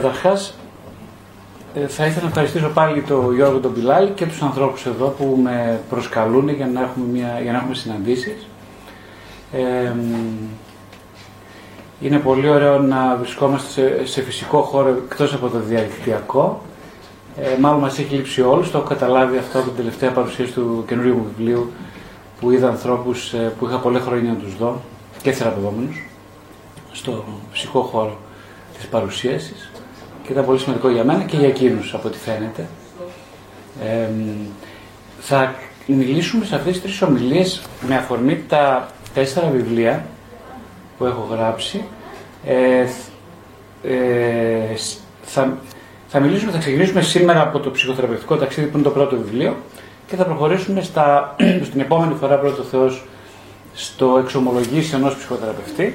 Καταρχάς, ε, θα ήθελα να ευχαριστήσω πάλι τον Γιώργο τον Πιλάλη και τους ανθρώπους εδώ που με προσκαλούν για να έχουμε, μια, για να έχουμε συναντήσεις. Ε, είναι πολύ ωραίο να βρισκόμαστε σε, φυσικό χώρο εκτός από το διαδικτυακό. Ε, μάλλον μας έχει λείψει όλους, το έχω καταλάβει αυτό από την τελευταία παρουσίαση του καινούριου μου βιβλίου που είδα ανθρώπους ε, που είχα πολλά χρόνια να τους δω και θεραπευόμενους στο φυσικό χώρο της παρουσίασης και ήταν πολύ σημαντικό για μένα και για εκείνους από ό,τι φαίνεται. Ε, θα μιλήσουμε σε αυτές τις τρεις ομιλίες με αφορμή τα τέσσερα βιβλία που έχω γράψει. Ε, ε, θα, θα μιλήσουμε, θα ξεκινήσουμε σήμερα από το ψυχοθεραπευτικό ταξίδι που είναι το πρώτο βιβλίο και θα προχωρήσουμε στα, στην επόμενη φορά πρώτο Θεός στο εξομολογήσει ενός ψυχοθεραπευτή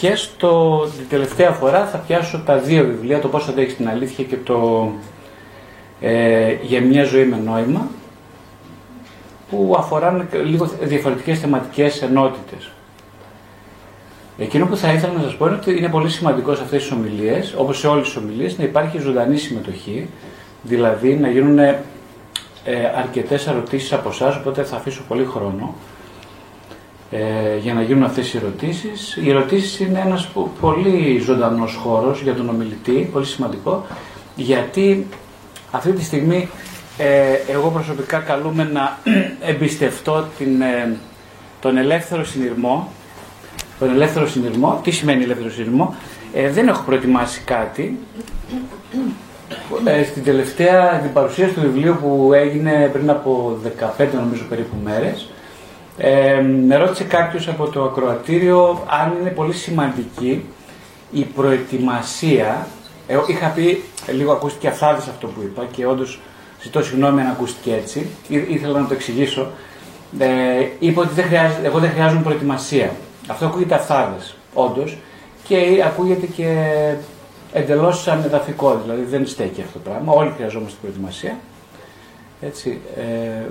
και στο, την τελευταία φορά θα πιάσω τα δύο βιβλία, το πώς αντέχεις την αλήθεια και το ε, για μια ζωή με νόημα που αφορά λίγο διαφορετικές θεματικές ενότητες. Εκείνο που θα ήθελα να σας πω είναι ότι είναι πολύ σημαντικό σε αυτές τις ομιλίες, όπως σε όλες τις ομιλίες, να υπάρχει ζωντανή συμμετοχή, δηλαδή να γίνουν ε, αρκετές ερωτήσεις από εσάς, οπότε θα αφήσω πολύ χρόνο ε, για να γίνουν αυτές οι ερωτήσεις. Οι ερωτήσεις είναι ένας πολύ ζωντανός χώρος για τον ομιλητή, πολύ σημαντικό, γιατί αυτή τη στιγμή ε, εγώ προσωπικά καλούμε να εμπιστευτώ την, ε, τον ελεύθερο συνειρμό. Τον ελεύθερο συνειρμό, τι σημαίνει ελεύθερο συνειρμό, ε, δεν έχω προετοιμάσει κάτι. Ε, στην τελευταία την παρουσίαση του βιβλίου που έγινε πριν από 15 νομίζω περίπου μέρες, ε, με ρώτησε κάποιος από το ακροατήριο αν είναι πολύ σημαντική η προετοιμασία. Εγώ είχα πει, λίγο ακούστηκε αφθάδες αυτό που είπα και όντως ζητώ συγγνώμη αν ακούστηκε έτσι, ήθελα να το εξηγήσω. Ε, είπα ότι δεν χρειάζεται, εγώ δεν χρειάζομαι προετοιμασία. Αυτό ακούγεται αφθάδες, όντως, και ακούγεται και εντελώς ανεδαφικό, δηλαδή δεν στέκει αυτό το πράγμα. Όλοι χρειαζόμαστε προετοιμασία. Έτσι, ε,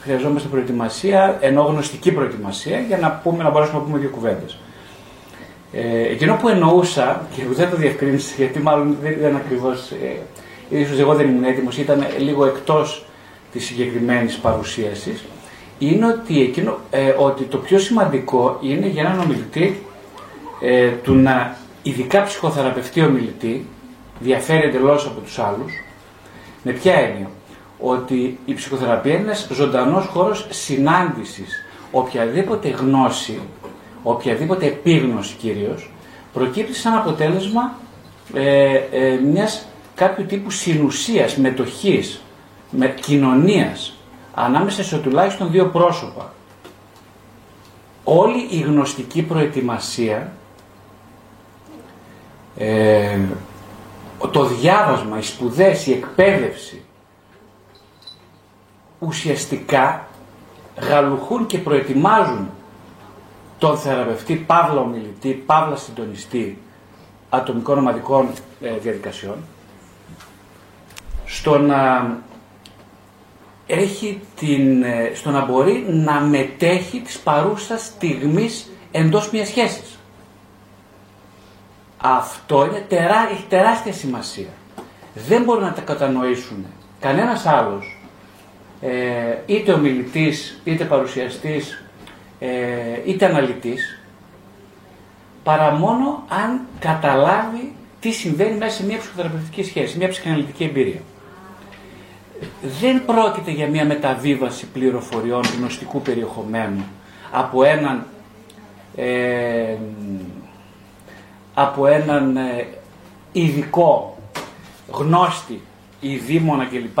χρειαζόμαστε προετοιμασία, ενώ γνωστική προετοιμασία, για να, πούμε, να μπορέσουμε να πούμε δύο κουβέντες. Ε, εκείνο που εννοούσα, και δεν το διευκρίνησα, γιατί μάλλον δεν ήταν ακριβώς. Ε, ίσως εγώ δεν ήμουν έτοιμος, ήταν λίγο εκτός της συγκεκριμένης παρουσίασης, είναι ότι, εκείνο, ε, ότι το πιο σημαντικό είναι για έναν ομιλητή ε, του να ειδικά ψυχοθεραπευτεί ομιλητή, διαφέρει εντελώ από τους άλλους, με ποια έννοια; Ότι η ψυχοθεραπεία είναι ένας ζωντανός χώρος συνάντησης. Οποιαδήποτε γνώση, οποιαδήποτε επίγνωση κυρίως, προκύπτει σαν αποτέλεσμα ε, ε, μιας κάποιου τύπου συνουσίας, μετοχής, με, κοινωνίας, ανάμεσα σε τουλάχιστον δύο πρόσωπα. Όλη η γνωστική προετοιμασία, ε, το διάβασμα, οι σπουδές, η εκπαίδευση, ουσιαστικά γαλουχούν και προετοιμάζουν τον θεραπευτή, παύλα ομιλητή, παύλα συντονιστή ατομικών ομαδικών ε, διαδικασιών στο να έχει την, ε, στο να μπορεί να μετέχει της παρούσας στιγμής εντός μιας σχέσης. Αυτό είναι τερά, έχει τεράστια σημασία. Δεν μπορούν να τα κατανοήσουν κανένας άλλος ε, είτε ομιλητής, είτε παρουσιαστής, ε, είτε αναλυτής, παρά μόνο αν καταλάβει τι συμβαίνει μέσα σε μια ψυχοθεραπευτική σχέση, μια ψυχαναλυτική εμπειρία. Δεν πρόκειται για μια μεταβίβαση πληροφοριών γνωστικού περιεχομένου από έναν, ε, από έναν ε, ειδικό γνώστη ή δήμονα κλπ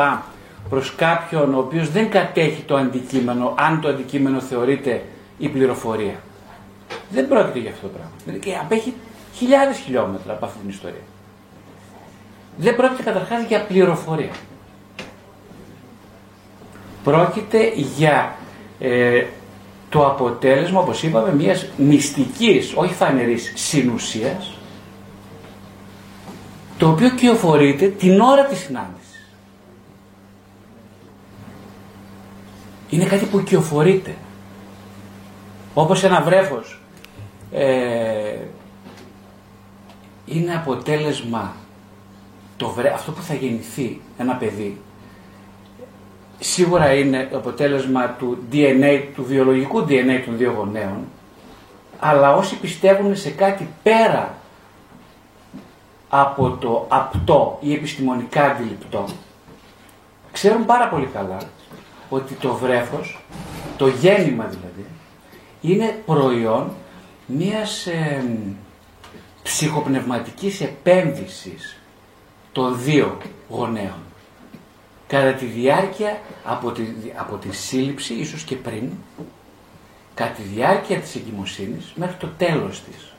προς κάποιον ο οποίος δεν κατέχει το αντικείμενο, αν το αντικείμενο θεωρείται η πληροφορία. Δεν πρόκειται για αυτό το πράγμα. Δηλαδή και απέχει χιλιάδες χιλιόμετρα από αυτή την ιστορία. Δεν πρόκειται καταρχάς για πληροφορία. Πρόκειται για ε, το αποτέλεσμα, όπως είπαμε, μιας μυστικής, όχι φανερής συνουσίας, το οποίο κυοφορείται την ώρα της συνάντησης. Είναι κάτι που κυοφορείται. Όπως ένα βρέφος ε, είναι αποτέλεσμα το βρε... αυτό που θα γεννηθεί ένα παιδί σίγουρα είναι αποτέλεσμα του DNA, του βιολογικού DNA των δύο γονέων αλλά όσοι πιστεύουν σε κάτι πέρα από το απτό ή επιστημονικά αντιληπτό ξέρουν πάρα πολύ καλά ότι το βρέφος, το γέννημα δηλαδή, είναι προϊόν μιας ε, ψυχοπνευματικής επένδυσης των δύο γονέων. Κατά τη διάρκεια από τη, από τη σύλληψη, ίσως και πριν, κατά τη διάρκεια της εγκυμοσύνης μέχρι το τέλος της.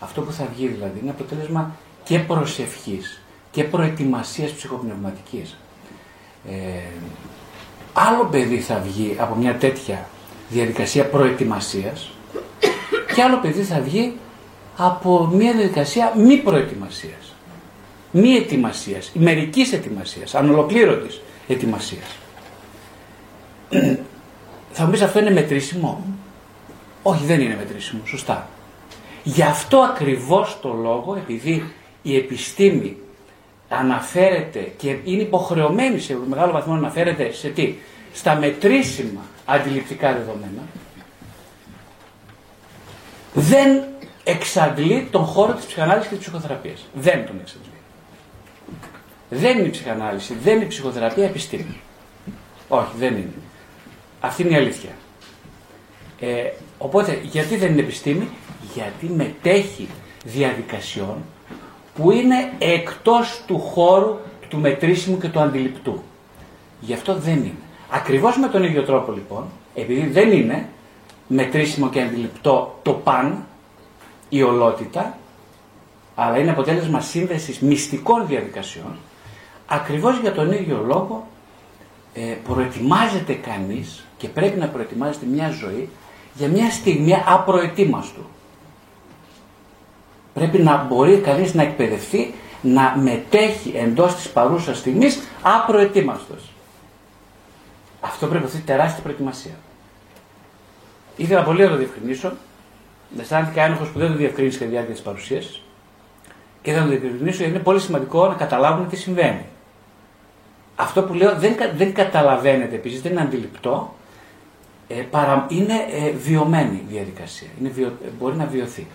Αυτό που θα βγει δηλαδή είναι αποτέλεσμα και προσευχής και προετοιμασίας ψυχοπνευματικής. Ε, άλλο παιδί θα βγει από μια τέτοια διαδικασία προετοιμασίας και άλλο παιδί θα βγει από μια διαδικασία μη προετοιμασίας. Μη ετοιμασίας, μερικής ετοιμασίας, ανολοκλήρωτης ετοιμασίας. θα μου πεις αυτό είναι μετρήσιμο; Όχι δεν είναι μετρήσιμο, σωστά. Γι' αυτό ακριβώς το λόγο, επειδή η επιστήμη αναφέρεται και είναι υποχρεωμένη σε μεγάλο βαθμό να αναφέρεται σε τι, στα μετρήσιμα αντιληπτικά δεδομένα, δεν εξαντλεί τον χώρο της ψυχανάλυσης και της ψυχοθεραπείας. Δεν τον εξαντλεί. Δεν είναι η ψυχανάλυση, δεν είναι η ψυχοθεραπεία επιστήμη. Όχι, δεν είναι. Αυτή είναι η αλήθεια. Ε, οπότε, γιατί δεν είναι επιστήμη, γιατί μετέχει διαδικασιών που είναι εκτός του χώρου του μετρήσιμου και του αντιληπτού. Γι' αυτό δεν είναι. Ακριβώς με τον ίδιο τρόπο λοιπόν, επειδή δεν είναι μετρήσιμο και αντιληπτό το παν, η ολότητα, αλλά είναι αποτέλεσμα σύνδεσης μυστικών διαδικασιών, ακριβώς για τον ίδιο λόγο ε, προετοιμάζεται κανείς και πρέπει να προετοιμάζεται μια ζωή για μια στιγμή απροετοίμαστου. Πρέπει να μπορεί κανείς να εκπαιδευτεί να μετέχει εντός της παρούσας στιγμής απροετοίμαστος. Αυτό πρέπει να είναι τεράστια προετοιμασία. Ήθελα πολύ να το διευκρινίσω. Αισθάνθηκα ένοχος που δεν το διευκρίνησε κατά τη διάρκεια της παρουσίασης. Και ήθελα να το διευκρινίσω γιατί είναι πολύ σημαντικό να καταλάβουν τι συμβαίνει. Αυτό που λέω δεν, δεν καταλαβαίνετε επίσης, δεν είναι αντιληπτό. Ε, παρα, είναι ε, βιωμένη διαδικασία. Είναι βιο, μπορεί να βιωθεί.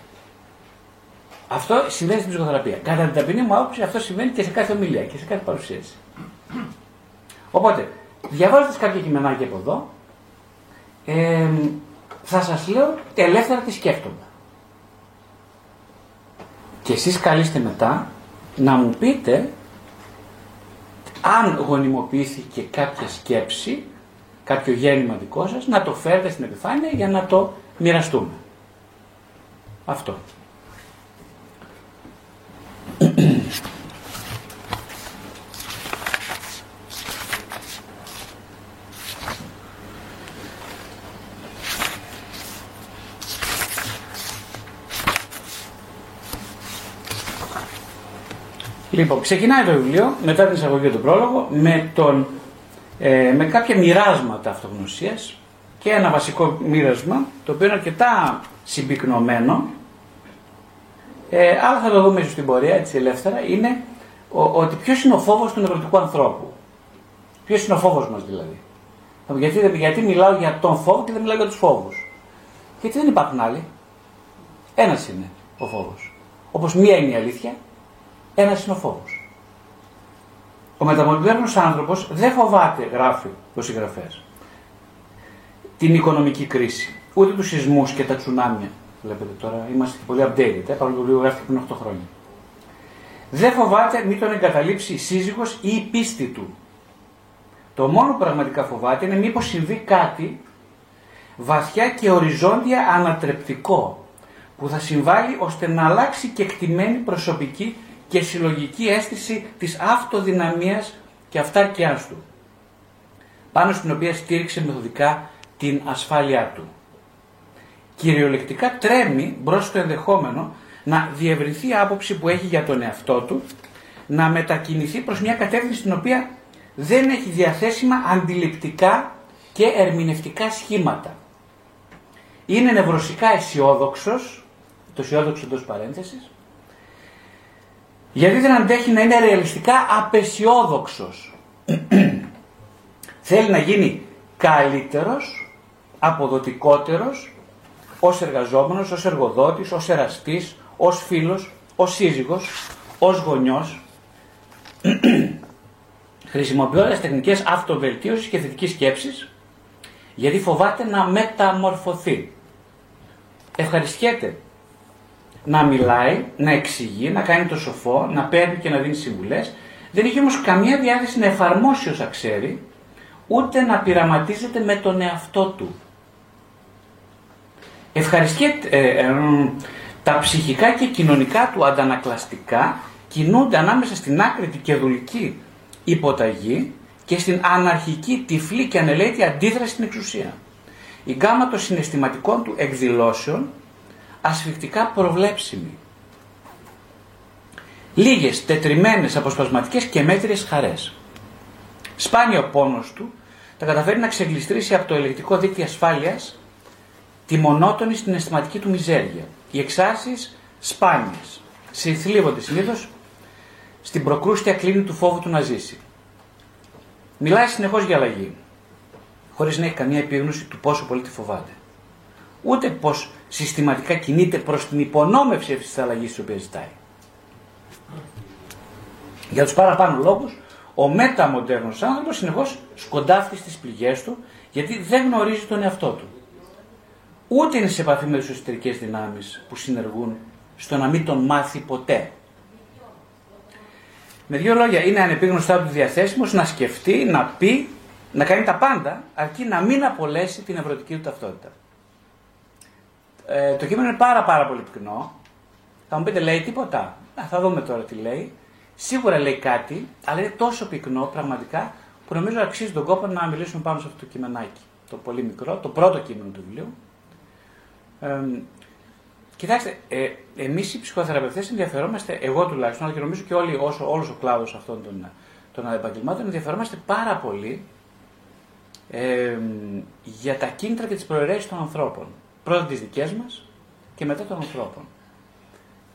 Αυτό συμβαίνει στην ψυχοθεραπεία. Κατά την ταπεινή μου άποψη, αυτό συμβαίνει και σε κάθε ομιλία και σε κάθε παρουσίαση. Οπότε, διαβάζοντας κάποια κειμενάκια από εδώ, ε, θα σας λέω ελεύθερα τι σκέφτομαι. Και εσείς καλείστε μετά να μου πείτε αν γονιμοποιήθηκε κάποια σκέψη, κάποιο γέννημα δικό σας, να το φέρετε στην επιφάνεια για να το μοιραστούμε. Αυτό. Λοιπόν, ξεκινάει το βιβλίο μετά την εισαγωγή του πρόλογο με, τον, ε, με κάποια μοιράσματα αυτογνωσίας και ένα βασικό μοίρασμα το οποίο είναι αρκετά συμπυκνωμένο ε, αλλά θα το δούμε ίσως στην πορεία έτσι ελεύθερα είναι ο, ότι ποιος είναι ο φόβος του νευρωτικού ανθρώπου. Ποιος είναι ο φόβος μας δηλαδή. Γιατί, γιατί μιλάω για τον φόβο και δεν μιλάω για τους φόβους. Γιατί δεν υπάρχουν άλλοι. Ένας είναι ο φόβος. Όπως μία είναι η αλήθεια ένας είναι ο φόβος. Ο μεταμορφωμένος άνθρωπος δεν φοβάται, γράφει ο συγγραφέας, την οικονομική κρίση, ούτε τους σεισμούς και τα τσουνάμια. Βλέπετε τώρα, είμαστε πολύ updated, ε, παρόλο που γράφει πριν 8 χρόνια. Δεν φοβάται μη τον εγκαταλείψει η σύζυγος ή η πίστη του. Το μόνο που πραγματικά φοβάται είναι μήπως συμβεί κάτι βαθιά και οριζόντια ανατρεπτικό που θα συμβάλλει ώστε να αλλάξει και εκτιμένη προσωπική και συλλογική αίσθηση της αυτοδυναμίας και αυτάρκειάς του, πάνω στην οποία στήριξε μεθοδικά την ασφάλειά του. Κυριολεκτικά τρέμει μπρος στο ενδεχόμενο να διευρυνθεί η άποψη που έχει για τον εαυτό του, να μετακινηθεί προς μια κατεύθυνση στην οποία δεν έχει διαθέσιμα αντιληπτικά και ερμηνευτικά σχήματα. Είναι νευρωσικά αισιόδοξος, το αισιόδοξο εντός παρένθεσης, Γιατί δεν αντέχει να είναι ρεαλιστικά απεσιόδοξος. Θέλει να γίνει καλύτερος, αποδοτικότερος, ως εργαζόμενος, ως εργοδότης, ως εραστής, ως φίλος, ως σύζυγος, ως γονιός, χρησιμοποιώντας τεχνικές αυτοβελτίωσης και θετικής σκέψης, γιατί φοβάται να μεταμορφωθεί. Ευχαριστιέται να μιλάει, να εξηγεί, να κάνει το σοφό, να παίρνει και να δίνει συμβουλές. Δεν έχει όμως καμία διάθεση να εφαρμόσει όσα ξέρει, ούτε να πειραματίζεται με τον εαυτό του. Ευχαριστιέται, ε, ε, τα ψυχικά και κοινωνικά του αντανακλαστικά κινούνται ανάμεσα στην άκρητη και δουλική υποταγή και στην αναρχική, τυφλή και ανελαίτη αντίδραση στην εξουσία. Η γκάμα των συναισθηματικών του εκδηλώσεων ασφικτικά προβλέψιμη. Λίγες, τετριμένες, αποσπασματικές και μέτριες χαρές. Σπάνιο πόνος του τα καταφέρει να ξεγλιστρήσει από το ελεκτικό δίκτυο ασφάλειας τη μονότονη στην αισθηματική του μιζέρια. Οι εξάσεις σπάνιες. Συνθλίβονται συνήθως στην προκρούστια κλίνη του φόβου του να ζήσει. Μιλάει συνεχώς για αλλαγή, χωρίς να έχει καμία επίγνωση του πόσο πολύ τη φοβάται. Ούτε πώ συστηματικά κινείται προς την υπονόμευση αυτής της αλλαγής της οποίας ζητάει. Για τους παραπάνω λόγους, ο μεταμοντέρνος άνθρωπος συνεχώς σκοντάφτει στις πληγές του γιατί δεν γνωρίζει τον εαυτό του. Ούτε είναι σε επαφή με τι εσωτερικές δυνάμεις που συνεργούν στο να μην τον μάθει ποτέ. Με δύο λόγια, είναι ανεπίγνωστά τους διαθέσιμο να σκεφτεί, να πει, να κάνει τα πάντα, αρκεί να μην απολέσει την ευρωτική του ταυτότητα. Ε, το κείμενο είναι πάρα πάρα πολύ πυκνό. Θα μου πείτε, λέει τίποτα; Να, θα δούμε τώρα τι λέει. Σίγουρα λέει κάτι, αλλά είναι τόσο πυκνό πραγματικά που νομίζω αξίζει τον κόπο να μιλήσουμε πάνω σε αυτό το κειμενάκι. Το πολύ μικρό, το πρώτο κείμενο του βιβλίου. Ε, Κοιτάξτε, ε, εμείς οι ψυχοθεραπευτές ενδιαφερόμαστε, εγώ τουλάχιστον, αλλά και νομίζω και όλοι, όσο, όλος ο κλάδος αυτών των, των επαγγελμάτων, ενδιαφερόμαστε πάρα πολύ ε, για τα κίνητρα και τις προαιρέσεις των ανθρώπων. Πρώτα τις δικές μας και μετά των ανθρώπων.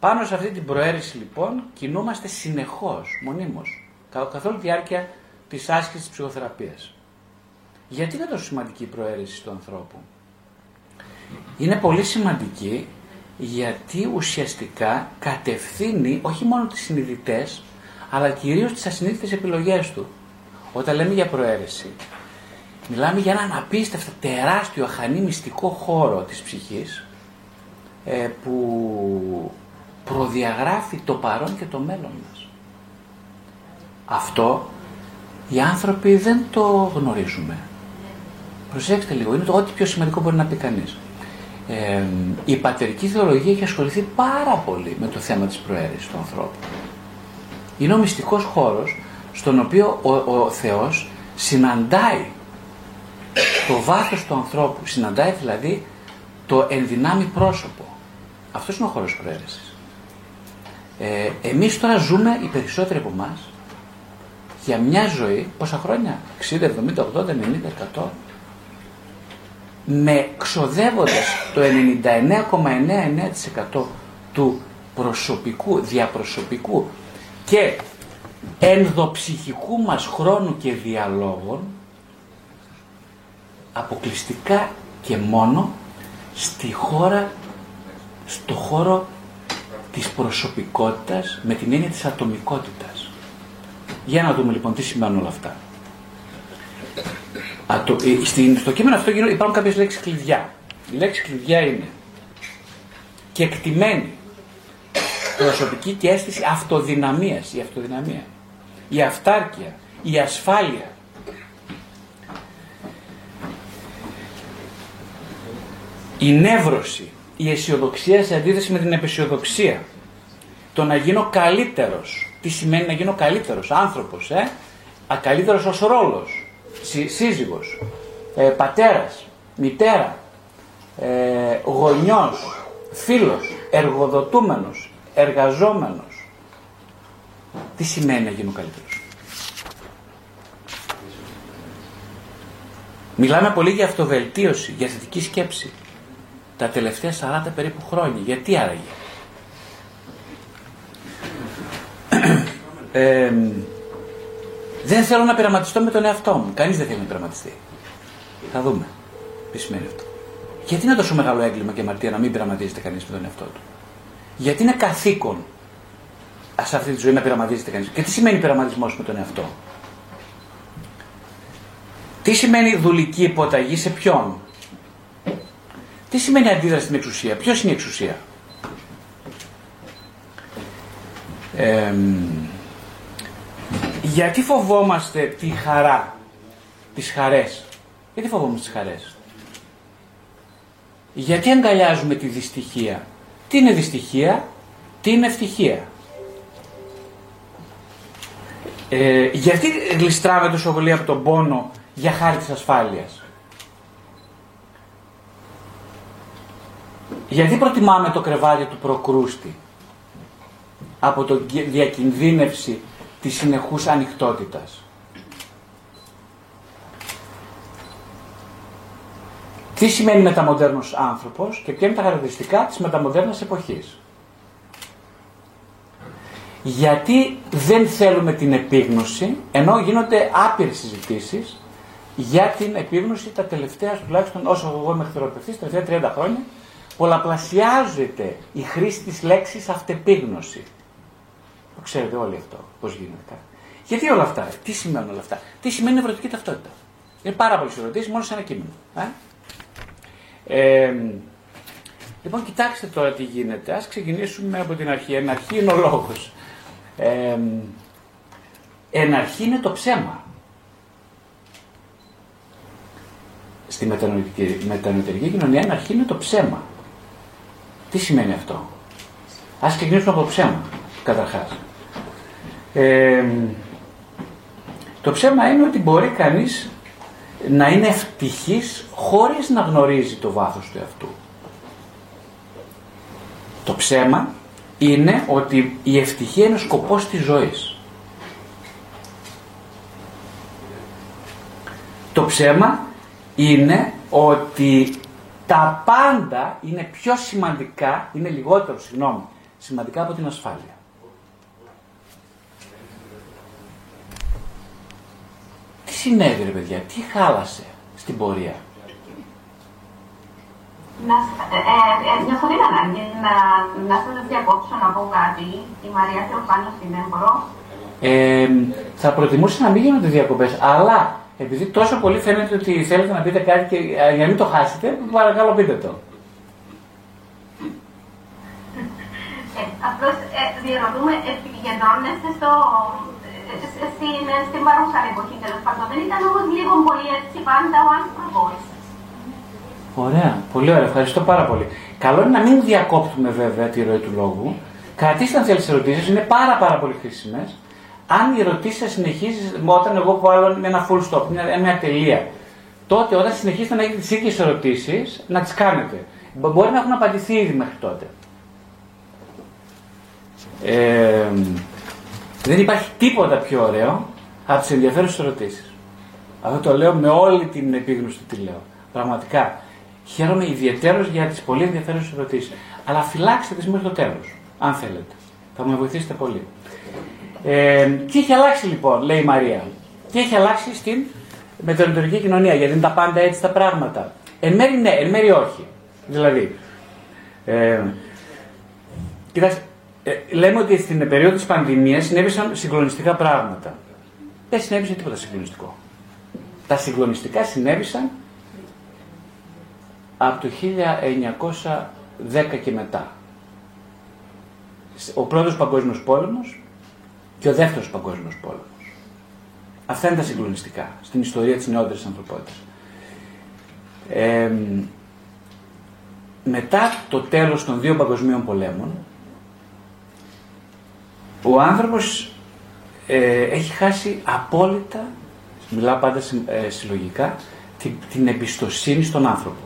Πάνω σε αυτή την προαίρεση λοιπόν κινούμαστε συνεχώς, μονίμως, καθ' όλη τη διάρκεια της άσκησης της ψυχοθεραπείας. Γιατί είναι τόσο σημαντική η προαίρεση του ανθρώπου; Είναι πολύ σημαντική γιατί ουσιαστικά κατευθύνει όχι μόνο τις συνειδητές, αλλά κυρίως τις ασυνείδητες επιλογές του. Όταν λέμε για προαίρεση, μιλάμε για έναν απίστευτο τεράστιο αχανή μυστικό χώρο της ψυχής, ε, που προδιαγράφει το παρόν και το μέλλον μας. Αυτό οι άνθρωποι δεν το γνωρίζουμε. Προσέξτε λίγο, είναι το ό,τι πιο σημαντικό μπορεί να πει κανείς η πατερική θεολογία έχει ασχοληθεί πάρα πολύ με το θέμα της προαίρεσης του ανθρώπου. Είναι ο μυστικός χώρος στον οποίο ο, ο Θεός συναντάει το βάθος του ανθρώπου, συναντάει δηλαδή το ενδυνάμει πρόσωπο. Αυτός είναι ο χώρος προαίρεσης. Ε, εμείς τώρα ζούμε, οι περισσότεροι από εμάς για μια ζωή, πόσα χρόνια, 60, 70, 80, 90, 100, με ξοδεύοντας το 99,99% του προσωπικού, διαπροσωπικού και ενδοψυχικού μας χρόνου και διαλόγων αποκλειστικά και μόνο στη χώρα, στο χώρο της προσωπικότητας με την έννοια της ατομικότητας. Για να δούμε λοιπόν τι σημαίνουν όλα αυτά. Α, το, ε, στην, στο κείμενο αυτό υπάρχουν κάποιες λέξεις κλειδιά. Η λέξη κλειδιά είναι και εκτιμένη προσωπική και αίσθηση αυτοδυναμίας, η αυτοδυναμία, η αυτάρκεια, η ασφάλεια. Η νεύρωση, η αισιοδοξία σε αντίθεση με την επαισιοδοξία. Το να γίνω καλύτερος. Τι σημαίνει να γίνω καλύτερος άνθρωπος, ε; Ακαλύτερος ως ρόλος σύζυγος, ε, πατέρας, μητέρα, ε, γονιός, φίλος, εργοδοτούμενος, εργαζόμενος. Τι σημαίνει να γίνω καλύτερος; Μιλάμε πολύ για αυτοβελτίωση, για θετική σκέψη. Τα τελευταία 40 περίπου χρόνια. Γιατί άραγε; δεν θέλω να πειραματιστώ με τον εαυτό μου. Κανείς δεν θέλει να πειραματιστεί. Θα δούμε. Τι σημαίνει αυτό. Γιατί είναι τόσο μεγάλο έγκλημα και αμαρτία να μην πειραματίζεται κανείς με τον εαυτό του; Γιατί είναι καθήκον σε αυτή τη ζωή να πειραματίζεται κανείς; Και τι σημαίνει πειραματισμός με τον εαυτό; Τι σημαίνει δουλική υποταγή σε ποιον; Τι σημαίνει αντίδραση στην εξουσία; Ποιος είναι η εξουσία; Γιατί φοβόμαστε τη χαρά, τις χαρές; Γιατί φοβόμαστε τις χαρές; Γιατί αγκαλιάζουμε τη δυστυχία; Τι είναι δυστυχία, τι είναι ευτυχία; Ε, γιατί γλιστράμε τόσο πολύ από τον πόνο για χάρη της ασφάλειας; Γιατί προτιμάμε το κρεβάτι του προκρούστη από το διακινδύνευση της συνεχούς ανοιχτότητας. Τι σημαίνει μεταμοντέρνος άνθρωπος και ποια είναι τα χαρακτηριστικά της μεταμοντέρνας εποχής. Γιατί δεν θέλουμε την επίγνωση, ενώ γίνονται άπειρες συζητήσεις για την επίγνωση τα τελευταία, τουλάχιστον όσο εγώ είμαι χθεροπευτής, τα τελευταία 30 χρόνια, πολλαπλασιάζεται η χρήση της λέξης αυτεπίγνωση. Το ξέρετε όλοι αυτό, πώς γίνεται. Γιατί όλα αυτά, τι σημαίνουν όλα αυτά, τι σημαίνει ευρωτική ταυτότητα. Είναι πάρα πολλές ερωτήσεις μόνο σε ένα κείμενο. Ε; Ε, λοιπόν, κοιτάξτε τώρα τι γίνεται. Ας ξεκινήσουμε από την αρχή. Εν αρχή είναι ο λόγος. Ε, εν αρχή είναι το ψέμα. Στη μετανοητική κοινωνία εν αρχή είναι το ψέμα. Τι σημαίνει αυτό; Ας ξεκινήσουμε από το ψέμα, καταρχάς. Ε, το ψέμα είναι ότι μπορεί κανείς να είναι ευτυχής χωρίς να γνωρίζει το βάθος του εαυτού. Το ψέμα είναι ότι η ευτυχία είναι ο σκοπός της ζωής. Το ψέμα είναι ότι τα πάντα είναι πιο σημαντικά, είναι λιγότερο, συγγνώμη, σημαντικά από την ασφάλεια. Τι συνέβη ρε παιδιά, τι χάλασε στην πορεία; Να, ε, ε, νιώθω την ανάγκη να, να σας διακόψω να πω κάτι. Η Μαρία Θεοφάνος είναι, μπορώ. Ε, θα προτιμούσα να μην γίνονται διακοπές, αλλά επειδή τόσο πολύ φαίνεται ότι θέλετε να πείτε κάτι και για να μην το χάσετε, παρακαλώ πείτε το. Ε, απλώς ε, διαρωτούμε, επικεντρώνεστε στο, ε, στην, στην παρούσα εποχή τέλο πάντων. Δεν ήταν όμως λίγο πολύ έτσι πάντα ο άνθρωπος. Ωραία, πολύ ωραία, ευχαριστώ πάρα πολύ. Καλό είναι να μην διακόπτουμε βέβαια τη ροή του λόγου. Κρατήστε αν θέλετε ερωτήσεις, είναι πάρα πάρα πολύ χρήσιμες αν η ερωτήσει σας συνεχίζει, όταν εγώ βάλω ένα full stop, μια, μια τελεία, τότε όταν συνεχίσετε να έχετε τις ίδιες ερωτήσεις, να τις κάνετε. Μπορεί να έχουν απαντηθεί ήδη μέχρι τότε. Ε, δεν υπάρχει τίποτα πιο ωραίο από τις ενδιαφέρουσες ερωτήσεις. Αυτό το λέω με όλη την επίγνωση του τι λέω. Πραγματικά. Χαίρομαι ιδιαίτερω για τις πολύ ενδιαφέρουσες ερωτήσεις. Αλλά φυλάξτε τις μέχρι το τέλος, αν θέλετε. Θα με βοηθήσετε πολύ. Ε, τι έχει αλλάξει λοιπόν, λέει η Μαρία. Τι έχει αλλάξει στην μετεωρητορική κοινωνία, γιατί είναι τα πάντα έτσι τα πράγματα. Εν μέρει ναι, εν μέρει όχι. Δηλαδή, ε, κοιτάξτε, ε, λέμε ότι στην περίοδο της πανδημίας συνέβησαν συγκλονιστικά πράγματα. Δεν συνέβησε τίποτα συγκλονιστικό. Τα συγκλονιστικά συνέβησαν από το 1910 και μετά. Ο πρώτος παγκόσμιος πόλεμος και ο δεύτερος παγκόσμιος πόλεμος. Αυτά είναι τα συγκλονιστικά στην ιστορία της νεότερης ανθρωπότητας. μετά το τέλος των δύο παγκοσμίων πολέμων, ο άνθρωπος ε, έχει χάσει απόλυτα, μιλάω πάντα ε, συλλογικά, την, την εμπιστοσύνη στον άνθρωπο.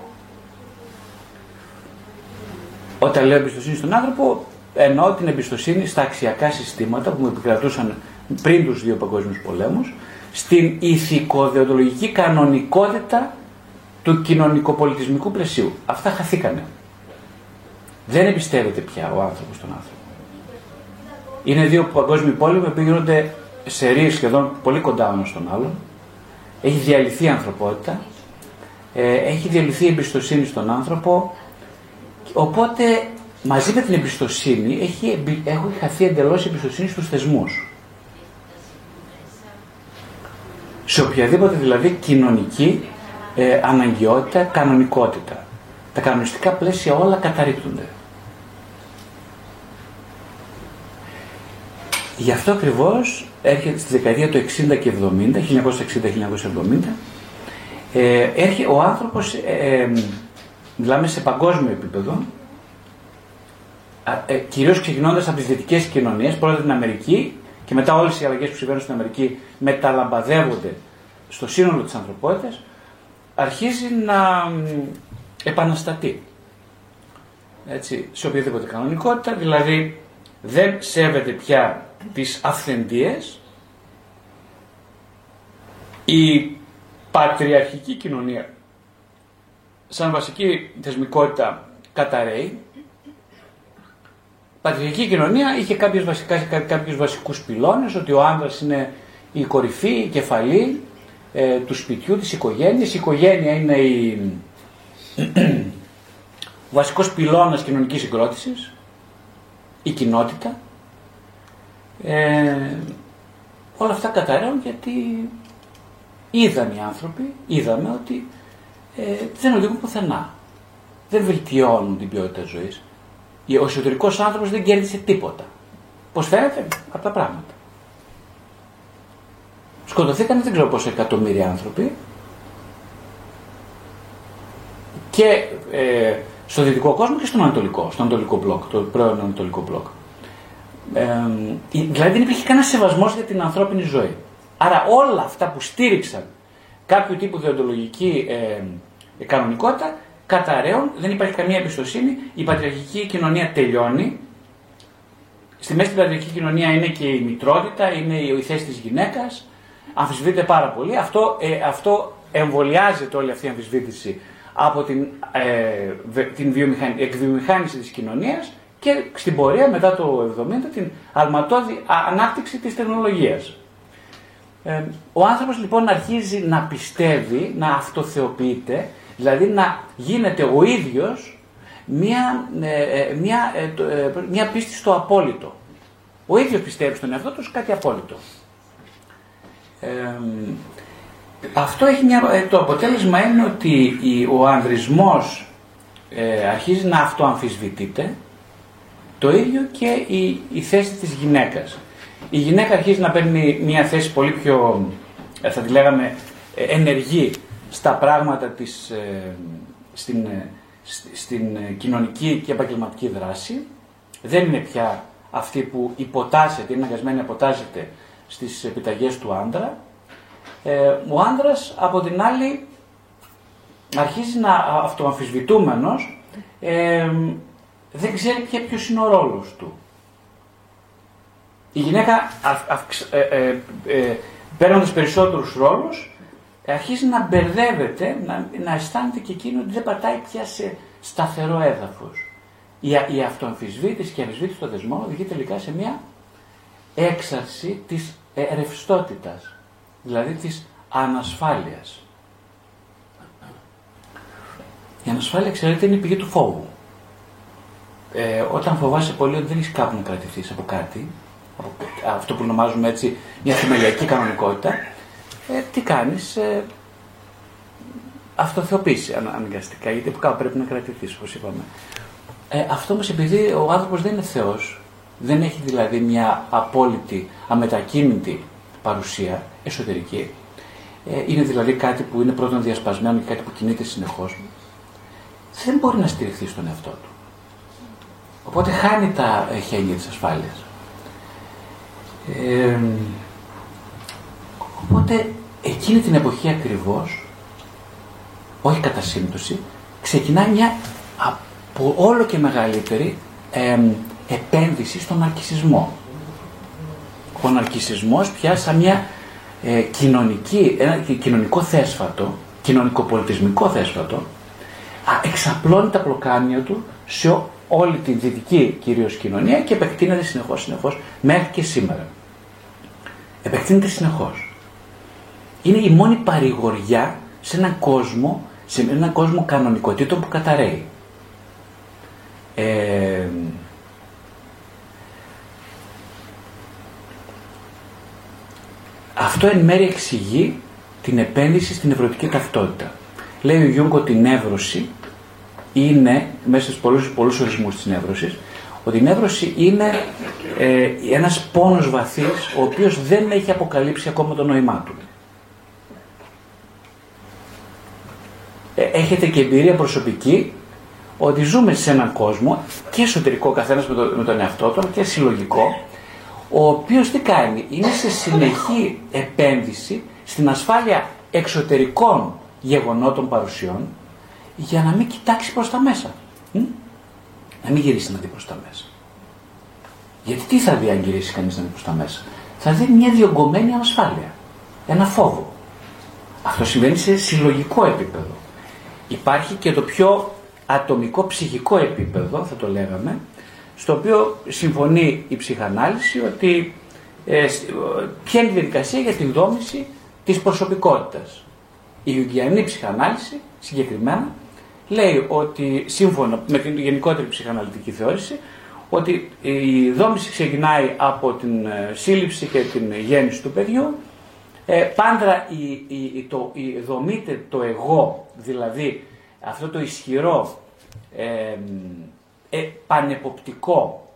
Όταν λέω εμπιστοσύνη στον άνθρωπο, εννοώ την εμπιστοσύνη στα αξιακά συστήματα που μου επικρατούσαν πριν τους δύο παγκόσμιους πολέμους, στην ηθικοδιοντολογική κανονικότητα του κοινωνικοπολιτισμικού πλαισίου. Αυτά χαθήκανε. Δεν εμπιστεύεται πια ο άνθρωπος τον άνθρωπο. Είναι δύο παγκόσμιοι πόλεμοι που γίνονται σε ρίες σχεδόν πολύ κοντά ένας στον άλλον. Έχει διαλυθεί η ανθρωπότητα. Ε, έχει διαλυθεί η εμπιστοσύνη στον άνθρωπο. Οπότε μαζί με την εμπιστοσύνη έχει, έχει χαθεί εντελώς η εμπιστοσύνη στους θεσμούς. Σε οποιαδήποτε δηλαδή κοινωνική ε, αναγκαιότητα, κανονικότητα. Τα κανονιστικά πλαίσια όλα καταρρύπτονται. Γι' αυτό ακριβώς έρχεται στη δεκαετία του 60 και 70, 1960-1970, ε, έρχεται ο άνθρωπος, ε, ε, μιλάμε σε παγκόσμιο επίπεδο, ε, κυρίως ξεκινώντας από τις δυτικές κοινωνίες, πρώτα την Αμερική και μετά όλες οι αλλαγές που συμβαίνουν στην Αμερική μεταλαμπαδεύονται στο σύνολο της ανθρωπότητας, αρχίζει να επαναστατεί. Έτσι, σε οποιαδήποτε κανονικότητα, δηλαδή δεν σέβεται πια τις αυθεντίες, η πατριαρχική κοινωνία σαν βασική θεσμικότητα καταραίει. Η πατριαρχική κοινωνία είχε κάποιες, βασικά, κάποιους βασικούς πυλώνες, ότι ο άνδρας είναι η κορυφή, η κεφαλή ε, του σπιτιού, της οικογένειας. Η οικογένεια είναι η, ο βασικός πυλώνας κοινωνικής συγκρότησης, η κοινότητα. Ε, όλα αυτά καταραίουν γιατί είδαν οι άνθρωποι, είδαμε ότι ε, δεν οδηγούν πουθενά. Δεν βελτιώνουν την ποιότητα ζωής. Ο εσωτερικός άνθρωπος δεν κέρδισε τίποτα. Πώς φαίνεται; Από τα πράγματα. Σκοτωθήκαν δεν ξέρω πόσα εκατομμύρια άνθρωποι και ε, στο δυτικό κόσμο και στον Ανατολικό, στο Ανατολικό μπλοκ, το πρώην Ανατολικό μπλοκ. Ε, δηλαδή δεν υπήρχε κανένας σεβασμός για την ανθρώπινη ζωή. Άρα όλα αυτά που στήριξαν κάποιο τύπου διοντολογική ε, κανονικότητα καταραίουν, δεν υπάρχει καμία εμπιστοσύνη, η πατριαρχική κοινωνία τελειώνει. Στη μέση της πατριαρχική κοινωνία είναι και η μητρότητα, είναι η θέση της γυναίκας, αμφισβητείται πάρα πολύ. Αυτό, ε, αυτό εμβολιάζεται όλη αυτή η αμφισβήτηση από την, ε, την εκβιομηχάνηση της κοινωνίας και στην πορεία μετά το 70 την αλματώδη ανάπτυξη της τεχνολογίας. Ε, ο άνθρωπος λοιπόν αρχίζει να πιστεύει, να αυτοθεοποιείται, δηλαδή να γίνεται ο ίδιος μια, ε, μια, μια πίστη στο απόλυτο. Ο ίδιος πιστεύει στον εαυτό του κάτι απόλυτο. αυτό έχει μια, το αποτέλεσμα είναι ότι ο ανδρισμός αρχίζει να αυτοαμφισβητείται το ίδιο και η, η θέση της γυναίκας. Η γυναίκα αρχίζει να παίρνει μια θέση πολύ πιο, ε, θα τη λέγαμε, ε, ενεργή στα πράγματα της, ε, στην, στην κοινωνική και επαγγελματική δράση. Δεν είναι πια αυτή που υποτάσσεται, είναι αναγκασμένη να υποτάσσεται στις επιταγές του άντρα. ο άντρας από την άλλη αρχίζει να αυτοαμφισβητούμενος δεν ξέρει πια ποιος είναι ο ρόλος του. Η γυναίκα ε, ε, ε, παίρνοντας περισσότερους ρόλους αρχίζει να μπερδεύεται, να, να αισθάνεται και εκείνο ότι δεν πατάει πια σε σταθερό έδαφος. Η, η αυτοαμφισβήτηση και η αμφισβήτηση των δεσμών οδηγεί τελικά σε μια έξαρση της ε, ρευστότητας, δηλαδή της ανασφάλειας. Η ανασφάλεια, ξέρετε, είναι η πηγή του φόβου ε, όταν φοβάσαι πολύ ότι δεν έχεις κάπου να κρατηθείς από κάτι, από αυτό που ονομάζουμε έτσι μια θεμελιακή κανονικότητα, ε, τι κάνεις, ε, αυτοθεωπήσει αναγκαστικά, γιατί από κάπου πρέπει να κρατηθείς, όπως είπαμε. Ε, αυτό όμως επειδή ο άνθρωπος δεν είναι Θεός, δεν έχει δηλαδή μια απόλυτη, αμετακίνητη παρουσία εσωτερική, ε, είναι δηλαδή κάτι που είναι πρώτον διασπασμένο και κάτι που κινείται συνεχώς, δεν μπορεί να στηριχθεί στον εαυτό του. Οπότε χάνει τα χέρια της ασφάλειας. οπότε εκείνη την εποχή ακριβώς, όχι κατά σύμπτωση, ξεκινά μια από όλο και μεγαλύτερη επένδυση στον αρκισισμό. Ο ναρκισισμός πια σαν μια ε, κοινωνική, ένα κοινωνικό θέσφατο, κοινωνικοπολιτισμικό θέσφατο, εξαπλώνει τα πλοκάμια του σε όλη την δυτική κυρίως κοινωνία και επεκτείνεται συνεχώς, συνεχώς μέχρι και σήμερα. Επεκτείνεται συνεχώς. Είναι η μόνη παρηγοριά σε έναν κόσμο, σε έναν κόσμο κανονικοτήτων που καταραίει. Ε, αυτό εν μέρει εξηγεί την επένδυση στην ευρωτική ταυτότητα. Λέει ο Γιούγκο ότι η νεύρωση είναι, μέσα στους πολλούς, πολλούς ορισμούς της νεύρωσης, ότι η νεύρωση είναι ε, ένας πόνος βαθύς, ο οποίος δεν έχει αποκαλύψει ακόμα το νόημά του. Ε, έχετε και εμπειρία προσωπική ότι ζούμε σε έναν κόσμο και εσωτερικό καθένας με, το, με τον εαυτό του και συλλογικό ο οποίος τι κάνει, είναι σε συνεχή επένδυση στην ασφάλεια εξωτερικών γεγονότων παρουσιών για να μην κοιτάξεις προς τα μέσα. Να μην γυρίσεις να δει προς τα μέσα. Γιατί τι θα δει αν γυρίσει κανείς να δει προς τα μέσα; Θα δει μια διωγγωμένη ανασφάλεια. Ένα φόβο. Αυτό συμβαίνει σε συλλογικό επίπεδο. Υπάρχει και το πιο ατομικό ψυχικό επίπεδο, θα το λέγαμε, στο οποίο συμφωνεί η ψυχανάλυση ότι ε, ποια είναι η διαδικασία για την δόμηση της προσωπικότητας. Η Ιουγγιανή ψυχανάλυση συγκεκριμένα λέει ότι σύμφωνα με την γενικότερη ψυχαναλυτική θεώρηση ότι η δόμηση ξεκινάει από την ε, σύλληψη και την γέννηση του παιδιού. Ε, πάντα η, η, το, η, δομείται το εγώ, δηλαδή αυτό το ισχυρό ε, ε, πανεποπτικό,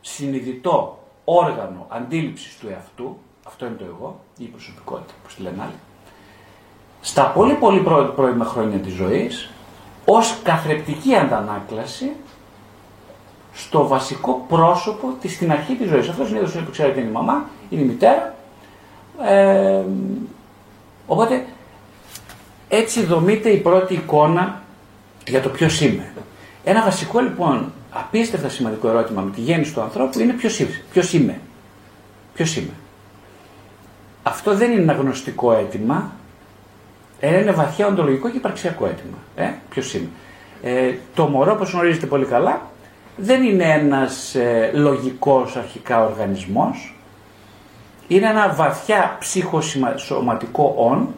συνειδητό όργανο αντίληψης του εαυτού, αυτό είναι το εγώ ή η προσωπικότητα, όπως τη λένε άλλοι, στα πολύ πολύ πρώιμα χρόνια της ζωής, ως καθρεπτική αντανάκλαση στο βασικό πρόσωπο της στην αρχή της ζωής. Αυτός είναι ο που ξέρετε είναι η μαμά, είναι η μητέρα. Ε, οπότε έτσι δομείται η πρώτη εικόνα για το ποιος είμαι. Ένα βασικό λοιπόν απίστευτα σημαντικό ερώτημα με τη γέννηση του ανθρώπου είναι ποιος, ποιος είμαι. Ποιος είμαι. Αυτό δεν είναι ένα γνωστικό αίτημα, είναι βαθιά οντολογικό και υπαρξιακό αίτημα. Ε, ποιος είμαι. Ε, το μωρό, όπως γνωρίζετε πολύ καλά, δεν είναι ένας ε, λογικός αρχικά οργανισμός, είναι ένα βαθιά ψυχοσωματικό όν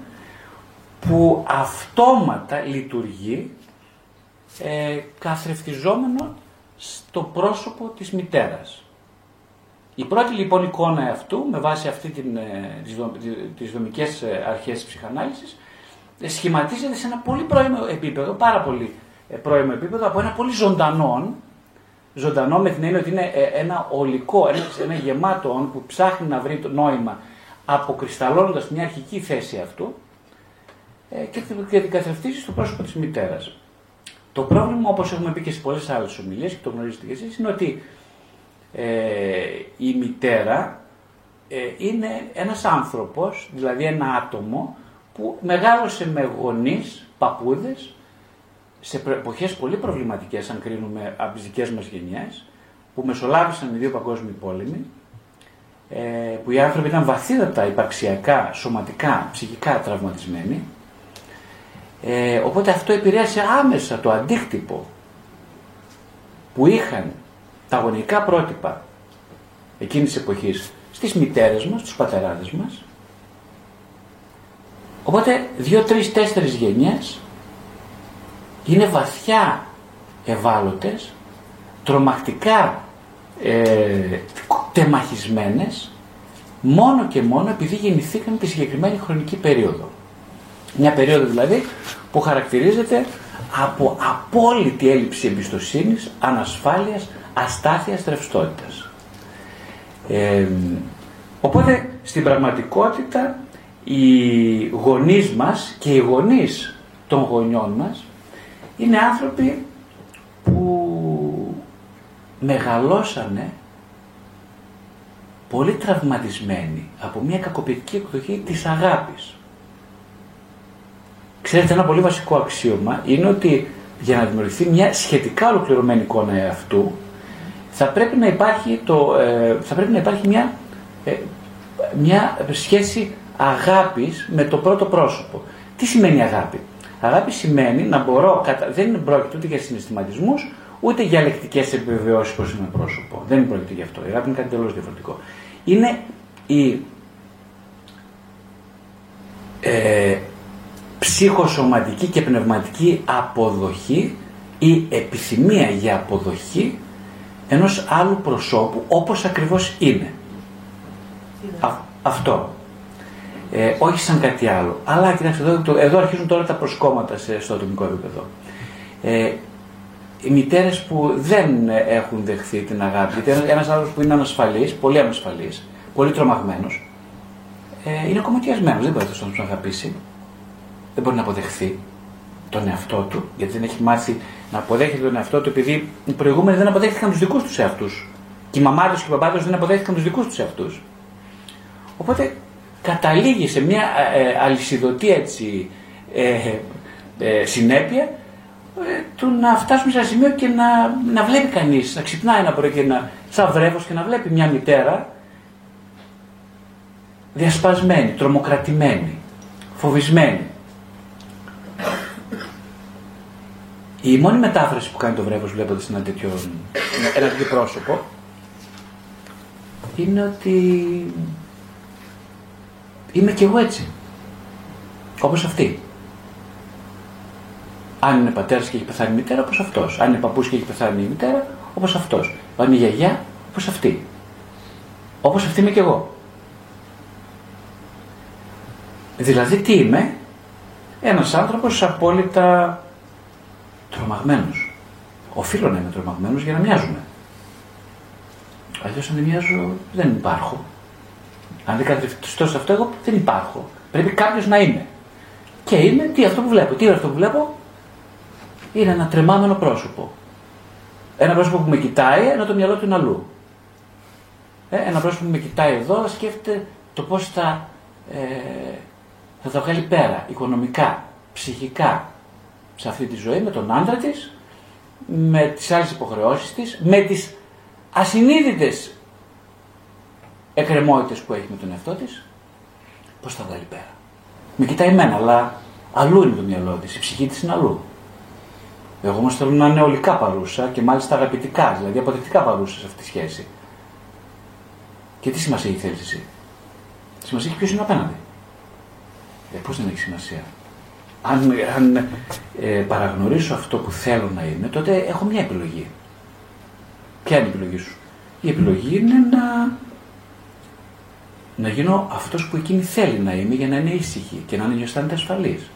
που αυτόματα λειτουργεί ε, καθρεφτιζόμενο στο πρόσωπο της μητέρας. Η πρώτη λοιπόν εικόνα αυτού, με βάση αυτή την, ε, τις, δο, τις δομικές ε, αρχές της ψυχανάλυσης, ε, σχηματίζεται σε ένα πολύ πρώιμο επίπεδο, πάρα πολύ πρώιμο επίπεδο, από ένα πολύ ζωντανό, ζωντανό με την έννοια ότι είναι ένα ολικό, ένα, ένα γεμάτο που ψάχνει να βρει το νόημα αποκρισταλώνοντας μια αρχική θέση αυτού και, και την καθρεφτίζει στο πρόσωπο της μητέρας. Το πρόβλημα, όπως έχουμε πει και σε πολλές άλλες ομιλίες και το γνωρίζετε και εσείς, είναι ότι ε, η μητέρα ε, είναι ένας άνθρωπος, δηλαδή ένα άτομο, που μεγάλωσε με γονείς, παππούδες, σε εποχές πολύ προβληματικές, αν κρίνουμε από τις δικές μας γενιές, που μεσολάβησαν οι δύο παγκόσμιοι πόλεμοι, ε, που οι άνθρωποι ήταν βαθύτατα υπαρξιακά, σωματικά, ψυχικά τραυματισμένοι, ε, οπότε αυτό επηρέασε άμεσα το αντίκτυπο που είχαν τα γονικά πρότυπα εκείνης της εποχής στις μητέρες μας, στους πατεράδες μας. Οπότε δύο, τρεις, τέσσερις γενιές είναι βαθιά ευάλωτες, τρομακτικά ε, τεμαχισμένες, μόνο και μόνο επειδή γεννηθήκαν τη συγκεκριμένη χρονική περίοδο. Μια περίοδο δηλαδή που χαρακτηρίζεται από απόλυτη έλλειψη εμπιστοσύνης, ανασφάλειας, αστάθειας, ρευστότητας. Ε, οπότε στην πραγματικότητα οι γονείς μας και οι γονείς των γονιών μας είναι άνθρωποι που μεγαλώσανε πολύ τραυματισμένοι από μια κακοποιητική εκδοχή της αγάπης. Ξέρετε, ένα πολύ βασικό αξίωμα είναι ότι για να δημιουργηθεί μια σχετικά ολοκληρωμένη εικόνα αυτού, θα πρέπει να υπάρχει, το, ε, θα πρέπει να υπάρχει μια, ε, μια σχέση αγάπης με το πρώτο πρόσωπο. Τι σημαίνει αγάπη; Αγάπη σημαίνει να μπορώ, δεν είναι πρόκειται ούτε για συναισθηματισμούς, ούτε για λεκτικές επιβεβαιώσεις πω είμαι πρόσωπο. Δεν πρόκειται γι' αυτό. Η αγάπη είναι κάτι τελείω διαφορετικό. Είναι η ε, ψυχοσωματική και πνευματική αποδοχή ή επιθυμία για αποδοχή ενός άλλου προσώπου όπως ακριβώς είναι. αυτό. Ε, όχι σαν κάτι άλλο. Αλλά κοιτάξτε, εδώ, εδώ αρχίζουν τώρα τα προσκόμματα σε, στο ατομικό επίπεδο. Ε, οι μητέρες που δεν έχουν δεχθεί την αγάπη, γιατί ένας άνθρωπος που είναι ανασφαλής, πολύ ανασφαλής, πολύ τρομαγμένος, ε, είναι κομμωτιασμένο. Δεν μπορεί να τον αγαπήσει. Δεν μπορεί να αποδεχθεί τον εαυτό του, γιατί δεν έχει μάθει να αποδέχεται τον εαυτό του, επειδή οι προηγούμενοι δεν αποδέχτηκαν τους δικούς τους εαυτούς. Και οι μαμάδες και οι παπάδες δεν αποδέχτηκαν τους δικούς τους εαυτούς. Οπότε καταλήγει σε μια ε, ε αλυσιδωτή έτσι, ε, ε, συνέπεια ε, του να φτάσουμε σε ένα σημείο και να, να βλέπει κανείς, να ξυπνάει ένα πρωί και να, σαν βρέφος και να βλέπει μια μητέρα διασπασμένη, τρομοκρατημένη, φοβισμένη. Η μόνη μετάφραση που κάνει το βρέφος βλέποντας ένα τέτοιο, ένα τέτοιο πρόσωπο είναι ότι είμαι κι εγώ έτσι. Όπως αυτή. Αν είναι πατέρας και έχει πεθάνει η μητέρα, όπως αυτός. Αν είναι παππούς και έχει πεθάνει η μητέρα, όπως αυτός. Αν είναι γιαγιά, όπως αυτή. Όπως αυτή είμαι κι εγώ. Δηλαδή τι είμαι, ένας άνθρωπος απόλυτα τρομαγμένος. Οφείλω να είμαι τρομαγμένος για να μοιάζουμε. Αλλιώς αν δεν μοιάζω, δεν υπάρχω. Αν δεν κατευθυνθώ σε αυτό, εγώ δεν υπάρχω. Πρέπει κάποιος να είναι. Και είμαι τι αυτό που βλέπω. Τι είναι αυτό που βλέπω, είναι ένα τρεμάμενο πρόσωπο. Ένα πρόσωπο που με κοιτάει, ενώ το μυαλό του είναι αλλού. Ε, ένα πρόσωπο που με κοιτάει εδώ, σκέφτεται το πώς θα, ε, θα τα βγάλει πέρα, οικονομικά, ψυχικά, σε αυτή τη ζωή, με τον άντρα της, με τις άλλες υποχρεώσεις της, με τις ασυνείδητες εκκρεμότητες που έχει με τον εαυτό της, πώς θα βγάλει πέρα. Με κοιτάει εμένα, αλλά αλλού είναι το μυαλό της, η ψυχή της είναι αλλού. Εγώ όμως θέλω να είναι ολικά παρούσα και μάλιστα αγαπητικά, δηλαδή αποδεκτικά παρούσα σε αυτή τη σχέση. Και τι σημασία έχει θέλεις εσύ; Σημασία έχει ποιος είναι απέναντι; Ε, Πώς δεν έχει σημασία. Αν, αν ε, παραγνωρίσω αυτό που θέλω να είμαι, τότε έχω μια επιλογή. Ποια είναι η επιλογή σου; Η επιλογή είναι να, να γίνω αυτός που εκείνη θέλει να είμαι για να είναι ήσυχη και να είναι αισθάνεται ασφαλής.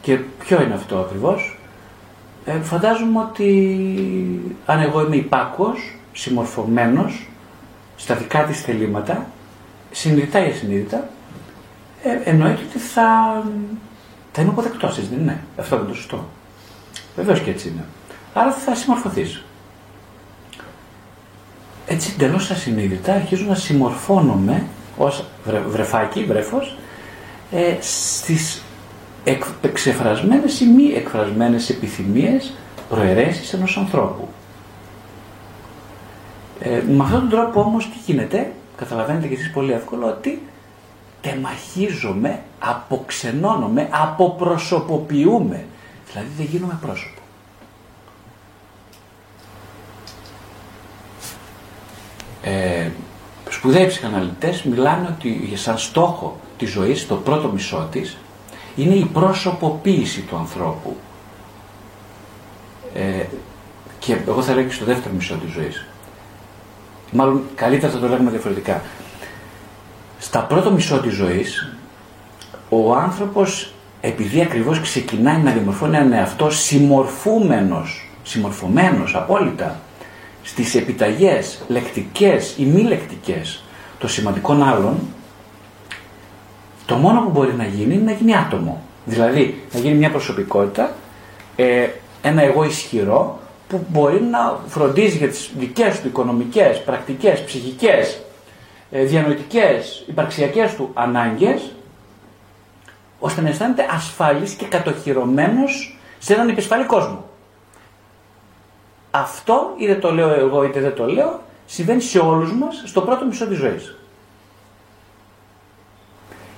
Και ποιο είναι αυτό ακριβώς; Ε, φαντάζομαι ότι αν εγώ είμαι υπάκουος, συμμορφωμένος στα δικά της θελήματα, συνειδητά ή ασυνείδητα, ε, εννοείται ότι θα, θα είμαι αποδεκτός, έτσι δεν είναι; Αυτό είναι το σωστό. Βεβαίως και έτσι είναι. Άρα θα συμμορφωθείς. Έτσι εντελώς ασυνείδητα αρχίζω να συμμορφώνομαι ως βρεφάκι, βρέφος, ε, στις εξεφρασμένες ή μη εκφρασμένες επιθυμίες, προαιρέσεις ενός ανθρώπου. Ε, με αυτόν τον τρόπο όμως τι γίνεται, καταλαβαίνετε και εσείς πολύ εύκολο, ότι τεμαχίζομαι, αποξενώνομαι, αποπροσωποποιούμε. Δηλαδή δεν γίνομαι πρόσωπος. Ε, σπουδαίοι ψυχαναλυτές μιλάνε ότι σαν στόχο της ζωής, το πρώτο μισό της, είναι η προσωποποίηση του ανθρώπου. Ε, και εγώ θα λέγω και στο δεύτερο μισό της ζωής. Μάλλον καλύτερα θα το λέγουμε διαφορετικά. Στα πρώτο μισό της ζωής, ο άνθρωπος επειδή ακριβώς ξεκινάει να δημορφώνει έναν εαυτό συμμορφούμενος, συμμορφωμένος απόλυτα στις επιταγές λεκτικές ή μη λεκτικές των σημαντικών άλλων, το μόνο που μπορεί να γίνει είναι να γίνει άτομο. Δηλαδή να γίνει μια προσωπικότητα, ε, ένα εγώ ισχυρό που μπορεί να φροντίζει για τις δικές του οικονομικές, πρακτικές, ψυχικές, ε, διανοητικές, υπαρξιακές του ανάγκες ώστε να αισθάνεται ασφαλής και κατοχυρωμένος σε έναν επισφαλή κόσμο. Αυτό, είτε το λέω εγώ είτε δεν το λέω, συμβαίνει σε όλους μας στο πρώτο μισό της ζωής.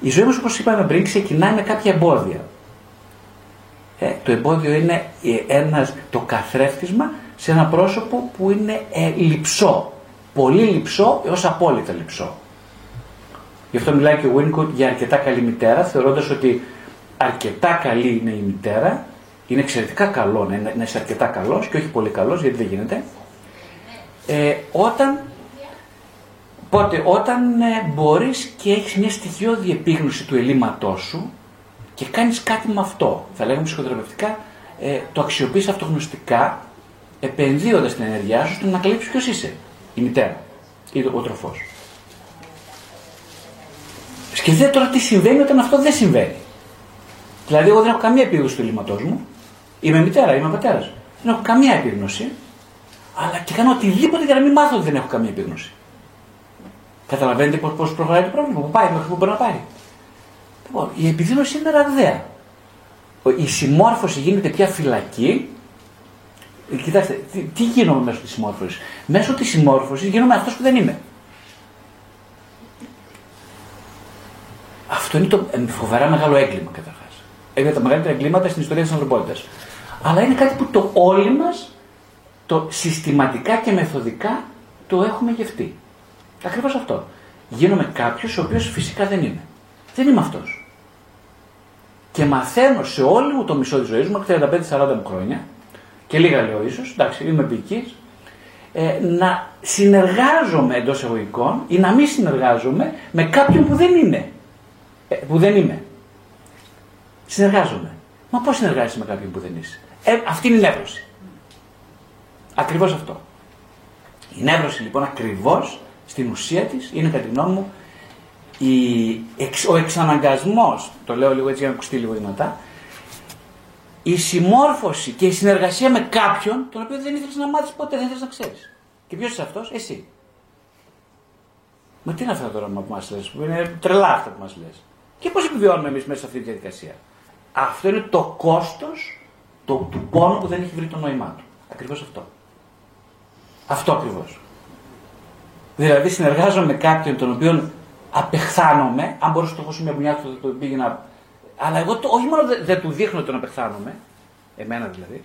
Η ζωή μας όπως είπαμε πριν ξεκινάει με κάποια εμπόδια. Ε, το εμπόδιο είναι ε, ένας, το καθρέφτισμα σε ένα πρόσωπο που είναι ε, λυψό. Πολύ λυψό έως απόλυτα λυψό. Γι' αυτό μιλάει και ο Winnicott για αρκετά καλή μητέρα, θεωρώντας ότι αρκετά καλή είναι η μητέρα, είναι εξαιρετικά καλό να, να είσαι αρκετά καλός και όχι πολύ καλός, γιατί δεν γίνεται, ε, όταν, πότε, όταν ε, μπορείς και έχεις μια στοιχειώδη επίγνωση του ελλείμματός σου και κάνεις κάτι με αυτό, θα λέγαμε ψυχοθεραπευτικά, ε, το αξιοποιείς αυτογνωστικά, επενδύοντας την ενέργειά σου στο να καλύψεις ποιος είσαι, η μητέρα ή ο τροφός. Σκεφτείτε τώρα τι συμβαίνει όταν αυτό δεν συμβαίνει. Δηλαδή, εγώ δεν έχω καμία επίγνωση του ελλείμματός μου. Είμαι μητέρα, είμαι πατέρας. Δεν έχω καμία επίγνωση. Αλλά και κάνω οτιδήποτε για να μην μάθω ότι δεν έχω καμία επίγνωση. Καταλαβαίνετε πώ προχωράει το πρόβλημα, που πάει μέχρι που μπορεί να πάει. Λοιπόν, η επιδείνωση είναι ραγδαία. Η συμμόρφωση γίνεται πια φυλακή. Ε, κοιτάξτε, τι, τι γίνομαι μέσω της συμμόρφωσης; Μέσω της συμμόρφωσης γίνομαι αυτός που δεν είμαι. Αυτό είναι το ε, φοβερά μεγάλο έγκλημα καταρχάς. Είναι τα μεγαλύτερα εγκλήματα στην ιστορία της ανθρωπότητας. Αλλά είναι κάτι που το όλοι μας το συστηματικά και μεθοδικά το έχουμε γευτεί. Ακριβώς αυτό. Γίνομαι κάποιος ο οποίος φυσικά δεν είμαι. Δεν είμαι αυτός. Και μαθαίνω σε όλη μου το μισό της ζωής μου, 35-40 μου χρόνια, και λίγα λέω ίσως, εντάξει, είμαι ποιητή, ε, να συνεργάζομαι εντός εγωικών ή να μην συνεργάζομαι με κάποιον που δεν είναι. Ε, που δεν είμαι. Συνεργάζομαι. Μα πώς συνεργάζεσαι με κάποιον που δεν είσαι; Ε, αυτή είναι η νεύρωση. Ακριβώς αυτό. Η νεύρωση λοιπόν ακριβώς στην ουσία της είναι κατά τη γνώμη μου ο εξαναγκασμός, το λέω λίγο έτσι για να ακουστεί λίγο δυνατά, η συμμόρφωση και η συνεργασία με κάποιον τον οποίο δεν ήθελες να μάθεις ποτέ, δεν ήθελες να ξέρεις. Και ποιος είσαι αυτός, εσύ. Μα τι είναι αυτά τώρα που μας λες, που είναι τρελά αυτά που μας λες; Και πώς επιβιώνουμε εμείς μέσα σε αυτή τη διαδικασία; Αυτό είναι το κόστο του πόνου που δεν έχει βρει το νόημά του. Ακριβώς αυτό. Αυτό ακριβώς. Δηλαδή συνεργάζομαι με κάποιον τον οποίο απεχθάνομαι, αν μπορούσα να το έχω μια μπουνιά του, το πήγαινα. Αλλά εγώ το, όχι μόνο δεν, του δείχνω τον απεχθάνομαι, εμένα δηλαδή,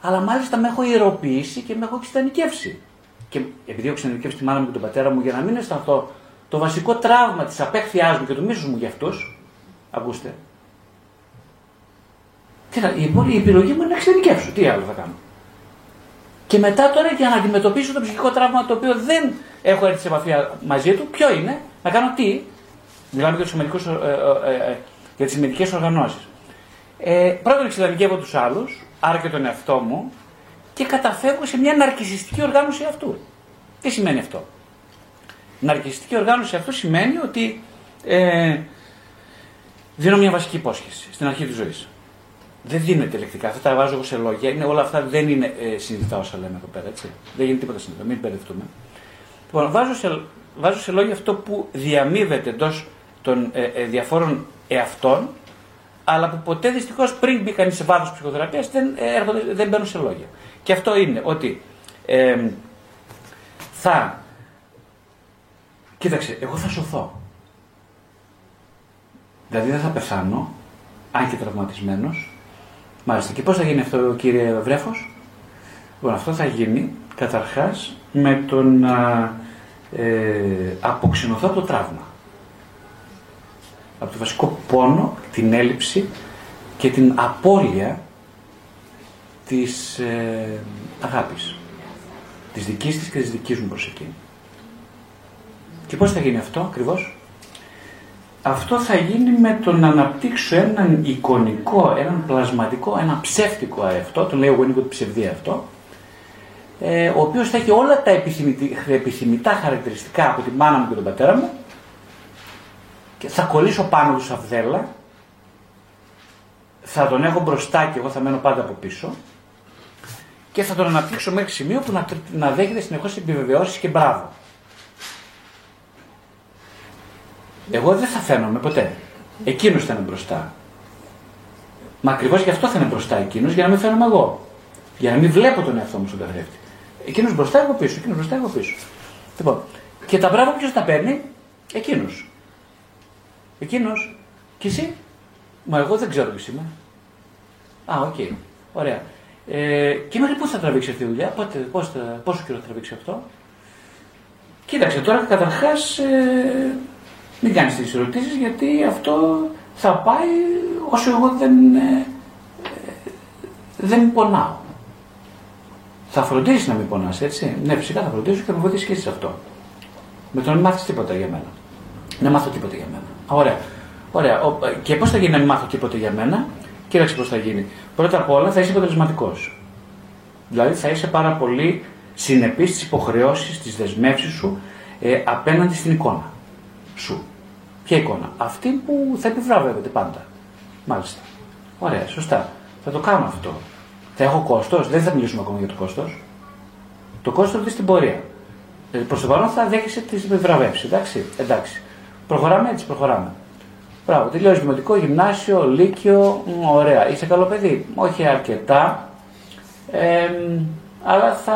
αλλά μάλιστα με έχω ιεροποιήσει και με έχω εξειδανικεύσει. Και επειδή έχω εξειδανικεύσει τη μάνα μου και τον πατέρα μου για να μην αισθανθώ το βασικό τραύμα της απέχθειάς μου και του μίσους μου για αυτούς, ακούστε. Κοίτα, η, η επιλογή μου είναι να εξειδικεύσω. Τι άλλο θα κάνω. Και μετά τώρα για να αντιμετωπίσω το ψυχικό τραύμα το οποίο δεν έχω έρθει σε επαφή μαζί του, ποιο είναι, να κάνω τι; Μιλάμε για, τους ε, ε, ε, ε, για τις σημαντικές οργανώσεις. Ε, πρώτον εξειδικεύω τους άλλους, άρα και τον εαυτό μου, και καταφεύγω σε μια ναρκισιστική οργάνωση αυτού. Τι σημαίνει αυτό; Ναρκιστική οργάνωση αυτό σημαίνει ότι ε, δίνω μια βασική υπόσχεση στην αρχή της ζωής. Δεν δίνεται λεκτικά. Αυτά τα βάζω εγώ σε λόγια. Είναι, όλα αυτά δεν είναι ε, συνειδητά όσα λέμε εδώ πέρα. Έτσι. Δεν γίνεται τίποτα συνειδητά. Μην μπερδευτούμε. Λοιπόν, βάζω σε, βάζω σε λόγια αυτό που διαμείβεται εντός των ε, ε, διαφόρων εαυτών, αλλά που ποτέ δυστυχώς πριν μπει κανείς σε βάθος ψυχοθεραπείας δεν, ε, δεν μπαίνουν σε λόγια. Και αυτό είναι ότι ε, θα Κοίταξε, εγώ θα σωθώ. Δηλαδή δεν θα πεθάνω, αν και τραυματισμένος. Μάλιστα. Και πώς θα γίνει αυτό, κύριε Βρέφος, Λοιπόν, αυτό θα γίνει καταρχάς με το να ε, αποξενωθώ από το τραύμα. Από το βασικό πόνο, την έλλειψη και την απώλεια της ε, αγάπης. Της δικής της και της δικής μου προς εκείνη. Και πώς θα γίνει αυτό ακριβώς; Αυτό θα γίνει με το να αναπτύξω έναν εικονικό, έναν πλασματικό, ένα ψεύτικο αευτό, το λέει ο Winnicott ψευδή αυτό, ε, ο οποίος θα έχει όλα τα επιθυμητά χαρακτηριστικά από τη μάνα μου και τον πατέρα μου και θα κολλήσω πάνω του σαφδέλα, θα τον έχω μπροστά και εγώ θα μένω πάντα από πίσω και θα τον αναπτύξω μέχρι σημείο που να, να δέχεται συνεχώς επιβεβαιώσεις και μπράβο. Εγώ δεν θα φαίνομαι ποτέ. Εκείνος θα είναι μπροστά. Μα ακριβώς γι' αυτό θα είναι μπροστά εκείνος, για να μην φαίνομαι εγώ. Για να μην βλέπω τον εαυτό μου στον καθρέφτη. Εκείνος μπροστά, εγώ πίσω. Εκείνος μπροστά, εγώ πίσω. Λοιπόν, και τα μπράβο ποιος τα παίρνει, εκείνος. Εκείνος. Και εσύ; Μα εγώ δεν ξέρω ποιος είμαι. Α, OK. Okay. Ωραία. Ε, και μέχρι πού θα τραβήξει αυτή η δουλειά, πότε, πώς θα, πόσο καιρό θα τραβήξει αυτό; Κοίταξε, τώρα καταρχάς ε, μην κάνεις τις ερωτήσεις γιατί αυτό θα πάει όσο εγώ δεν, ε, ε δεν πονάω. Θα φροντίσεις να μην πονάς, έτσι. Ναι, φυσικά θα φροντίσω και θα με βοηθήσει και σε αυτό. Με το να μην μάθεις τίποτα για μένα. Να μάθω τίποτα για μένα. Ωραία. Ωραία. Και πώς θα γίνει να μην μάθω τίποτα για μένα, κοίταξε πώς θα γίνει. Πρώτα απ' όλα θα είσαι αποτελεσματικός. Δηλαδή θα είσαι πάρα πολύ συνεπής στις υποχρεώσεις, στις δεσμεύσεις σου ε, απέναντι στην εικόνα σου. Ποια εικόνα; Αυτή που θα επιβραβεύεται πάντα. Μάλιστα. Ωραία, σωστά. Θα το κάνω αυτό. Θα έχω κόστος; Δεν θα μιλήσουμε ακόμα για το κόστος. Το κόστος δεις στην πορεία. Ε, Προς το παρόν θα δέχεσαι τις επιβραβεύσεις. Εντάξει; εντάξει. Προχωράμε έτσι, προχωράμε. Μπράβο, τελειώσει δημοτικό, γυμνάσιο, λύκειο. Ωραία. Είσαι καλό παιδί; Όχι αρκετά. Ε, αλλά θα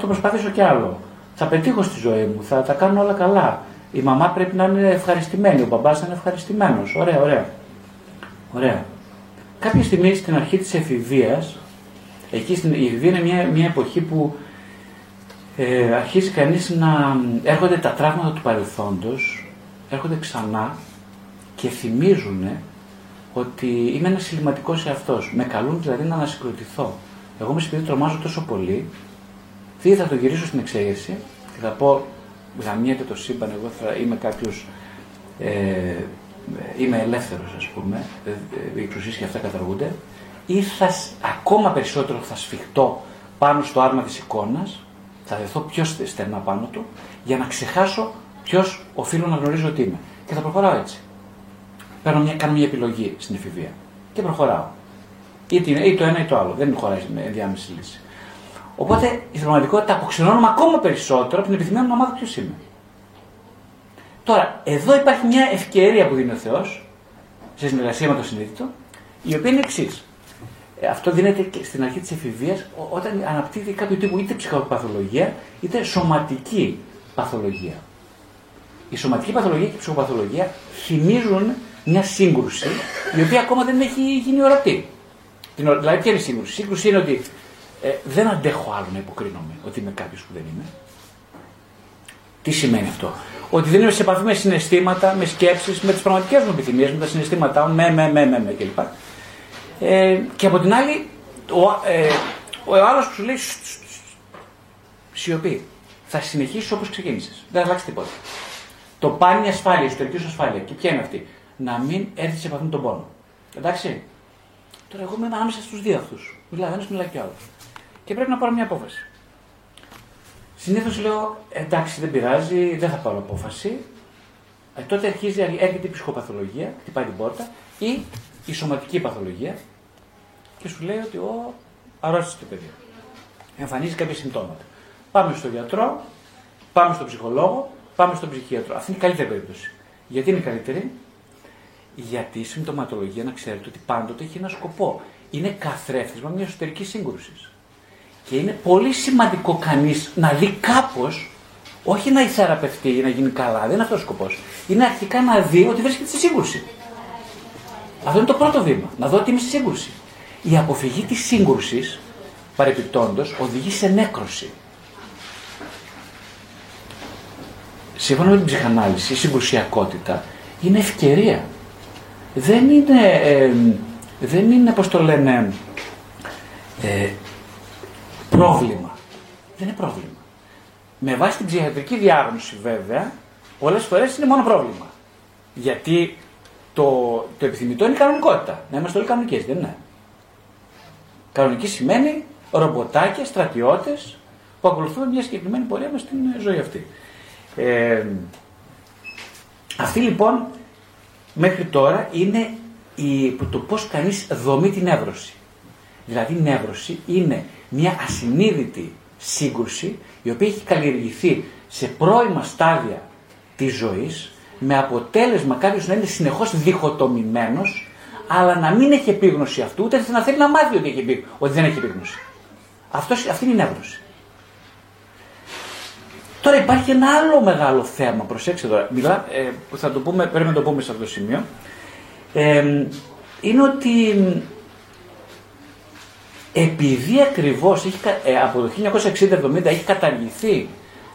το προσπαθήσω κι άλλο. Θα πετύχω στη ζωή μου. Θα τα κάνω όλα καλά. Η μαμά πρέπει να είναι ευχαριστημένη. Ο μπαμπάς να είναι ευχαριστημένος. Ωραία, ωραία. Ωραία. Κάποια στιγμή στην αρχή της εφηβείας, εκεί στην, η εφηβεία είναι μια, μια εποχή που ε, αρχίζει κανείς να έρχονται τα τραύματα του παρελθόντος, έρχονται ξανά και θυμίζουν ότι είμαι ένας συλληματικός εαυτός. Με καλούν δηλαδή να ανασυγκροτηθώ. Εγώ με επειδή τρομάζω τόσο πολύ, τι θα το γυρίσω στην εξαίρεση και θα πω γαμιέται το σύμπαν, εγώ θα είμαι κάποιος. Ε, είμαι ελεύθερος, ας πούμε, ε, ε, οι εξουσίες και αυτά καταργούνται, ή θα, ακόμα περισσότερο θα σφιχτώ πάνω στο άρμα της εικόνας, θα δεθώ πιο στενά πάνω του, για να ξεχάσω ποιος οφείλω να γνωρίζω ότι είμαι. Και θα προχωράω έτσι. Παίρνω μια, κάνω μια επιλογή στην εφηβεία και προχωράω. Είτε είναι ή το ένα ή το άλλο. Δεν χωράει με ενδιάμεση λύση. Οπότε η πραγματικότητα αποξενώνουμε ακόμα περισσότερο από την επιθυμία μου να μάθω ποιο είμαι. Τώρα, εδώ υπάρχει μια ευκαιρία που δίνει ο Θεός, σε συνεργασία με το συνείδητο, η οποία είναι εξής. Ε, αυτό δίνεται και στην αρχή της εφηβείας όταν αναπτύσσεται κάποιο τύπου είτε ψυχοπαθολογία είτε σωματική παθολογία. Η σωματική παθολογία και η ψυχοπαθολογία θυμίζουν μια σύγκρουση η οποία ακόμα δεν έχει γίνει ορατή. Δηλαδή, ποια είναι η σύγκρουση; Η σύγκρουση είναι ότι ε, δεν αντέχω άλλο να υποκρίνομαι ότι είμαι κάποιος που δεν είμαι. Τι σημαίνει αυτό; Ότι δεν είμαι σε επαφή με συναισθήματα, με σκέψεις, με τις πραγματικές μου επιθυμίες, με τα συναισθήματά μου, με, με, με, με, με κλπ. Ε, και από την άλλη, ο, ε, ο άλλος που σου λέει σιωπή. Θα συνεχίσει όπως ξεκίνησες. Δεν αλλάξει τίποτα. Το πάνι ασφάλειας, εσωτερική ασφάλεια. Και ποια είναι αυτή; Να μην έρθεις σε επαφή με τον πόνο. Εντάξει. Τώρα εγώ είμαι ανάμεσα στους δύο αυτούς. Μιλάει ένας, μιλάει κι άλλος και πρέπει να πάρω μια απόφαση. Συνήθως λέω εντάξει δεν πειράζει, δεν θα πάρω απόφαση. Ε, τότε αρχίζει, έρχεται η ψυχοπαθολογία, χτυπάει την πόρτα ή η σωματική παθολογία και σου λέει ότι ο αρρώστησε το παιδί. Εμφανίζει κάποια συμπτώματα. Πάμε στον γιατρό, πάμε στον ψυχολόγο, πάμε στον ψυχίατρο. Αυτή είναι η καλύτερη περίπτωση. Γιατί είναι η καλύτερη, γιατί η συμπτωματολογία να ξέρετε ότι πάντοτε έχει ένα σκοπό. Είναι καθρέφτισμα μιας εσωτερικής σύγκρουσης. Και είναι πολύ σημαντικό κανείς να δει κάπως, όχι να ηθεραπευτεί ή να γίνει καλά, δεν είναι αυτός ο σκοπός. Είναι αρχικά να δει ότι βρίσκεται σε σύγκρουση. Αυτό είναι το πρώτο βήμα. Να δω ότι είμαι σε σύγκρουση. Η αποφυγή της σύγκρουσης, παρεπιπτόντω, οδηγεί σε νέκρωση. Σύμφωνα με την ψυχανάλυση, η συγκρουσιακότητα είναι ευκαιρία. Δεν είναι, ε, δεν είναι πώς το λένε, ε, πρόβλημα. Δεν είναι πρόβλημα. Με βάση την ψυχιατρική διάγνωση βέβαια, πολλές φορές είναι μόνο πρόβλημα. Γιατί το, το επιθυμητό είναι η κανονικότητα. Να είμαστε όλοι κανονικές, δεν είναι. Κανονική σημαίνει ρομποτάκια, στρατιώτες που ακολουθούν μια συγκεκριμένη πορεία με στην ζωή αυτή. Ε, αυτή λοιπόν μέχρι τώρα είναι η, το πώς κανείς δομεί την εύρωση. Δηλαδή η νεύρωση είναι μια ασυνείδητη σύγκρουση η οποία έχει καλλιεργηθεί σε πρώιμα στάδια της ζωής με αποτέλεσμα κάποιος να είναι συνεχώς διχοτομημένος αλλά να μην έχει επίγνωση αυτού ούτε να θέλει να μάθει ότι, έχει, ότι δεν έχει επίγνωση. Αυτός, αυτή είναι η νεύρωση. Τώρα υπάρχει ένα άλλο μεγάλο θέμα, προσέξτε τώρα, μιλά, ε, θα το πούμε, πρέπει να το πούμε σε αυτό το σημείο, ε, είναι ότι επειδή ακριβώς ε, από το 1960-70 έχει καταργηθεί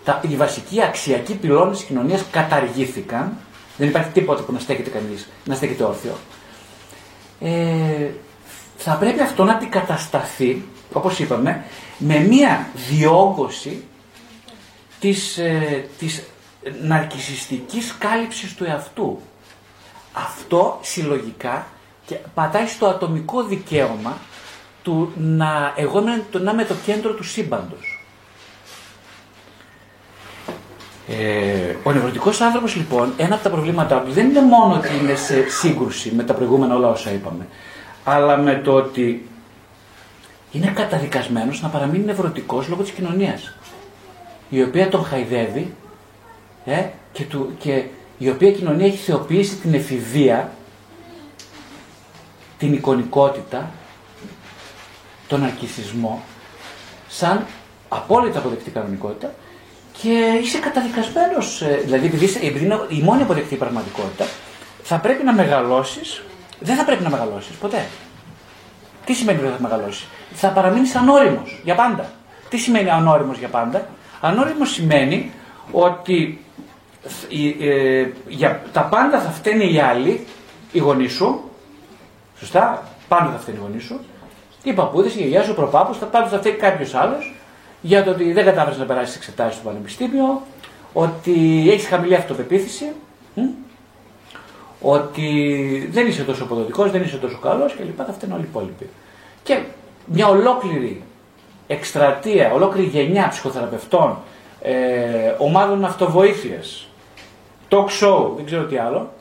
τα, οι βασικοί αξιακοί πυλώνες της κοινωνίας καταργήθηκαν δεν υπάρχει τίποτα που να στέκεται κανείς, να στέκεται όρθιο ε, θα πρέπει αυτό να αντικατασταθεί όπως είπαμε με μία διόγκωση της, ε, της ναρκισιστικής κάλυψης του εαυτού. Αυτό συλλογικά και πατάει στο ατομικό δικαίωμα του να εγώ να είμαι το κέντρο του σύμπαντος. Ε, ο νευρωτικός άνθρωπος λοιπόν, ένα από τα προβλήματά του δεν είναι μόνο ότι είναι σε σύγκρουση με τα προηγούμενα όλα όσα είπαμε, αλλά με το ότι είναι καταδικασμένος να παραμείνει νευρωτικός λόγω της κοινωνίας, η οποία τον χαϊδεύει ε, και, του, και η οποία κοινωνία έχει θεοποιήσει την εφηβεία, την εικονικότητα, τον αρκισισμό, σαν απόλυτα αποδεκτή κανονικότητα και είσαι καταδικασμένος, ε, δηλαδή επειδή, είναι η μόνη αποδεκτή πραγματικότητα, θα πρέπει να μεγαλώσεις, δεν θα πρέπει να μεγαλώσεις ποτέ. Τι σημαίνει ότι δεν θα μεγαλώσεις; Θα παραμείνεις ανώριμος για πάντα. Τι σημαίνει ανώριμος για πάντα; Ανώριμος σημαίνει ότι ε, για τα πάντα θα φταίνει οι άλλοι, οι γονείς σου. Σωστά, πάντα θα φταίνει οι γονείς σου. Οι παππούδες, η γιαγιά σου, ο προπάπου, θα πάντα θα φταίνει κάποιος άλλος για το ότι δεν κατάφερες να περάσεις εξετάσεις στο πανεπιστήμιο, ότι έχεις χαμηλή αυτοπεποίθηση, ότι δεν είσαι τόσο αποδοτικός, δεν είσαι τόσο καλός κλπ. Θα φταίνουν όλοι οι υπόλοιποι. Και μια ολόκληρη εκστρατεία, ολόκληρη γενιά ψυχοθεραπευτών, ε, ομάδων αυτοβοήθειας, talk show, δεν ξέρω τι άλλο,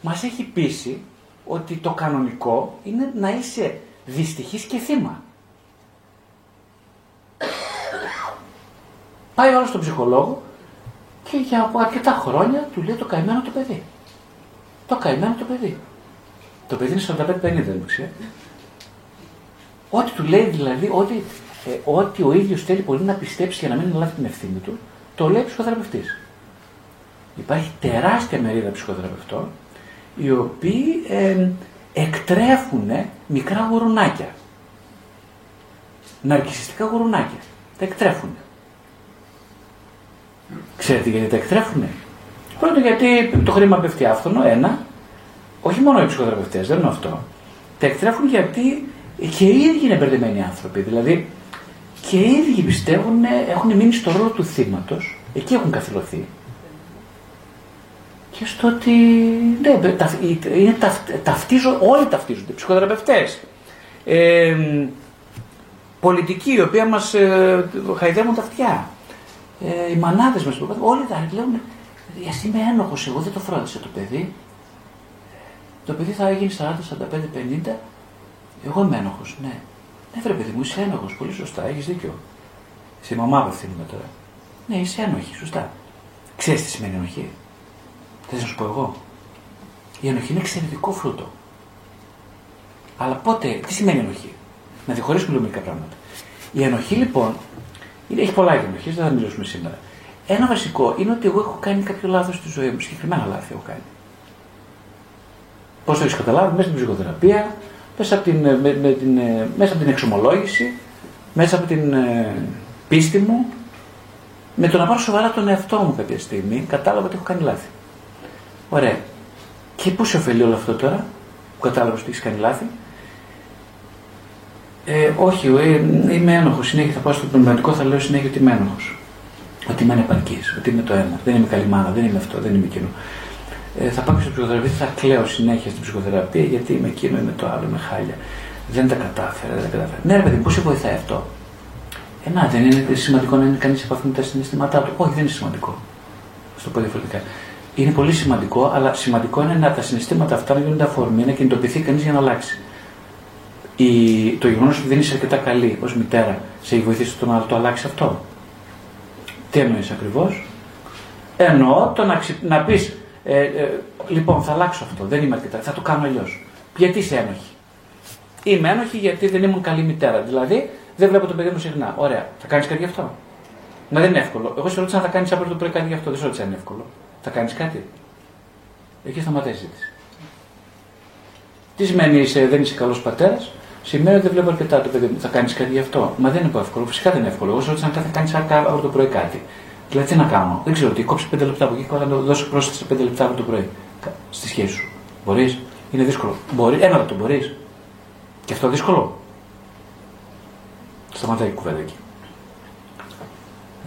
μας έχει πείσει ότι το κανονικό είναι να είσαι δυστυχής και θύμα. Πάει όλο στον ψυχολόγο και για από αρκετά χρόνια του λέει το καημένο το παιδί. Το καημένο το παιδί. Το παιδί είναι 45-50, δεν ξέρω. Ό,τι του λέει δηλαδή, ό,τι, ε, ό,τι ο ίδιος θέλει πολύ να πιστέψει για να μην λάβει την ευθύνη του, το λέει ψυχοθεραπευτής. Υπάρχει τεράστια μερίδα ψυχοθεραπευτών οι οποίοι ε, εκτρέφουν μικρά γουρουνάκια. Ναρκιστικά γουρουνάκια. Τα εκτρέφουν. Ξέρετε γιατί τα εκτρέφουν. Πρώτον γιατί το χρήμα πέφτει άφθονο, ένα. Όχι μόνο οι ψυχοθεραπευτές, δεν είναι αυτό. Τα εκτρέφουν γιατί και οι ίδιοι είναι μπερδεμένοι άνθρωποι. Δηλαδή και οι ίδιοι πιστεύουν, έχουν μείνει στο ρόλο του θύματος, εκεί έχουν καθυλωθεί. Και στο ότι ναι, είναι, ταυτίζω, όλοι ταυτίζονται, ψυχοθεραπευτές, ε, πολιτικοί οι οποίοι μας ε, χαϊδεύουν τα αυτιά, ε, οι μανάδες μας, όλοι τα λέγουν, εσύ είμαι ένοχος, εγώ δεν το φρόντισα το παιδί, το παιδί θα γίνει 40, 45, 50 εγώ είμαι ένοχος, ναι. Ναι, βρε παιδί μου, είσαι ένοχος. Πολύ σωστά, έχεις δίκιο. Σε μαμά απευθύνουμε τώρα. Ναι, είσαι ένοχη, σωστά. Ξέρεις τι σημαίνει ενοχή. Θες να σου πω εγώ; Η ενοχή είναι εξαιρετικό φρούτο. Αλλά πότε, τι σημαίνει ενοχή; Να διχωρίσουμε λίγο μερικά πράγματα. Η ενοχή λοιπόν, έχει πολλά ενοχής, δεν θα μιλήσουμε σήμερα. Ένα βασικό είναι ότι εγώ έχω κάνει κάποιο λάθος στη ζωή μου. Συγκεκριμένα λάθη έχω κάνει. Πώς το έχεις καταλάβει, μέσα στην ψυχοθεραπεία, μέσα από την, με, με την, ε, μέσα από την εξομολόγηση, μέσα από την ε, πίστη μου, με το να πάρω σοβαρά τον εαυτό μου κάποια στιγμή, κατάλαβα ότι έχω κάνει λάθη. Ωραία. Και πού σε ωφελεί όλο αυτό τώρα, που κατάλαβα ότι έχεις κάνει λάθη; Ε, όχι, ε, είμαι ένοχος. Συνέχεια θα πάω στο πνευματικό, θα λέω συνέχεια ότι είμαι ένοχος. Ότι είμαι ανεπαρκής, ότι είμαι το ένα. Δεν είμαι καλή μάνα, δεν είμαι αυτό, δεν είμαι εκείνο ε, θα πάω στην ψυχοθεραπεία, θα κλαίω συνέχεια στην ψυχοθεραπεία γιατί είμαι εκείνο, είμαι το άλλο, είμαι χάλια. Δεν τα κατάφερα, δεν τα κατάφερα. Ναι, ρε παιδί, πώς σε βοηθάει αυτό; Ε, να, δεν είναι σημαντικό να είναι κανείς σε επαφή με τα συναισθήματά του. Όχι, δεν είναι σημαντικό. Στο πω διαφορετικά. Είναι πολύ σημαντικό, αλλά σημαντικό είναι να τα συναισθήματα αυτά να γίνονται αφορμή, να κινητοποιηθεί κανείς για να αλλάξει. Η, το γεγονός ότι δεν είσαι αρκετά καλή ως μητέρα σε έχει βοηθήσει το να το αλλάξει αυτό; Τι εννοείς ακριβώς; Εννοώ το να, να πεις ε, ε, λοιπόν, θα αλλάξω αυτό. Δεν είμαι αρκετά. Θα το κάνω αλλιώς. Γιατί είσαι ένοχη; Είμαι ένοχη γιατί δεν ήμουν καλή μητέρα. Δηλαδή, δεν βλέπω το παιδί μου συχνά. Ωραία. Θα κάνεις κάτι γι' αυτό; Μα δεν είναι εύκολο. Εγώ σε ρώτησα να θα κάνεις αύριο το πρωί κάτι γι' αυτό. Δεν σε ρώτησα αν είναι εύκολο. Θα κάνεις κάτι. Εκεί σταματάει η συζήτηση. Τι σημαίνει είσαι, δεν είσαι καλός πατέρας, Σήμερα δεν βλέπω αρκετά το παιδί μου. Θα κάνεις κάτι γι' αυτό; Μα δεν είναι εύκολο. Φυσικά δεν είναι εύκολο. Εγώ ρώτησα αν θα κάνει αύριο το πρωί κάτι. Δηλαδή τι να κάνω; Δεν ξέρω τι. Κόψεις 5 λεπτά από εκεί και να το δώσω πρόσθεση 5 λεπτά από το πρωί. Στη σχέση σου. Μπορείς; Είναι δύσκολο. Μπορεί. Ένα λεπτό μπορείς. Και αυτό δύσκολο. Σταματάει η κουβέντα εκεί.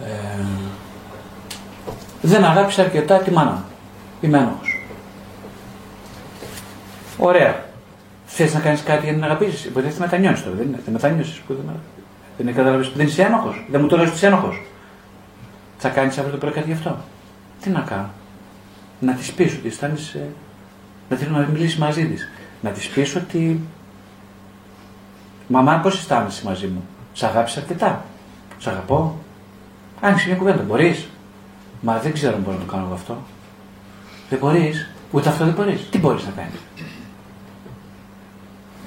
Ε, δεν αγάπησα αρκετά τη μάνα. Είμαι ένοχος. Ωραία. Θες να κάνεις κάτι για να την αγαπήσεις; Μπορεί να τη μετανιώσει τώρα, δεν είναι. Θα μετανιώσεις που δεν Δεν κατάλαβε που δεν είσαι ένοχος. Δεν μου το λες ότι είσαι ένοχος. Θα κάνεις αύριο το πρωί κάτι γι' αυτό. Τι να κάνω; Να της πεις ότι αισθάνεσαι. Να θέλω να μιλήσεις μαζί της. Να της πεις ότι. Μαμά, πώς αισθάνεσαι μαζί μου; Σ' αγάπησα αρκετά. Σ' αγαπώ. Άνοιξε μια κουβέντα. Μπορείς. Μα δεν ξέρω αν μπορώ να το κάνω αυτό. Δεν μπορείς. Ούτε αυτό δεν μπορείς. Τι μπορείς να κάνεις.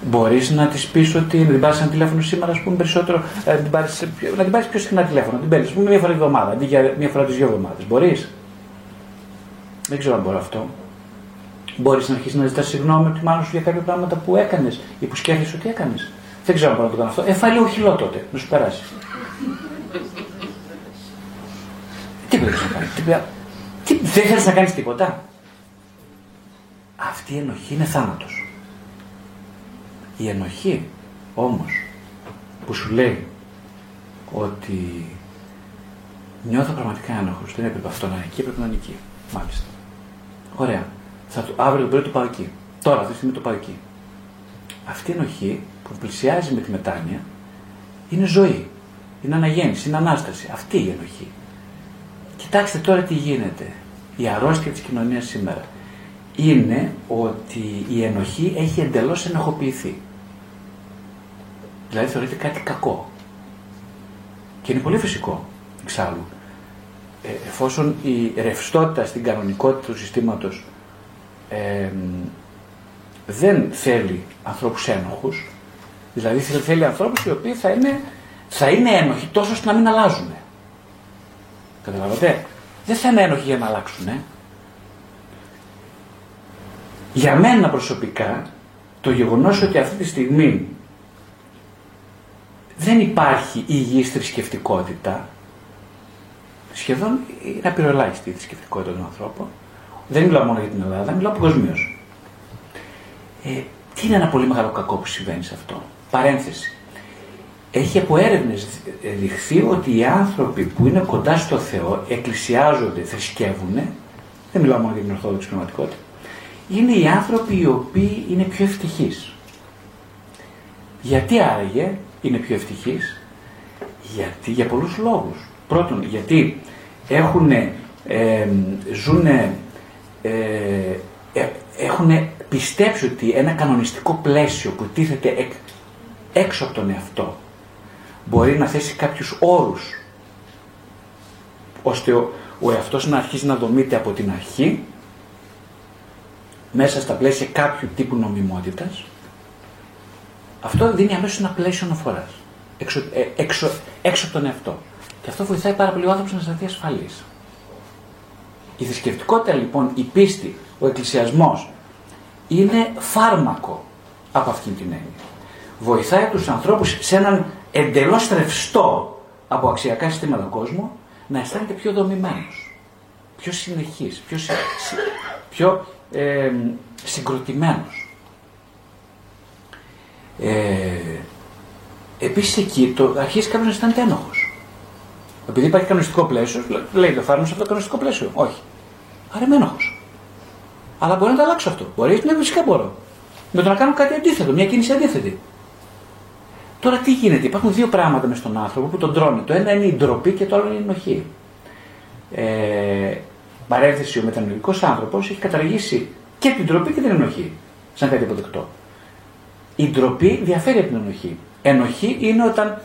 Μπορείς να της πεις ότι να την πάρεις ένα τηλέφωνο σήμερα, ας πούμε, περισσότερο. Ε, να την πάρεις να την πάρεις πιο συχνά τηλέφωνο. Να την παίρνεις, ας πούμε, μία φορά τη εβδομάδα αντί για μία φορά τις δύο εβδομάδες. Μπορείς. Δεν ξέρω αν μπορώ αυτό. Μπορείς να αρχίσεις να ζητάς συγγνώμη από τη μάνα σου για κάποια πράγματα που έκανες ή που σκέφτεσαι ότι έκανες. Δεν ξέρω αν μπορώ να το κάνω αυτό. Ε, φάει λίγο χυλό τότε, να σου περάσει. Τι πρέπει να κάνεις. Τι, τι, δεν θέλεις να κάνεις τίποτα. Αυτή η ενοχή είναι θάνατος. Η ενοχή όμως που σου λέει ότι νιώθω πραγματικά ένοχος, δεν έπρεπε αυτό να είναι εκεί, έπρεπε να είναι εκεί. Μάλιστα. Ωραία. Θα το, αύριο το πρωί το πάω εκεί. Τώρα, αυτή τη στιγμή το πάω εκεί. Αυτή η ενοχή που πλησιάζει με τη μετάνοια είναι ζωή. Είναι αναγέννηση, είναι ανάσταση. Αυτή η ενοχή. Κοιτάξτε τώρα τι γίνεται. Η αρρώστια της κοινωνίας σήμερα είναι ότι η ενοχή έχει εντελώς ενοχοποιηθεί. Δηλαδή θεωρείται κάτι κακό. Και είναι πολύ φυσικό, εξάλλου. Ε, εφόσον η ρευστότητα στην κανονικότητα του συστήματος δεν θέλει ανθρώπους ένοχους, δηλαδή θέλει ανθρώπους οι οποίοι θα είναι, θα είναι ένοχοι τόσο ώστε να μην αλλάζουν. Καταλαβαίνετε. Δεν θα είναι ένοχοι για να αλλάξουν. Για μένα προσωπικά, το γεγονός ότι αυτή τη στιγμή δεν υπάρχει υγιής θρησκευτικότητα, σχεδόν είναι απειροελάχιστη η θρησκευτικότητα των ανθρώπων, δεν μιλάω μόνο για την Ελλάδα, μιλάω παγκοσμίως. Ε, τι είναι ένα πολύ μεγάλο κακό που συμβαίνει σε αυτό; Παρένθεση. Έχει από έρευνες δειχθεί ότι οι άνθρωποι που είναι κοντά στο Θεό, εκκλησιάζονται, θρησκεύουν, δεν μιλάω μόνο για την Ορθόδοξη πνευματικότητα, είναι οι άνθρωποι οι οποίοι είναι πιο ευτυχείς. Γιατί άραγε είναι πιο ευτυχείς, γιατί για πολλούς λόγους. Πρώτον, γιατί έχουν, ε, ζουνε, ε, έχουν πιστέψει ότι ένα κανονιστικό πλαίσιο που τίθεται έξω από τον εαυτό μπορεί να θέσει κάποιους όρους ώστε ο, ο εαυτός να αρχίσει να δομείται από την αρχή μέσα στα πλαίσια κάποιου τύπου νομιμότητας αυτό δίνει αμέσως ένα πλαίσιο αναφοράς. Έξω, ε, έξω, έξω από τον εαυτό. Και αυτό βοηθάει πάρα πολύ ο άνθρωπος να αισθανθεί ασφαλής. Η θρησκευτικότητα λοιπόν, η πίστη, ο εκκλησιασμός είναι φάρμακο από αυτήν την έννοια. Βοηθάει τους ανθρώπους σε έναν εντελώς ρευστό από αξιακά συστήματα κόσμο να αισθάνεται πιο δομημένος, πιο συνεχής, πιο, πιο ε, συγκροτημένος. Ε, Επίσης εκεί το, αρχίζει κάποιος να αισθάνεται ένοχος. Επειδή υπάρχει κανονιστικό πλαίσιο, λέει το φάρμακο σε αυτό το κανονιστικό πλαίσιο. Όχι. Άρα είμαι ένοχος. Αλλά μπορεί να το αλλάξω αυτό. Μπορεί, ναι, φυσικά μπορώ. Με το να κάνω κάτι αντίθετο, μια κίνηση αντίθετη. Τώρα τι γίνεται, υπάρχουν δύο πράγματα μες στον άνθρωπο που τον τρώνε. Το ένα είναι η ντροπή και το άλλο είναι η ενοχή. Ε, παρένθεση, ο μετανοητικός άνθρωπος έχει καταργήσει και την ντροπή και την ενοχή. Σαν κάτι αποδεκτό. Η ντροπή διαφέρει από την ενοχή. Ενοχή είναι όταν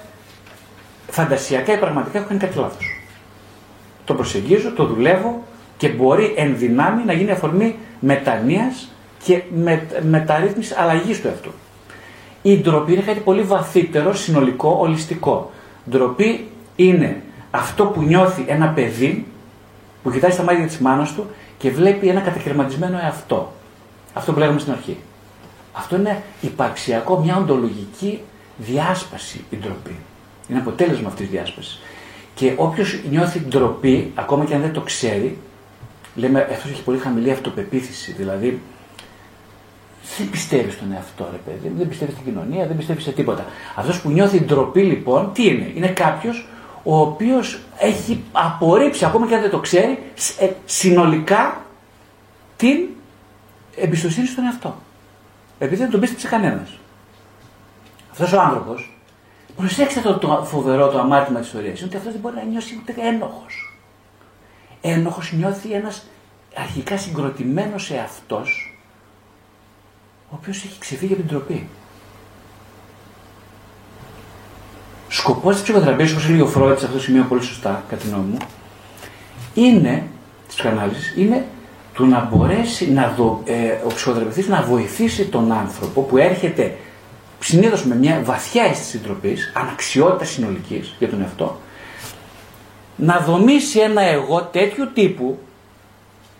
φαντασιακά ή πραγματικά έχω κάνει κάτι λάθος. Το προσεγγίζω, το δουλεύω και μπορεί εν δυνάμει να γίνει αφορμή μετανοίας και με, μεταρρύθμισης αλλαγής του εαυτού. Η ντροπή είναι κάτι πολύ βαθύτερο, συνολικό, ολιστικό. Ντροπή είναι αυτό που νιώθει ένα παιδί που κοιτάει στα μάτια της μάνας του και βλέπει ένα κατακαιρματισμένο εαυτό. Αυτό που λέγαμε στην αρχή. Αυτό είναι υπαρξιακό, μια οντολογική διάσπαση η ντροπή. Είναι αποτέλεσμα αυτής της διάσπασης. Και όποιος νιώθει ντροπή, ακόμα και αν δεν το ξέρει, λέμε αυτός έχει πολύ χαμηλή αυτοπεποίθηση. Δηλαδή, δεν πιστεύεις στον εαυτό, ρε παιδί, δεν πιστεύεις στην κοινωνία, δεν πιστεύεις σε τίποτα. Αυτός που νιώθει ντροπή, λοιπόν, τι είναι, είναι κάποιος ο οποίος έχει απορρίψει, ακόμα και αν δεν το ξέρει, ε, συνολικά την εμπιστοσύνη στον εαυτό. Επειδή δεν τον πίστεψε κανένας. Αυτός ο άνθρωπος, προσέξτε το, το φοβερό το αμάρτημα της ιστορίας, είναι ότι αυτός δεν μπορεί να νιώσει ούτε ένοχος. Ένοχος νιώθει ένας αρχικά συγκροτημένος εαυτός, ο οποίος έχει ξεφύγει από την τροπή. Σκοπός της ψυχοθεραπείας, όπως λέει ο Φρόιτ σε αυτό το σημείο πολύ σωστά, κατά τη γνώμη μου, είναι, της ψυχανάλυση, είναι το να μπορέσει να δω, ε, ο ψυχοθεραπευτής να βοηθήσει τον άνθρωπο που έρχεται συνήθως με μια βαθιά αίσθηση ντροπής, αναξιότητας συνολικής για τον εαυτό, να δομήσει ένα εγώ τέτοιου τύπου,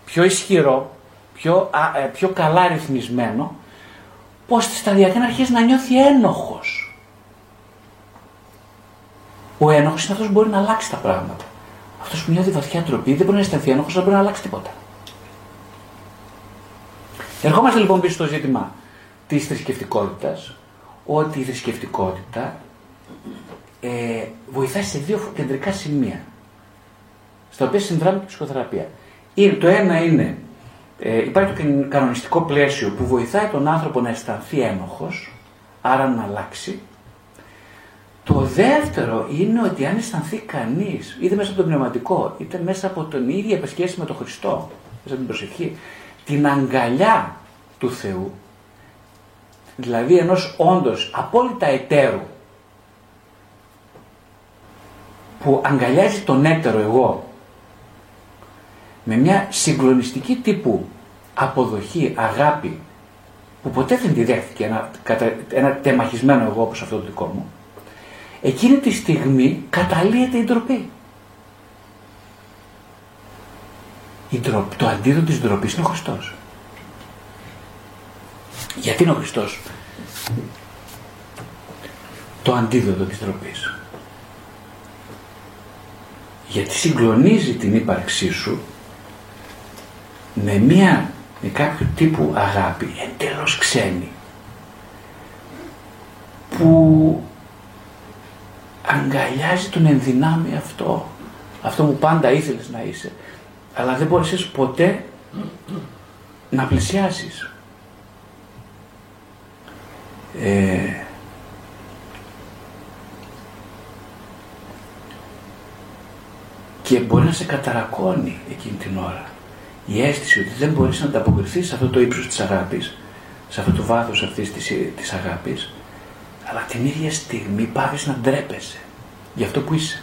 πιο ισχυρό, πιο, α, ε, πιο καλά ρυθμισμένο, πως σταδιακά να αρχίσει να νιώθει ένοχος. Ο ένοχος είναι αυτός που μπορεί να αλλάξει τα πράγματα. Αυτός που νιώθει βαθιά ντροπή δεν μπορεί να αισθανθεί ένοχος, δεν μπορεί να αλλάξει τίποτα. Ερχόμαστε λοιπόν πίσω στο ζήτημα της θρησκευτικότητας, ότι η θρησκευτικότητα ε, βοηθάει σε δύο κεντρικά σημεία, στα οποία συνδράμει η ψυχοθεραπεία. Το ένα είναι, ε, υπάρχει το κανονιστικό πλαίσιο που βοηθάει τον άνθρωπο να αισθανθεί ένοχος, άρα να αλλάξει. Το δεύτερο είναι ότι αν αισθανθεί κανείς, είτε μέσα από το πνευματικό, είτε μέσα από την ίδια επασχέση με τον Χριστό, μέσα από την προσευχή, την αγκαλιά του Θεού, δηλαδή ενός όντως απόλυτα εταίρου, που αγκαλιάζει τον έτερο εγώ με μια συγκλονιστική τύπου αποδοχή, αγάπη που ποτέ δεν τη δέχτηκε ένα, ένα τεμαχισμένο εγώ όπως αυτό το δικό μου εκείνη τη στιγμή καταλύεται η ντροπή. Η ντροπ, το αντίδοτο της ντροπής είναι ο Χριστός. Γιατί είναι ο Χριστός; Το αντίδοτο της ντροπής. Γιατί συγκλονίζει την ύπαρξή σου με μία, με κάποιο τύπου αγάπη εντελώς ξένη που αγκαλιάζει τον ενδυνάμει αυτό. Αυτό που πάντα ήθελες να είσαι αλλά δεν μπορείς ποτέ να πλησιάσεις. Ε, και μπορεί να σε καταρακώνει εκείνη την ώρα η αίσθηση ότι δεν μπορείς να ανταποκριθείς σε αυτό το ύψος της αγάπης σε αυτό το βάθος αυτής της, της αγάπης αλλά την ίδια στιγμή πάβεις να ντρέπεσαι για αυτό που είσαι.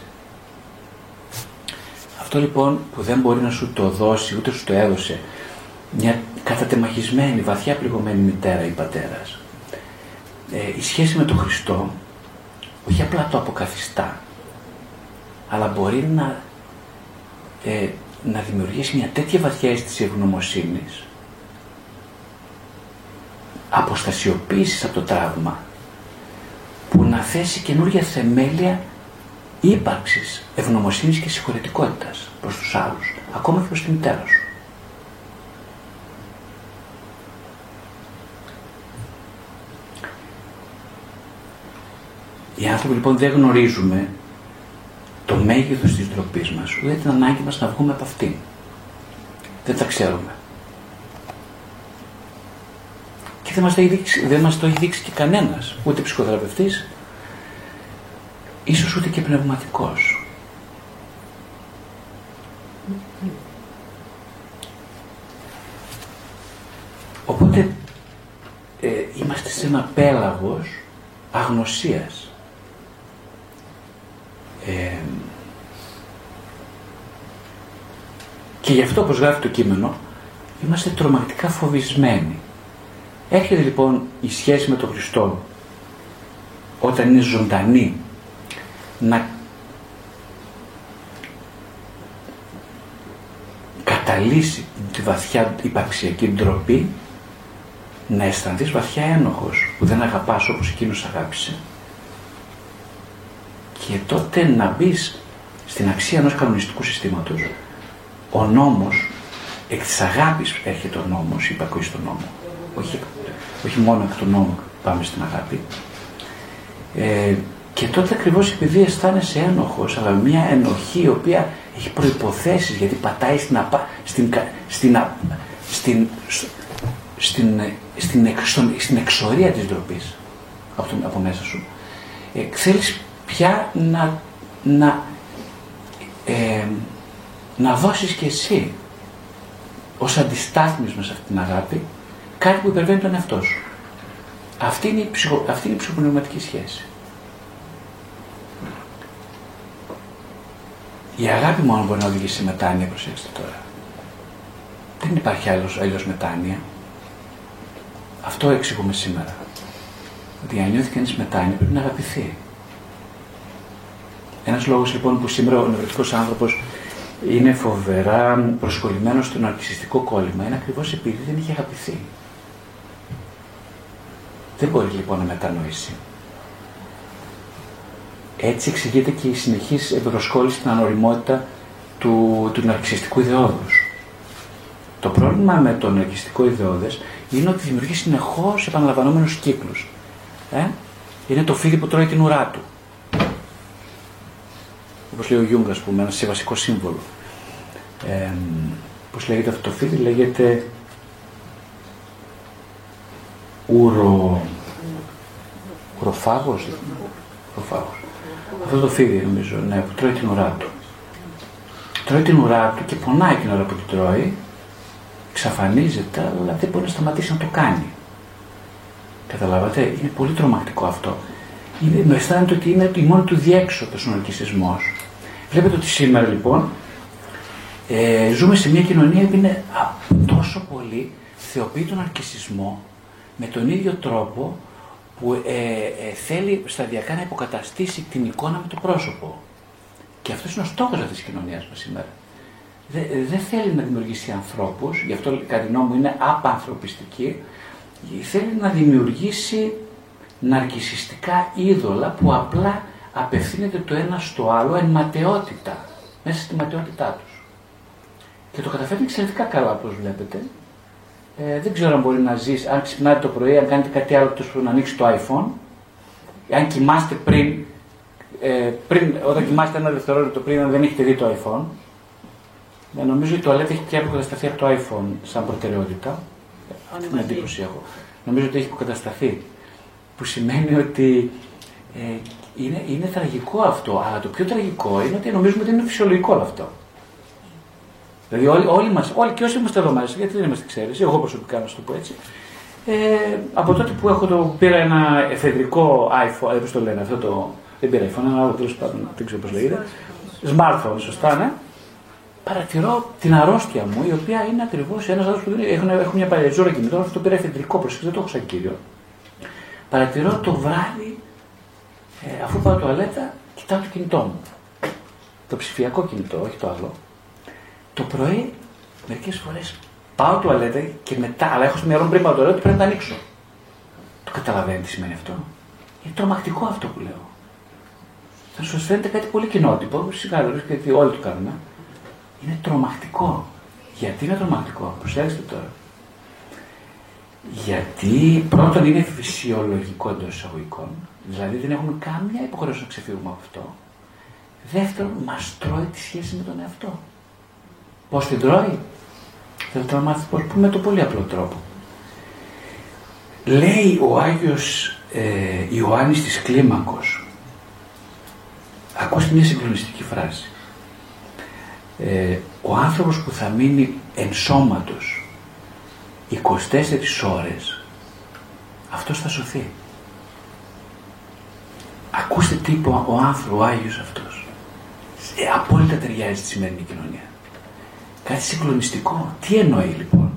Αυτό λοιπόν που δεν μπορεί να σου το δώσει ούτε σου το έδωσε μια κατατεμαχισμένη, βαθιά πληγωμένη μητέρα ή πατέρας ε, η σχέση με τον Χριστό όχι απλά το αποκαθιστά αλλά μπορεί να, ε, να δημιουργήσει μια τέτοια βαθιά αίσθηση ευγνωμοσύνης αποστασιοποίησης από το τραύμα που να θέσει καινούργια θεμέλια ύπαρξης ευγνωμοσύνης και συγχωρετικότητας προς τους άλλους, ακόμα και προς τη μητέρα σου. Οι άνθρωποι λοιπόν δεν γνωρίζουμε το μέγεθος της ντροπής μας, ούτε την ανάγκη μας να βγούμε από αυτήν. Δεν τα ξέρουμε. Και δεν μας το έχει δείξει, δεν μας το έχει δείξει και κανένας, ούτε ψυχοθεραπευτής, ίσως ούτε και πνευματικός. Οπότε ε, είμαστε σε ένα πέλαγος αγνωσίας. Ε, και γι' αυτό όπως γράφει το κείμενο είμαστε τρομακτικά φοβισμένοι. Έρχεται λοιπόν η σχέση με τον Χριστό όταν είναι ζωντανή να καταλύσει τη βαθιά υπαρξιακή ντροπή να αισθανθείς βαθιά ένοχος που δεν αγαπάς όπως εκείνος αγάπησε και τότε να μπεις στην αξία ενός κανονιστικού συστήματος. Ο νόμος, εκ της αγάπης έρχεται ο νόμος, υπακούει στον νόμο. Όχι, όχι μόνο εκ του νόμου πάμε στην αγάπη. Ε, και τότε ακριβώς επειδή αισθάνεσαι ένοχος, αλλά μια ενοχή η οποία έχει προποθέσει γιατί πατάει στην, απα, στην, στην, στην, στην, στην, στην εξορία της ντροπής από, από μέσα σου. Ε, θέλεις πια να, να, ε, να δώσεις και εσύ ως αντιστάθμισμα σε αυτή την αγάπη κάτι που υπερβαίνει τον εαυτό σου. Αυτή είναι η, ψυχο, αυτή είναι η ψυχοπνευματική σχέση. Η αγάπη μόνο μπορεί να οδηγήσει σε μετάνοια, προσέξτε τώρα. Δεν υπάρχει άλλος, αλλιώς μετάνοια. Αυτό εξηγούμε σήμερα. Ότι αν νιώθει κανείς μετάνοια πρέπει να αγαπηθεί. Ένας λόγος λοιπόν που σήμερα ο νευρωτικός άνθρωπος είναι φοβερά προσκολλημένος στο ναρκιστικό κόλλημα είναι ακριβώς επειδή δεν είχε αγαπηθεί. Δεν μπορεί λοιπόν να μετανοήσει. Έτσι εξηγείται και η συνεχής εμπροσκόλληση στην ανοριμότητα του, του ναρκιστικού ιδεώδους. Το πρόβλημα με το ναρκισσιστικό ιδεώδες είναι ότι δημιουργεί συνεχώς επαναλαμβανόμενους κύκλους. Ε; Είναι το φίδι που τρώει την ουρά του. Όπως λέει ο Γιουνγκ, ας πούμε, ένας βασικός σύμβολος. Ε, πώς λέγεται αυτό το φίδι, λέγεται ουρο... ουροφάγος. ουροφάγος. Αυτό το φίδι νομίζω, ναι, που τρώει την ουρά του. Τρώει την ουρά του και πονάει την ώρα που την τρώει, εξαφανίζεται, αλλά δεν μπορεί να σταματήσει να το κάνει. Καταλάβατε, είναι πολύ τρομακτικό αυτό. Είναι, με αισθάνεται ότι είναι η μόνη του διέξοδος ο ναρκισισμός. Βλέπετε ότι σήμερα λοιπόν ε, ζούμε σε μια κοινωνία που είναι τόσο πολύ θεοποιεί τον αρκισισμό με τον ίδιο τρόπο που ε, ε, θέλει σταδιακά να υποκαταστήσει την εικόνα με το πρόσωπο. Και αυτός είναι ο στόχος αυτής της κοινωνίας μας σήμερα. Δεν θέλει να δημιουργήσει ανθρώπους, γι' αυτό κατά τη μου είναι απανθρωπιστική, θέλει να δημιουργήσει ναρκισιστικά είδωλα που απλά απευθύνεται το ένα στο άλλο εν ματαιότητα, μέσα στη ματαιότητά τους. Και το καταφέρνει εξαιρετικά καλά, όπως βλέπετε. Ε, δεν ξέρω αν μπορεί να ζήσει, αν ξυπνάτε το πρωί, αν κάνετε κάτι άλλο τόσο να ανοίξει το iPhone, αν κοιμάστε πριν, ε, πριν όταν κοιμάστε ένα δευτερόλεπτο πριν, αν δεν έχετε δει το iPhone, ε, νομίζω ότι η τουαλέτα έχει πια αποκατασταθεί από το iPhone σαν προτεραιότητα. Την εντύπωση έχω. Νομίζω ότι έχει αποκατασταθεί. Που σημαίνει ότι ε, είναι, είναι τραγικό αυτό, αλλά το πιο τραγικό είναι ότι νομίζουμε ότι είναι φυσιολογικό αυτό. Δηλαδή όλοι, όλοι μας, όλοι και όσοι είμαστε εδώ μέσα, γιατί δεν είμαστε ξέρεις, εγώ προσωπικά να σου το πω έτσι, ε, από τότε που έχω το, πήρα ένα εφεδρικό iPhone, ε, το λένε αυτό το, δεν πήρα iPhone, ένα άλλο τέλος πάντων, δεν ξέρω πώς λέγεται, smartphone, σωστά, ναι, παρατηρώ την αρρώστια μου, η οποία είναι ακριβώς ένας άνθρωπος που δεν έχω, έχω μια παλιά ζώρα κινητό, αυτό το πήρα εφεδρικό, προσέξτε, δεν το έχω σαν κύριο. Παρατηρώ το βράδυ ε, αφού πάω τουαλέτα, κοιτάω το κινητό μου. Το ψηφιακό κινητό, όχι το άλλο. Το πρωί, μερικές φορές πάω τουαλέτα και μετά, αλλά έχω στο μυαλό μου πριν πάω τουαλέτα, πρέπει να τα ανοίξω. Το καταλαβαίνετε τι σημαίνει αυτό. Είναι τρομακτικό αυτό που λέω. Θα σου φαίνεται κάτι πολύ κοινότυπο, σιγά γιατί όλοι το κάνουμε. Είναι τρομακτικό. Γιατί είναι τρομακτικό, προσέξτε τώρα. Γιατί πρώτον είναι φυσιολογικό εντός εισαγωγικών, δηλαδή δεν έχουμε καμία υποχρέωση να ξεφύγουμε από αυτό. Δεύτερον, μας τρώει τη σχέση με τον εαυτό. Πώς την τρώει, θέλετε να μάθετε πώς, με το πολύ απλό τρόπο. Λέει ο Άγιος ε, Ιωάννης της Κλίμακος, ακούστε μια συγκλονιστική φράση. Ε, ο άνθρωπος που θα μείνει ενσώματος 24 ώρες αυτός θα σωθεί. Ακούστε τι είπε ο άνθρωπος, ο Άγιος αυτός. Ε, απόλυτα ταιριάζει στη σημερινή κοινωνία. Κάτι συγκλονιστικό. Τι εννοεί λοιπόν;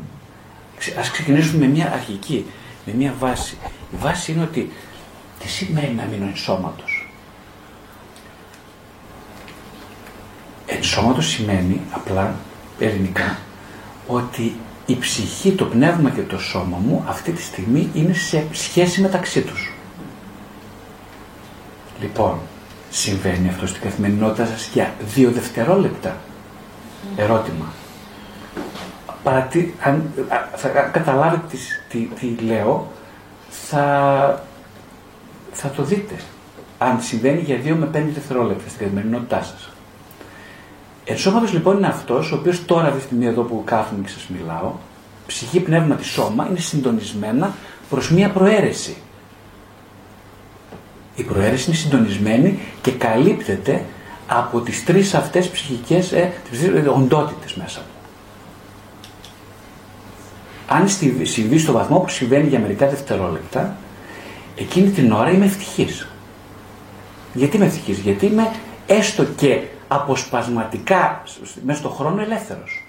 Ας ξεκινήσουμε με μια αρχική, με μια βάση. Η βάση είναι ότι τι σημαίνει να μείνω ενσώματος; Ενσώματος σημαίνει απλά ελληνικά ότι η ψυχή, το πνεύμα και το σώμα μου αυτή τη στιγμή είναι σε σχέση μεταξύ τους. Λοιπόν, συμβαίνει αυτό στην καθημερινότητα σας για δύο δευτερόλεπτα. Ερώτημα. Παρατη, αν, θα καταλάβετε τι, τι, λέω, θα, θα το δείτε. Αν συμβαίνει για δύο με πέντε δευτερόλεπτα στην καθημερινότητά σας. Ενσώματος λοιπόν είναι αυτός, ο οποίος τώρα αυτή τη στιγμή εδώ που κάθομαι και σας μιλάω, ψυχή, πνεύμα τη σώμα είναι συντονισμένα προς μία προαίρεση. Η προαίρεση είναι συντονισμένη και καλύπτεται από τις τρεις αυτές ψυχικές ε, οντότητες μέσα μου. Αν συμβεί στο βαθμό που συμβαίνει για μερικά δευτερόλεπτα, εκείνη την ώρα είμαι ευτυχής. Γιατί είμαι ευτυχής, γιατί είμαι έστω και αποσπασματικά μέσα στον χρόνο ελεύθερος.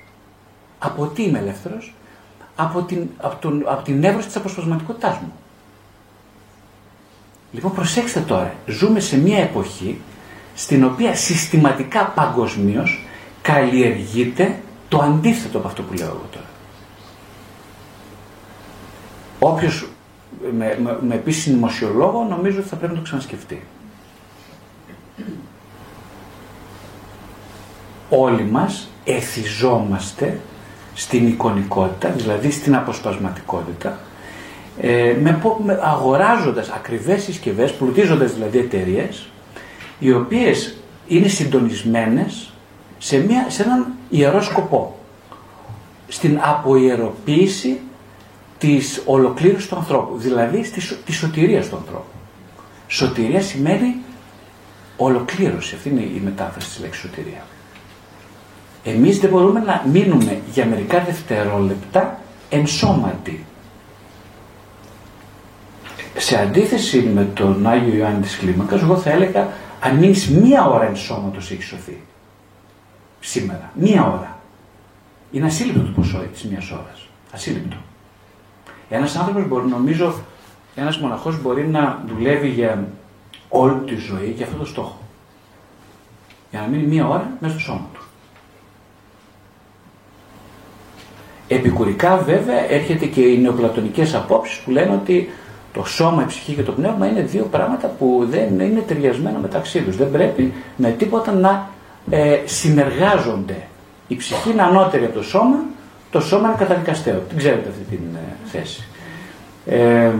Από τι είμαι ελεύθερος, από την, από τον, από την εύρωση της αποσπασματικότητάς μου. Λοιπόν προσέξτε τώρα, ζούμε σε μια εποχή στην οποία συστηματικά παγκοσμίως καλλιεργείται το αντίθετο από αυτό που λέω εγώ τώρα. Όποιος με, με, με πει συνωμοσιολόγο νομίζω ότι θα πρέπει να το ξανασκεφτεί. Όλοι μας εθιζόμαστε στην εικονικότητα, δηλαδή στην αποσπασματικότητα, ε, με, με, αγοράζοντας ακριβές συσκευές, πλουτίζοντας δηλαδή εταιρείες, οι οποίες είναι συντονισμένες σε, μια, σε έναν ιερό σκοπό. Στην αποϊεροποίηση της ολοκλήρωσης του ανθρώπου, δηλαδή στη, της σωτηρίας του ανθρώπου. Σωτηρία σημαίνει ολοκλήρωση, αυτή είναι η μετάφραση της λέξης σωτηρία. Εμείς δεν μπορούμε να μείνουμε για μερικά δευτερόλεπτα ενσώματοι. Σε αντίθεση με τον Άγιο Ιωάννη της Κλίμακας, εγώ θα έλεγα αν μείνεις μία ώρα ενσώματος έχεις σωθεί. Σήμερα. Μία ώρα. Είναι ασύλληπτο το ποσό της μίας ώρας. Ασύλληπτο. Ένας άνθρωπος μπορεί, νομίζω, ένας μοναχός μπορεί να δουλεύει για όλη τη ζωή για αυτό το στόχο. Για να μείνει μία ώρα μέσα στο σώμα του. Επικουρικά βέβαια έρχεται και οι νεοπλατωνικές απόψεις που λένε ότι το σώμα, η ψυχή και το πνεύμα είναι δύο πράγματα που δεν είναι ταιριασμένα μεταξύ τους. Δεν πρέπει με τίποτα να ε, συνεργάζονται. Η ψυχή είναι ανώτερη από το σώμα, το σώμα είναι καταδικαστέο. Την ξέρετε αυτή την ε, θέση. Ε,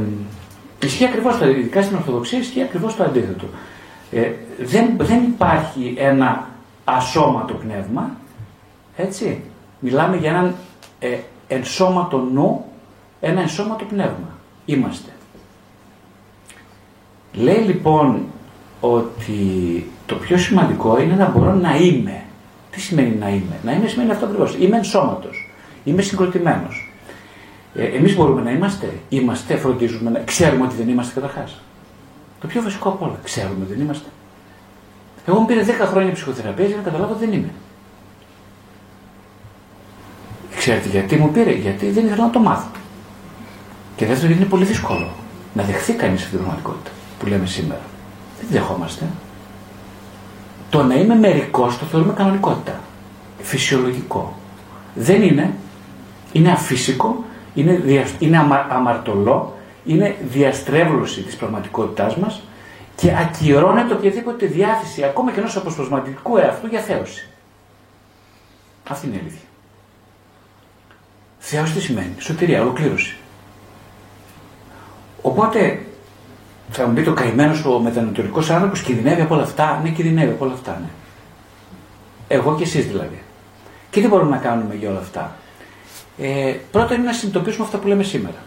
ισχύει ακριβώς το ειδικά στην Ορθοδοξία ισχύει ακριβώς το αντίθετο. Ε, δεν, δεν υπάρχει ένα ασώματο πνεύμα, έτσι. Μιλάμε για έναν ε, ενσώματο νου, ένα ενσώματο πνεύμα. Είμαστε. Λέει λοιπόν ότι το πιο σημαντικό είναι να μπορώ να είμαι. Τι σημαίνει να είμαι; Να είμαι σημαίνει αυτό ακριβώς. Είμαι ενσώματος. Είμαι συγκροτημένος. Ε, Εμείς μπορούμε να είμαστε; Είμαστε, φροντίζουμε να. Ξέρουμε ότι δεν είμαστε καταρχάς. Το πιο βασικό από όλα. Ξέρουμε ότι δεν είμαστε. Εγώ μου πήρε 10 χρόνια ψυχοθεραπεία για να καταλάβω ότι δεν είμαι. Ξέρετε γιατί μου πήρε, γιατί δεν ήθελα να το μάθω. Και δεύτερον, γιατί είναι πολύ δύσκολο να δεχθεί κανείς αυτή την πραγματικότητα που λέμε σήμερα. Δεν δεχόμαστε. Το να είμαι μερικός το θεωρούμε κανονικότητα. Φυσιολογικό. Δεν είναι. Είναι αφύσικο, είναι, δια, είναι αμα, αμαρτωλό, είναι διαστρέβλωση της πραγματικότητάς μας και ακυρώνεται οποιαδήποτε διάθεση ακόμα και ενός αποσπασματικού εαυτού για θέωση. Αυτή είναι η αλήθεια. Θεός τι σημαίνει, σωτηρία, ολοκλήρωση. Οπότε θα μου πει το καημένο ο μετανατολικός άνθρωπος κινδυνεύει από όλα αυτά. Ναι, κινδυνεύει από όλα αυτά, ναι. Εγώ και εσείς δηλαδή. Και τι μπορούμε να κάνουμε για όλα αυτά; Ε, πρώτα είναι να συνειδητοποιήσουμε αυτά που λέμε σήμερα.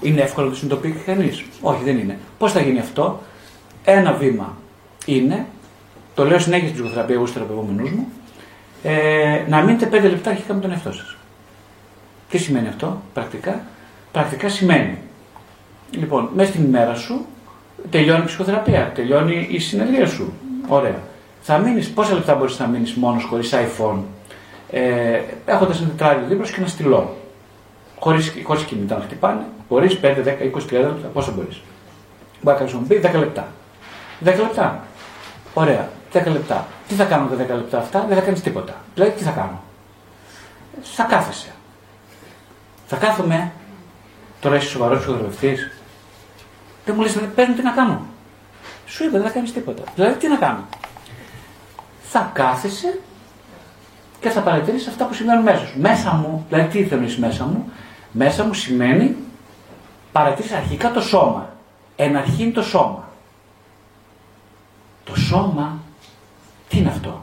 Είναι εύκολο να το συνειδητοποιήσει κανείς; Όχι, δεν είναι. Πώς θα γίνει αυτό, Ένα βήμα είναι, το λέω συνέχεια στην ψυχοθεραπεία εγώ στου θεραπευόμενου μου, ε, να μείνετε πέντε λεπτά αρχικά με τον εαυτό σας. Τι σημαίνει αυτό πρακτικά; Πρακτικά σημαίνει, λοιπόν, μέσα στην ημέρα σου τελειώνει η ψυχοθεραπεία, τελειώνει η συνεδρία σου. Ωραία. Θα μείνεις, πόσα λεπτά μπορείς να μείνεις μόνος χωρίς iPhone, ε, έχοντας ένα τετράδιο δίπλα και ένα στυλό. Χωρίς κινητά να χτυπάνε, μπορείς 5, 10, 20, 30 λεπτά, πόσα μπορείς. Μπορεί να μου πει 10 λεπτά. 10 λεπτά. Ωραία. 10 λεπτά. Τι θα κάνω τα 10 λεπτά αυτά, δεν θα κάνεις τίποτα. Δηλαδή τι θα κάνω; Θα κάθεσαι Θα κάθομαι. Τώρα είσαι σοβαρός ψυχοδρομευτή. Δεν μου λες, πες τι να κάνω. Σου είπα, δεν θα κάνεις τίποτα. Δηλαδή, τι να κάνω. Θα κάθεσαι και θα παρατηρήσει αυτά που συμβαίνουν μέσα σου. Μέσα μου, δηλαδή τι θέλει μέσα μου, μέσα μου σημαίνει παρατηρήσει αρχικά το σώμα. Εναρχήν το σώμα. Το σώμα, τι είναι αυτό;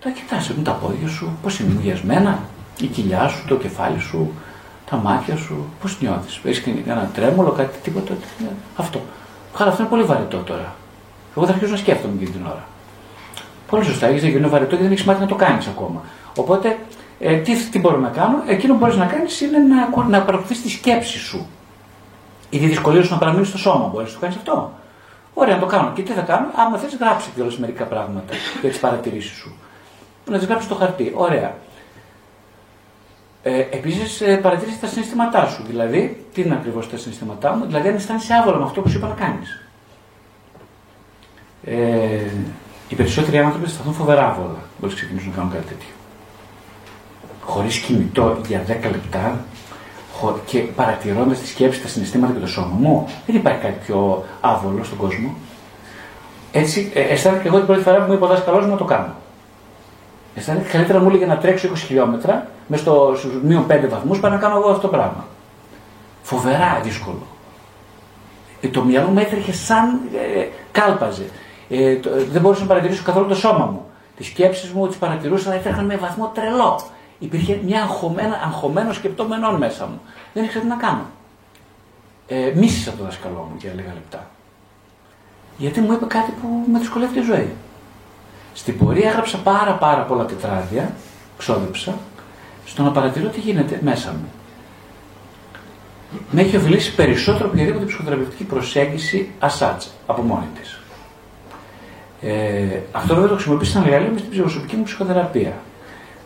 Το κοιτάς, τα πόδια σου, πώς είναι μοιασμένα, η κοιλιά σου, το κεφάλι σου, τα μάτια σου, πώς νιώθεις. Έχεις ένα τρέμολο, κάτι, τίποτα, αυτό. Χαρά, αυτό είναι πολύ βαρετό τώρα. Εγώ θα αρχίσω να σκέφτομαι εκείνη την ώρα. Πολύ σωστά, έχεις γίνει βαρετό και δεν έχεις μάθει να το κάνεις ακόμα. Οπότε, ε, τι, τι μπορώ να κάνω, εκείνο που μπορείς να κάνεις είναι να, να παρακολουθείς τη σκέψη σου. Η δυσκολία σου να παραμείνει στο σώμα, μπορείς να το κάνεις αυτό. Ωραία, να το κάνω. Και τι θα κάνω, άμα θες, γράψει κιόλα μερικά πράγματα για τις παρατηρήσεις σου. Να τις γράψεις στο χαρτί. Ωραία. Ε, Επίσης, ε, παρατηρήσει τα συναισθήματά σου. Δηλαδή, τι είναι ακριβώς τα συναισθήματά μου, δηλαδή αν αισθάνεσαι άβολα με αυτό που σου είπα να κάνεις. Ε, οι περισσότεροι άνθρωποι αισθανθούν φοβερά άβολα να ξεκινήσουν να κάνουν κάτι τέτοιο. Χωρίς κινητό για 10 λεπτά και παρατηρώντας τη σκέψη, τα συναισθήματα και το σώμα μου, δεν υπάρχει κάτι πιο άβολο στον κόσμο. Έτσι, ε, αισθάνομαι και εγώ την πρώτη φορά που μου είπε ο δάσκαλό μου να το κάνω. Αισθάνομαι καλύτερα μου έλεγε να τρέξω 20 χιλιόμετρα μες στο μείον 5 βαθμούς para να κάνω εγώ αυτό το πράγμα. Φοβερά δύσκολο. Ε, το μυαλό μου έτρεχε σαν ε, κάλπαζε. Ε, το, δεν μπορούσα να παρατηρήσω καθόλου το σώμα μου. Τις σκέψεις μου τις παρατηρούσα, αλλά έτρεχαν με βαθμό τρελό. Υπήρχε μια αγχωμένα, αγχωμένο σκεπτόμενο μέσα μου. Δεν ήξερα τι να κάνω. Ε, μίσησα το δασκαλό μου για λίγα λεπτά. Γιατί μου είπε κάτι που με δυσκολεύει τη ζωή. Στην πορεία έγραψα πάρα πάρα πολλά τετράδια, ξόδεψα, στο να παρατηρώ τι γίνεται μέσα μου. Με έχει ωφελήσει περισσότερο από οποιαδήποτε ψυχοθεραπευτική προσέγγιση ασάτσα από μόνη της. Ε, αυτό βέβαια το χρησιμοποίησα σαν εργαλείο με στην ψυχοσωπική μου ψυχοθεραπεία.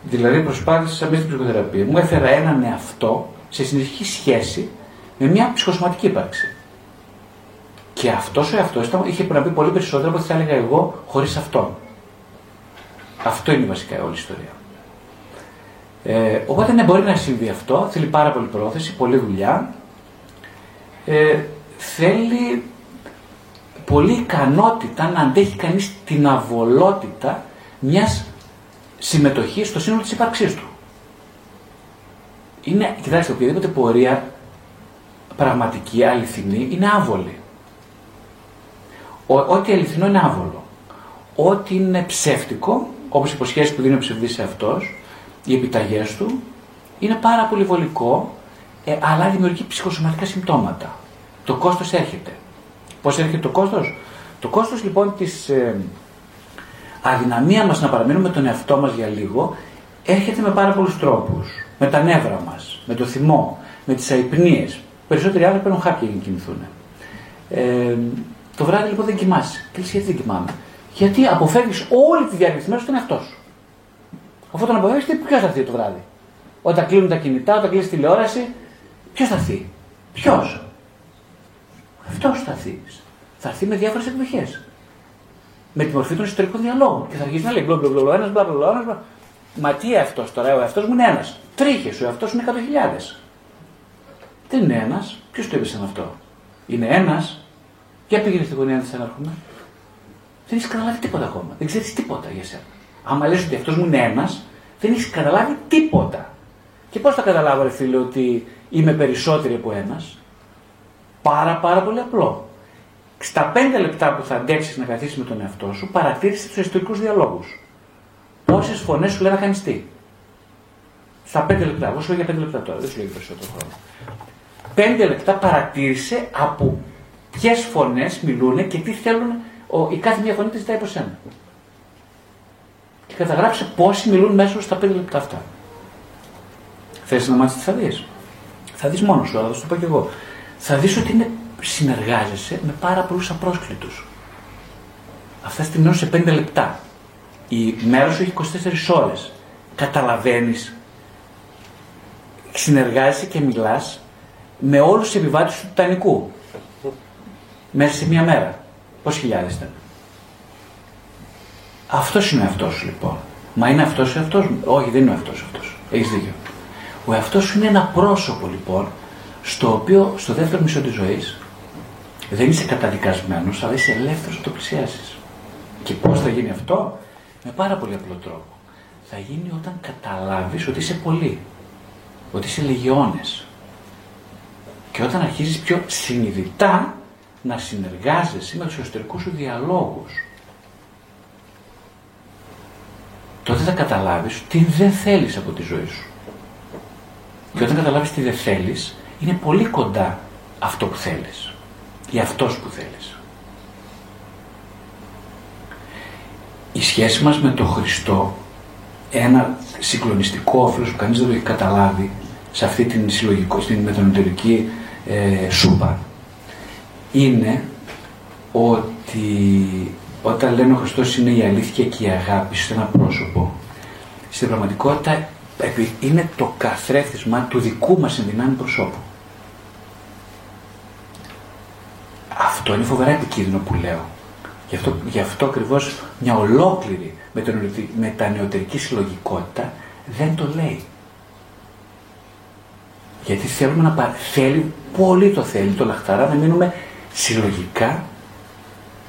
Δηλαδή προσπάθησα μέσα στην ψυχοθεραπεία μου, έφερα έναν εαυτό σε συνεχή σχέση με μια ψυχοσωματική ύπαρξη. Και αυτός ο εαυτός είχε να πει πολύ περισσότερο από ό,τι θα έλεγα εγώ χωρίς αυτόν. Αυτό είναι βασικά όλη η ιστορία. Ε, οπότε ναι, μπορεί να συμβεί αυτό. Θέλει πάρα πολύ πρόθεση, πολλή δουλειά. Ε, θέλει πολλή ικανότητα να αντέχει κανείς την αβολότητα μιας συμμετοχής στο σύνολο της ύπαρξής του. Είναι, κοιτάξτε, οποιαδήποτε πορεία πραγματική, αληθινή, είναι άβολη. ό,τι αληθινό είναι άβολο. Ό,τι είναι ψεύτικο, όπως οι υποσχέσεις που δίνει ο ψευδής σε αυτός, οι επιταγές του, είναι πάρα πολύ βολικό, ε, αλλά δημιουργεί ψυχοσωματικά συμπτώματα. Το κόστος έρχεται. Πώς έρχεται το κόστος; Το κόστος λοιπόν της ε, αδυναμίας μας να παραμείνουμε με τον εαυτό μας για λίγο έρχεται με πάρα πολλούς τρόπους. Με τα νεύρα μας, με το θυμό, με τις αϊπνίες. Περισσότεροι άνθρωποι παίρνουν χάπια για να κοιμηθούν. Ε, το βράδυ λοιπόν δεν κοιμάσαι. Και λες γιατί δεν κοιμάμαι. Γιατί αποφεύγεις όλη τη διάρκεια της μέρας στον εαυτό σου. Αφού τον αποφεύγεις, ποιος θα έρθει το βράδυ; Όταν κλείνουν τα κινητά, όταν κλείσει τηλεόραση, ποιος θα έρθει; Ποιος; Αυτός θα έρθει. Θα έρθει με διάφορες εκδοχές. Με τη μορφή των ιστορικών διαλόγων. Και θα αρχίσει να λέει μπλο μπλο μπλο, ένας μπλο μπλο, ένας Μα τι αυτός τώρα, ο εαυτός μου είναι ένας. Τρίχες, ο εαυτός μου είναι εκατό χιλιάδε. Δεν είναι ένας; Ποιος το είπε σαν αυτό; Είναι ένας; Για πήγαινε στην γωνία της έρχομαι; Δεν έχεις καταλάβει τίποτα ακόμα. Δεν ξέρεις τίποτα για σένα. Άμα λες ότι αυτός μου είναι ένας, δεν έχεις καταλάβει τίποτα. Και πώς θα καταλάβω, ρε φίλε, ότι είμαι περισσότερη από ένας; Πάρα πάρα πολύ απλό. Στα πέντε λεπτά που θα αντέξεις να καθίσεις με τον εαυτό σου, παρατήρησες τους ιστορικούς διαλόγους. Πόσες φωνές σου λένε να κάνεις τι; Στα πέντε λεπτά. Εγώ σου λέω για πέντε λεπτά τώρα, δεν σου λέω για περισσότερο χρόνο. Πέντε λεπτά παρατήρησε από ποιες φωνές μιλούν και τι θέλουν ο, η κάθε μία φωνή τη ζητάει από σένα. Και καταγράψε πόσοι μιλούν μέσα στα πέντε λεπτά αυτά. Θες να μάθεις τι θα δεις. Θα δεις μόνος σου, αλλά θα σου το πω κι εγώ θα δεις ότι είναι, συνεργάζεσαι με πάρα πολλούς απρόσκλητους. Αυτά στην σε 5 λεπτά. Η μέρα σου έχει 24 ώρες. Καταλαβαίνεις, συνεργάζεσαι και μιλάς με όλους τους επιβάτες του Τιτανικού. Μέσα σε μία μέρα. Πόσοι χιλιάδες ήταν. Αυτός είναι ο εαυτός σου λοιπόν. Μα είναι αυτός ο εαυτός μου; Όχι δεν είναι ο αυτός αυτός. Έχεις δίκιο. Ο Ο εαυτός σου είναι ένα πρόσωπο λοιπόν, στο οποίο στο δεύτερο μισό της ζωής δεν είσαι καταδικασμένος, αλλά είσαι ελεύθερος να το πλησιάσεις. Και πώς θα γίνει αυτό; Με πάρα πολύ απλό τρόπο. Θα γίνει όταν καταλάβεις ότι είσαι πολύ, ότι είσαι λεγιώνες. Και όταν αρχίζεις πιο συνειδητά να συνεργάζεσαι με τους εσωτερικούς σου διαλόγους. Τότε θα καταλάβεις τι δεν θέλεις από τη ζωή σου. Και όταν καταλάβεις τι δεν θέλεις, είναι πολύ κοντά αυτό που θέλεις. Ή αυτός που θέλεις. Η σχέση μας με τον Χριστό, ένα συγκλονιστικό όφελος που κανείς δεν το έχει καταλάβει σε αυτή την συλλογικό, στην μετανοτερική ε, σούπα, είναι ότι όταν λένε ο Χριστός είναι η αλήθεια και η αγάπη σε ένα πρόσωπο, στην πραγματικότητα είναι το καθρέφτισμα του δικού μας ενδυνάμει προσώπου. Αυτό είναι φοβερά επικίνδυνο που λέω. Γι' αυτό, γι αυτό ακριβώς μια ολόκληρη μετανεωτερική συλλογικότητα δεν το λέει. Γιατί θέλουμε να πα... θέλει, πολύ το θέλει το λαχταρά να μείνουμε συλλογικά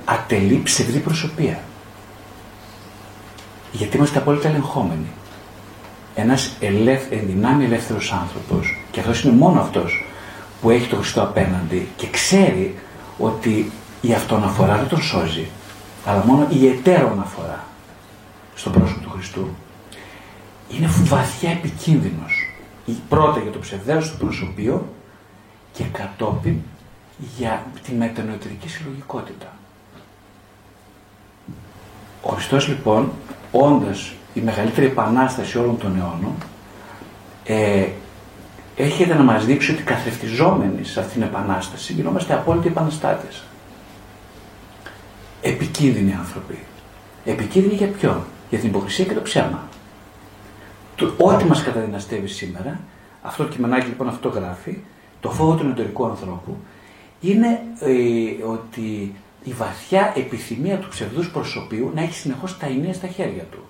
ατελή ψευδή προσωπία. Γιατί είμαστε απόλυτα ελεγχόμενοι. Ένας ελεύθ, ενδυνάμει ελεύθερος άνθρωπος, και αυτός είναι μόνο αυτός που έχει το Χριστό απέναντι και ξέρει ότι η αυτοαναφορά δεν τον σώζει, αλλά μόνο η εταίρο αναφορά στον πρόσωπο του Χριστού είναι βαθιά επικίνδυνος. Πρώτα για το ψευδέος του προσωπείο και κατόπιν για τη μετανοητρική συλλογικότητα. Ο Χριστός λοιπόν, όντας η μεγαλύτερη επανάσταση όλων των αιώνων, ε, έχετε να μας δείξει ότι καθρεφτιζόμενοι σε αυτήν την επανάσταση γινόμαστε απόλυτοι επαναστάτες. Επικίνδυνοι άνθρωποι. Επικίνδυνοι για ποιον, για την υποκρισία και το ψέμα. Το, ό,τι μας καταδυναστεύει σήμερα, αυτό το κειμενάκι λοιπόν αυτό γράφει, το φόβο του εσωτερικού ανθρώπου, είναι ε, ότι η βαθιά επιθυμία του ψευδούς προσωπείου να έχει συνεχώς τα ενία στα χέρια του.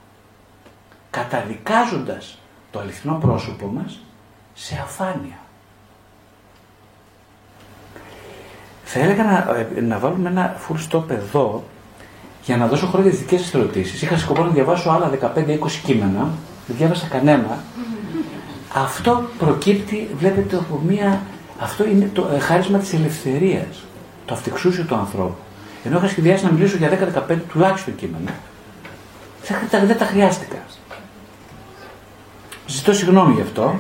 Καταδικάζοντας το αληθινό πρόσωπο μας σε αφάνεια. Θα έλεγα να, ε, να βάλουμε ένα full stop εδώ για να δώσω χρόνο για τις δικές σας ερωτήσεις. Είχα σκοπό να διαβάσω άλλα 15-20 κείμενα, δεν διάβασα κανένα. Αυτό προκύπτει, βλέπετε, από μία... Αυτό είναι το ε, χάρισμα της ελευθερίας, το αυτεξούσιο του ανθρώπου. Ενώ είχα σχεδιάσει να μιλήσω για 10-15 τουλάχιστον κείμενα, δεν τα χρειάστηκα. Ζητώ συγγνώμη γι' αυτό.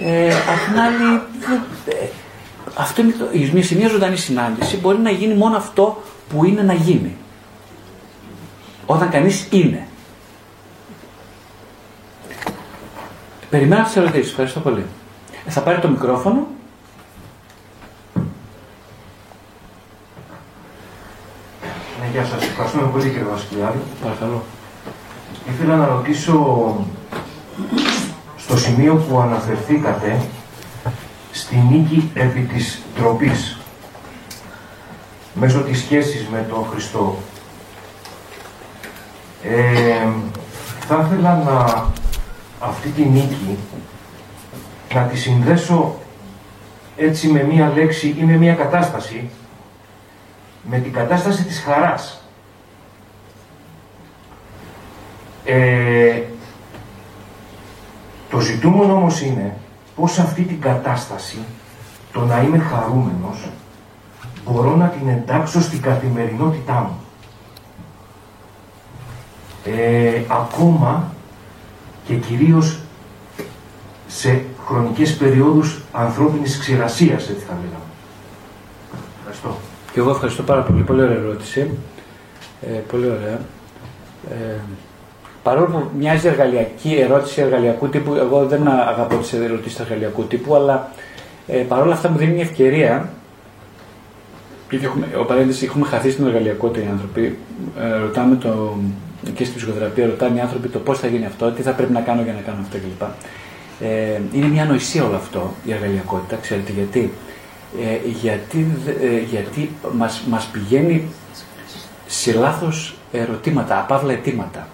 Ε, απ' την άλλη, ε, αυτό είναι το, σε μια ζωντανή συνάντηση μπορεί να γίνει μόνο αυτό που είναι να γίνει. Όταν κανείς είναι. Περιμένω τις ερωτήσεις. Ευχαριστώ πολύ. Ε, θα πάρει το μικρόφωνο. Ναι, γεια σας. Ευχαριστούμε πολύ κύριε Βασκιάδη. Παρακαλώ. Ήθελα να ρωτήσω στο σημείο που αναφερθήκατε στη νίκη επί της τροπής μέσω της σχέσης με τον Χριστό. Ε, θα ήθελα να αυτή τη νίκη να τη συνδέσω έτσι με μία λέξη ή με μία κατάσταση με την κατάσταση της χαράς. Ε, το ζητούμενο όμως είναι πώς αυτή την κατάσταση, το να είμαι χαρούμενος, μπορώ να την εντάξω στην καθημερινότητά μου. Ε, ακόμα και κυρίως σε χρονικές περιόδους ανθρώπινης ξηρασίας, έτσι θα λέγαμε. Ευχαριστώ. Και εγώ ευχαριστώ πάρα πολύ. Πολύ ωραία ερώτηση. Ε, πολύ ωραία. Ε, παρόλο που μοιάζει εργαλειακή ερώτηση εργαλειακού τύπου, εγώ δεν αγαπώ τις ερωτήσεις εργαλειακού τύπου, αλλά ε, παρόλα αυτά μου δίνει μια ευκαιρία. Γιατί έχουμε, ο παρένθεσης, έχουμε χαθεί στην εργαλειακότητα οι άνθρωποι. Ε, ρωτάμε το, και στην ψυχοθεραπεία, ρωτάνε οι άνθρωποι το πώς θα γίνει αυτό, τι θα πρέπει να κάνω για να κάνω αυτό κλπ. Ε, είναι μια ανοησία όλο αυτό η εργαλειακότητα, ξέρετε γιατί. Ε, γιατί ε, γιατί μας, μας πηγαίνει σε λάθος ερωτήματα, απάβλα αιτήματα.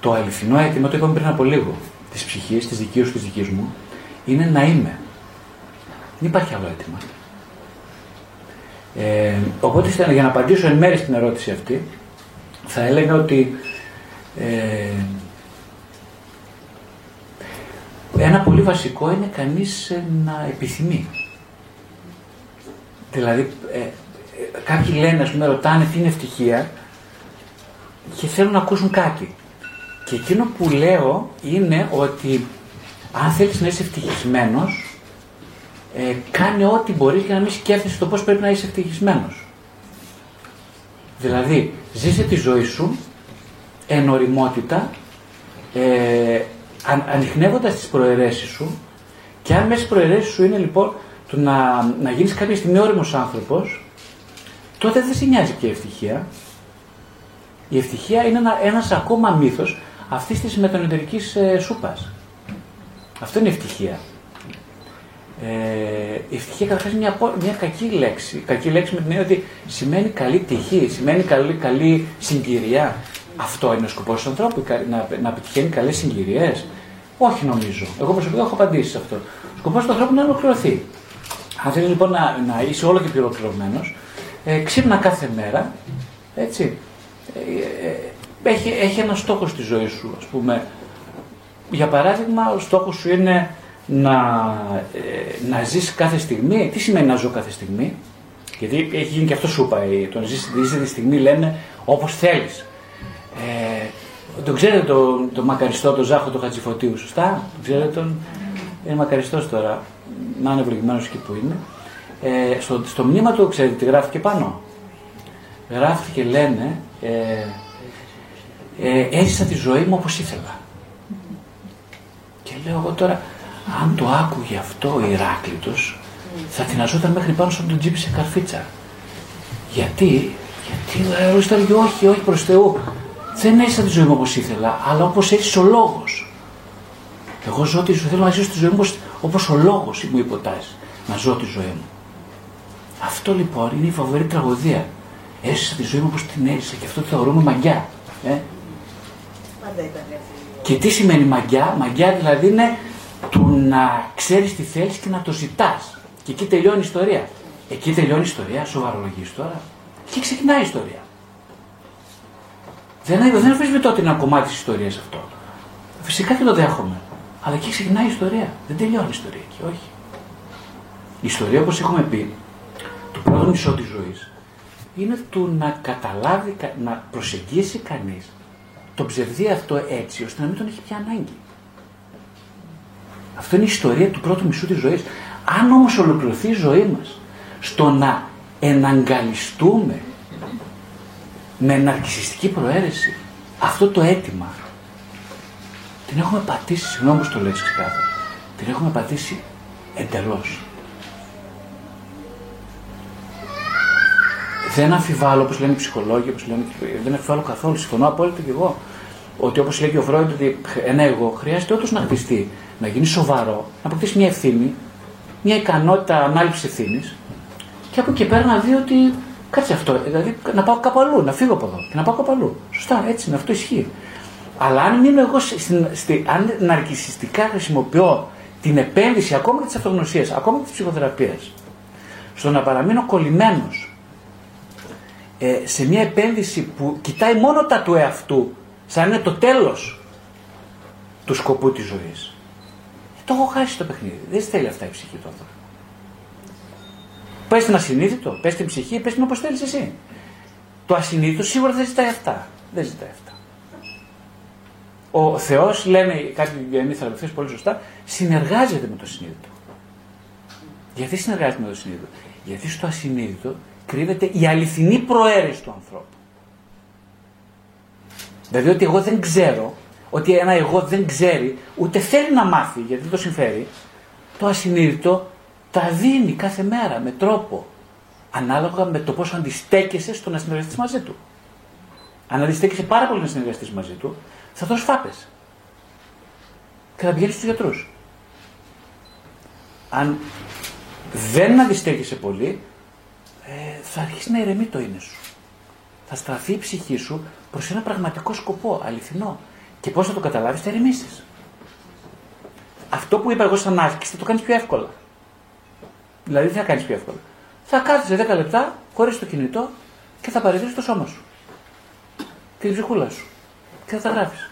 Το αληθινό αίτημα το είπαμε πριν από λίγο. της ψυχής, της δικής σου, της δικής μου, είναι να είμαι. Δεν υπάρχει άλλο αίτημα. Ε, οπότε για να απαντήσω εν μέρει στην ερώτηση αυτή, θα έλεγα ότι ε, ένα πολύ βασικό είναι κανείς να επιθυμεί. Δηλαδή, ε, ε, κάποιοι λένε, ας πούμε, ρωτάνε τι είναι ευτυχία και θέλουν να ακούσουν κάτι. Και εκείνο που λέω είναι ότι αν θέλεις να είσαι ευτυχισμένος, ε, κάνει ό,τι μπορείς για να μην σκέφτεσαι το πώς πρέπει να είσαι ευτυχισμένος. Δηλαδή, ζήσε τη ζωή σου εν οριμότητα, ε, αν, ανοιχνεύοντας τις προαιρέσεις σου και αν μέσα στις προαιρέσεις σου είναι λοιπόν το να, να γίνεις κάποια στιγμή όριμος άνθρωπος, τότε δεν σε νοιάζει και η ευτυχία. Η ευτυχία είναι ένα, ένας ακόμα μύθος αυτής της μετανοητερικής ε, σούπας. Αυτό είναι η ευτυχία. Ε, η ευτυχία καταρχάς είναι μια, μια κακή λέξη. Κακή λέξη με την έννοια ότι σημαίνει καλή τυχή, σημαίνει καλή, καλή συγκυρία. Αυτό είναι ο σκοπός του ανθρώπου, να, να πετυχαίνει καλές συγκυρίες. Όχι νομίζω. Εγώ προσωπικά έχω απαντήσει σε αυτό. Ο σκοπός του ανθρώπου είναι να ολοκληρωθεί. Αν θέλεις λοιπόν να, να είσαι όλο και πιο ολοκληρωμένος, ε, ξύπνα κάθε μέρα. Έτσι. Ε, ε, έχει, έχει ένα στόχο στη ζωή σου, ας πούμε. Για παράδειγμα, ο στόχος σου είναι να, ε, να ζεις κάθε στιγμή. Τι σημαίνει να ζω κάθε στιγμή; Γιατί έχει γίνει και αυτό σου είπα. Το να ζεις τη στιγμή λένε όπως θέλεις. Ε, τον ξέρετε τον το μακαριστό, τον Ζάχο του Χατζηφωτίου, σωστά; Τον ξέρετε τον; Είναι μακαριστός τώρα. Να είναι ευλογημένος εκεί που είναι. Ε, στο, στο μνήμα του, ξέρετε τι γράφει πάνω; Γράφει και λένε, ε, ε, έζησα τη ζωή μου όπως ήθελα. Και λέω εγώ τώρα, αν το άκουγε αυτό ο Ηράκλειτος, θα τειναζόταν μέχρι πάνω στον τον τζίπι σε καρφίτσα. Γιατί, γιατί ο έλεγε όχι, όχι προς Θεού, δεν έζησα τη ζωή μου όπως ήθελα, αλλά όπως έτσι ο λόγος. Εγώ ζω τη ζωή, θέλω να ζήσω τη ζωή μου όπω ο λόγος μου υποτάσσει. Να ζω τη ζωή μου. Αυτό λοιπόν είναι η φοβερή τραγωδία. Έζησα τη ζωή μου όπως την έζησα και αυτό το θεωρούμε μαγιά. Ε; Πάντα ήταν έτσι. Και τι σημαίνει μαγιά, μαγιά δηλαδή είναι του να ξέρεις τι θέλεις και να το ζητάς. Και εκεί τελειώνει η ιστορία. Εκεί τελειώνει η ιστορία, σοβαρολογείς τώρα. Και ξεκινάει η ιστορία. Δεν, δεν αφισβητώ ότι είναι ένα κομμάτι της ιστορίας αυτό. Φυσικά και το δέχομαι. Αλλά εκεί ξεκινάει η ιστορία. Δεν τελειώνει η ιστορία εκεί, όχι. Η ιστορία, όπως έχουμε πει, το πρώτο μισό της ζωής είναι του να καταλάβει, να προσεγγίσει κανείς το ψευδί αυτό έτσι, ώστε να μην τον έχει πια ανάγκη. Αυτό είναι η ιστορία του πρώτου μισού της ζωής. Αν όμως ολοκληρωθεί η ζωή μας στο να εναγκαλιστούμε με ναρκισιστική προαίρεση αυτό το αίτημα την έχουμε πατήσει, συγγνώμη που το λέω ξεκάθαρα, την έχουμε πατήσει εντελώς. Δεν αμφιβάλλω, όπως λένε οι ψυχολόγοι, όπως λένε, δεν αμφιβάλλω καθόλου, συμφωνώ απόλυτα και εγώ. Ότι όπως λέει και ο Φρόιντ, ότι ένα εγώ χρειάζεται όντως να χτιστεί, να γίνει σοβαρό, να αποκτήσει μια ευθύνη, μια ικανότητα ανάληψης ευθύνης και από εκεί πέρα να δει ότι Κάτσε αυτό. Δηλαδή να πάω κάπου αλλού, να φύγω από εδώ και να πάω κάπου αλλού. Σωστά, έτσι είναι, αυτό ισχύει. Αλλά αν μείνω εγώ, στην, στη, αν ναρκισιστικά χρησιμοποιώ την επένδυση ακόμα και της αυτογνωσίας, ακόμα και της ψυχοθεραπείας, στο να παραμείνω κολλημένος ε, σε μια επένδυση που κοιτάει μόνο τα του εαυτού, σαν είναι το τέλος του σκοπού της ζωής. Το έχω χάσει το παιχνίδι. Δεν θέλει αυτά η ψυχή του άνθρωπου. Πες την ασυνείδητο, πες την ψυχή, πες την όπως θέλεις εσύ. Το ασυνείδητο σίγουρα δεν ζητάει αυτά. Δεν ζητάει αυτά. Ο Θεός, λένε κάποιοι γεννοί θεραπευτές πολύ σωστά, συνεργάζεται με το συνείδητο. Γιατί συνεργάζεται με το συνείδητο, Γιατί στο ασυνείδητο κρύβεται η αληθινή προαίρεση του ανθρώπου. Δηλαδή ότι εγώ δεν ξέρω, ότι ένα εγώ δεν ξέρει, ούτε θέλει να μάθει γιατί δεν το συμφέρει, το ασυνείδητο τα δίνει κάθε μέρα με τρόπο ανάλογα με το πόσο αντιστέκεσαι στο να συνεργαστείς μαζί του. Αν αντιστέκεσαι πάρα πολύ να συνεργαστείς μαζί του, θα δώσεις φάπες. Και θα πηγαίνεις στους γιατρούς. Αν δεν αντιστέκεσαι πολύ, ε, θα αρχίσει να ηρεμεί το είναι σου. Θα στραφεί η ψυχή σου προς ένα πραγματικό σκοπό, αληθινό. Και πώς θα το καταλάβεις, θα ηρεμήσεις. αυτό που είπα εγώ σαν άσκηση θα το κάνεις πιο εύκολα. Δηλαδή τι θα κάνεις πιο εύκολα; Θα κάθεσαι 10 λεπτά χωρίς το κινητό και θα παρατηρήσει το σώμα σου. Και την ψυχούλα σου. Και θα τα γράφεις.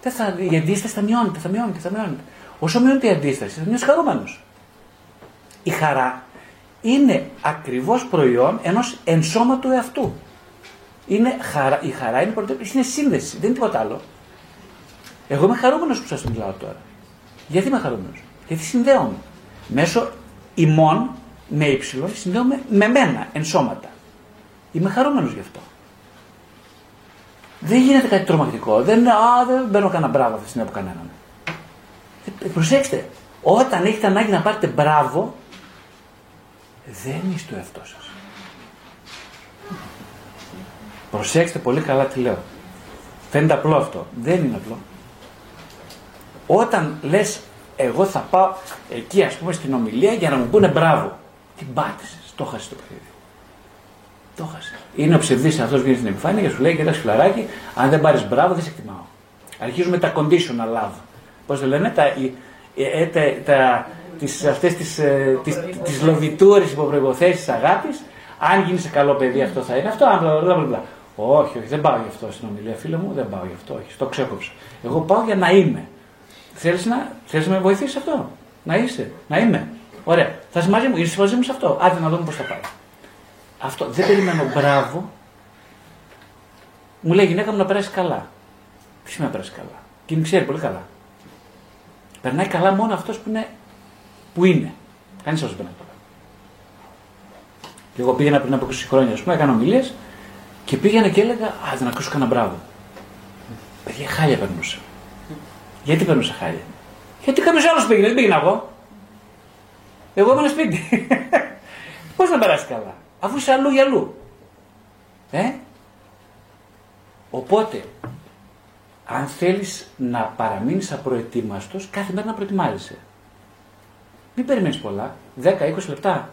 Θα, η αντίσταση θα μειώνεται, θα μειώνεται, θα μειώνεται. Όσο μειώνεται η αντίσταση, θα νιώσει χαρούμενος. Η χαρά είναι ακριβώς προϊόν ενός ενσώματου εαυτού. Είναι χαρά, η χαρά είναι, είναι σύνδεση, δεν είναι τίποτα άλλο. Εγώ είμαι χαρούμενος που σας μιλάω τώρα. Γιατί είμαι χαρούμενος, Γιατί συνδέομαι. Μέσω ημών με ύψιλον συνδέομαι με μένα εν σώματα. Είμαι χαρούμενος γι' αυτό. Δεν γίνεται κάτι τρομακτικό. Δεν, α, δεν μπαίνω κανένα μπράβο αυτή τη στιγμή από κανέναν. Ε, προσέξτε, όταν έχετε ανάγκη να πάρετε μπράβο, δεν είστε το εαυτό σας. Προσέξτε πολύ καλά τι λέω. Φαίνεται απλό αυτό. Δεν είναι απλό. Όταν λες, εγώ θα πάω εκεί ας πούμε στην ομιλία για να μου πούνε μπράβο. Την πάτησες. Το χάσει το παιχνίδι. Το χάσει. Είναι ο ψευδής αυτός που βγαίνει στην επιφάνεια και σου λέει: Κοιτάξτε, φιλαράκι, αν δεν πάρεις μπράβο, δεν σε εκτιμάω. Αρχίζουμε τα conditional love. Πώς το λένε, τα, ε, ε, τα, τα, τις, αυτές τις, ε, τις, τις λοβιτούρες υποπροϋποθέσεις αγάπης, αν γίνεις σε καλό παιδί αυτό θα είναι αυτό, αν μπλα μπλα μπλα. Όχι, όχι, δεν πάω γι' αυτό στην ομιλία, φίλε μου, δεν πάω γι' αυτό, όχι, το ξέκοψα. Εγώ πάω για να είμαι. Θέλεις να, θέλεις να με βοηθήσεις αυτό, να είσαι, να είμαι. Ωραία, θα είσαι μαζί μου, είσαι μαζί μου σε αυτό. Άντε να δούμε πώς θα πάει. Αυτό δεν περιμένω μπράβο. Μου λέει η γυναίκα μου να περάσει καλά. Ποιο να περάσει καλά; Και την ξέρει πολύ καλά. Περνάει καλά μόνο αυτός που είναι. Που είναι. Κανείς άλλος δεν περνάει καλά. Και εγώ πήγαινα πριν από 20 χρόνια, ας πούμε, έκανα ομιλίες και πήγαινα και έλεγα Α, δεν ακούσω κανένα μπράβο. Παιδιά, χάλια περνούσα. Γιατί περνούσα χάλια; Γιατί κάποιος άλλος πήγαινε, δεν πήγαινα εγώ. Εγώ ήμουν σπίτι. Πώς να περάσει καλά, αφού είσαι αλλού για αλλού. Ε; Οπότε, αν θέλεις να παραμείνεις απροετοίμαστος, κάθε μέρα να προετοιμάζεσαι. Μην περιμένεις πολλά, 10-20 λεπτά,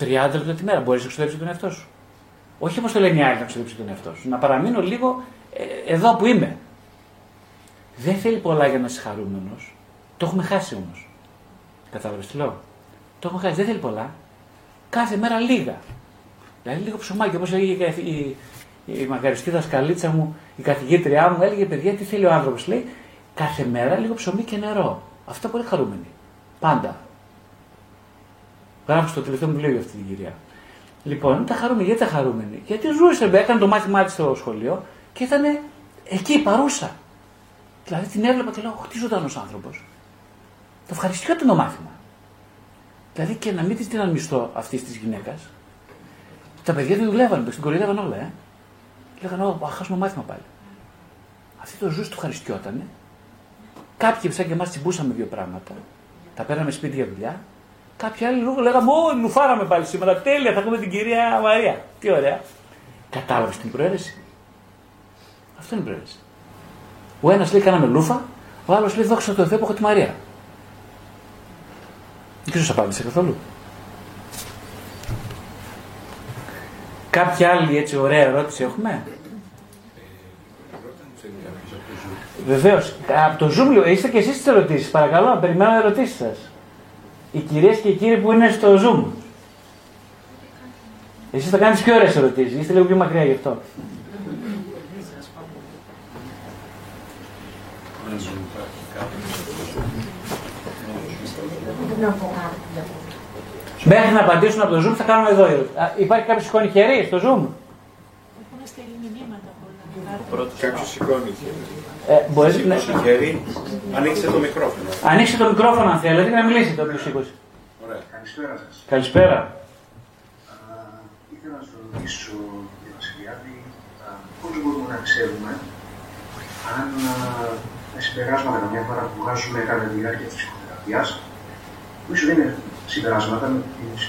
30 λεπτά τη μέρα, μπορείς να εξοδέψεις τον εαυτό σου. Όχι όπως το λένε οι άλλοι να εξοδέψεις τον εαυτό σου, να παραμείνω λίγο ε, εδώ που είμαι. Δεν θέλει πολλά για να είσαι χαρούμενος, το έχουμε χάσει όμως. Κατάλαβες τι λέω; Το έχουμε χάσει, δεν θέλει πολλά. Κάθε μέρα λίγα. Δηλαδή λίγο ψωμάκι, όπως έλεγε η, η μακαριστή δασκαλίτσα μου, η καθηγήτριά μου, έλεγε παιδιά τι θέλει ο άνθρωπος. Λέει κάθε μέρα λίγο ψωμί και νερό. Αυτό πολύ χαρούμενη. Πάντα. Γράφω στο τελευταίο μου βιβλίο για αυτή την κυρία. Λοιπόν, ήταν χαρούμενη. Γιατί ήταν χαρούμενη. Γιατί ζούσε, έκανε το μάθημά της στο σχολείο και ήταν εκεί παρούσα. Δηλαδή την έβλεπα και λέω: Τι ζωντανός άνθρωπος. Το ευχαριστιόταν το μάθημα. Δηλαδή και να μην της δίναν μισθό αυτής της γυναίκας. Τα παιδιά δεν δουλεύαν, την κοροϊδεύαν όλα, ε. Λέγανε, Ω, χάσουμε μάθημα πάλι. Αυτή το ζούσε του χαριστιότανε. Κάποιοι σαν και εμάς τσιμπούσαμε δύο πράγματα. Τα παίρναμε σπίτι για δουλειά. Κάποιοι άλλοι λόγω λέγαμε, Ω, λουφάραμε πάλι σήμερα. Τέλεια, θα έχουμε την κυρία Μαρία. Τι ωραία. Κατάλαβες την προαίρεση. Αυτό είναι η προαίρεση. Ο ένας λέει, κάναμε λούφα, ο άλλος λέει, δόξα τω Θεώ που έχω τη Μαρία. Δεν ξέρω απάντησε καθόλου; Κάποια άλλη έτσι ωραία ερώτηση έχουμε; Βεβαίως. Από το Zoom είστε και εσείς τι ερωτήσεις. Παρακαλώ, περιμένω ερωτήσεις σας. Οι κυρίες και οι κύριοι που είναι στο Zoom. Εσείς θα κάνετε πιο ωραίες ερωτήσεις. Είστε λίγο πιο μακριά γι' αυτό. Μέχρι να απαντήσουν από το Zoom θα κάνουμε εδώ. Υπάρχει κάποιος σηκώνει χέρι στο Zoom; Έχουν στείλει μηνύματα πολλά. Κάποιος σηκώνει χέρι. Ε, μπορείτε να... χέρι, ανοίξτε το μικρόφωνο. Ανοίξτε το μικρόφωνο αν θέλετε να μιλήσετε όποιο σήκωσε. Ωραία. Καλησπέρα σας. Καλησπέρα. ήθελα να σας ρωτήσω, κύριε Βασιλιάδη, πώς μπορούμε να ξέρουμε αν τα συμπεράσματα καμιά φορά που βγάζουμε κατά τη διάρκεια της ψυχοθεραπείας, που ίσως δεν είναι συμπεράσματα με την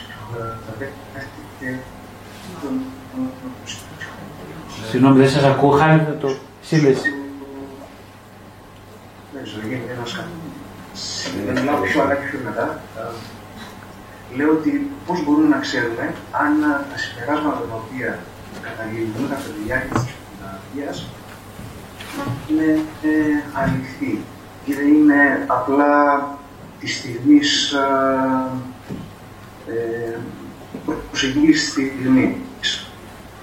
Συγγνώμη, δεν σας ακούω, χάνετε το σύνδεση. Δεν ξέρω, γίνεται ένας Δεν μιλάω πιο αργά και πιο μετά. Λέω ότι πώς μπορούμε να ξέρουμε αν τα συμπεράσματα τα οποία καταλήγουν κατά τη διάρκεια της ψυχοθεραπείας είναι αληθή. ή δεν είναι απλά τη στιγμή ε, προσεγγίσει τη στιγμή.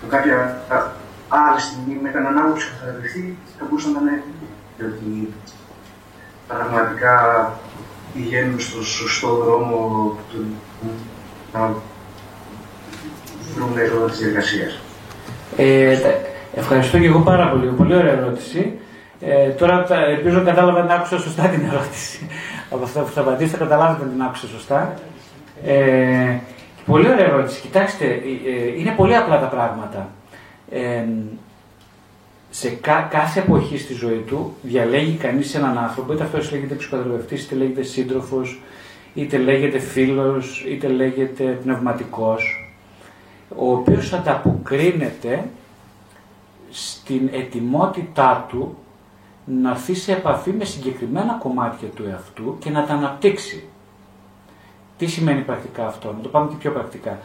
Κάποια άλλη στιγμή με έναν άποψη που θα ρευθεί, θα μπορούσε να είναι ότι πραγματικά πηγαίνουν στο σωστό δρόμο του να βρουν έξοδο της διαδικασίας. Ε, ευχαριστώ και εγώ πάρα πολύ. Πολύ ωραία ερώτηση. Ε, τώρα ελπίζω κατάλαβα να άκουσα σωστά την ερώτηση. Από αυτά που θα απαντήσετε, καταλάβετε την άκουσα σωστά. Ε, πολύ ωραία ερώτηση. Κοιτάξτε, ε, ε, είναι πολύ απλά τα πράγματα. Ε, σε κα, κάθε εποχή στη ζωή του διαλέγει κανείς έναν άνθρωπο, είτε αυτός λέγεται ψυχοθεραπευτής, είτε λέγεται σύντροφος, είτε λέγεται φίλος, είτε λέγεται πνευματικός, ο οποίος ανταποκρίνεται στην ετοιμότητά του να έρθει σε επαφή με συγκεκριμένα κομμάτια του εαυτού και να τα αναπτύξει. Τι σημαίνει πρακτικά αυτό, να το πάμε και πιο πρακτικά.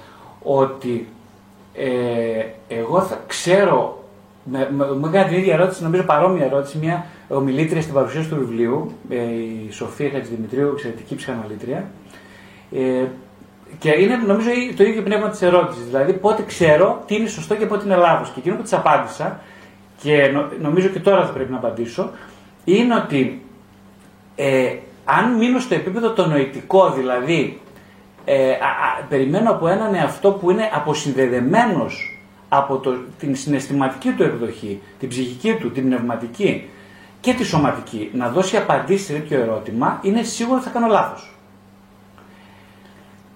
Ότι ε, εγώ θα ξέρω, με, με, με την ίδια ερώτηση, νομίζω παρόμοια ερώτηση, μια ομιλήτρια στην παρουσίαση του βιβλίου, ε, η Σοφία Χατζηδημητρίου, εξαιρετική ψυχαναλήτρια, ε, και είναι νομίζω το ίδιο πνεύμα της ερώτησης. Δηλαδή, πότε ξέρω τι είναι σωστό και πότε είναι λάθος. Και εκείνο που της απάντησα, και νομίζω και τώρα θα πρέπει να απαντήσω, είναι ότι ε, αν μείνω στο επίπεδο το νοητικό, δηλαδή ε, περιμένω από έναν εαυτό που είναι αποσυνδεδεμένος από το, την συναισθηματική του εκδοχή, την ψυχική του, την πνευματική και τη σωματική, να δώσει απαντήσεις σε τέτοιο ερώτημα, είναι σίγουρο θα κάνω λάθος.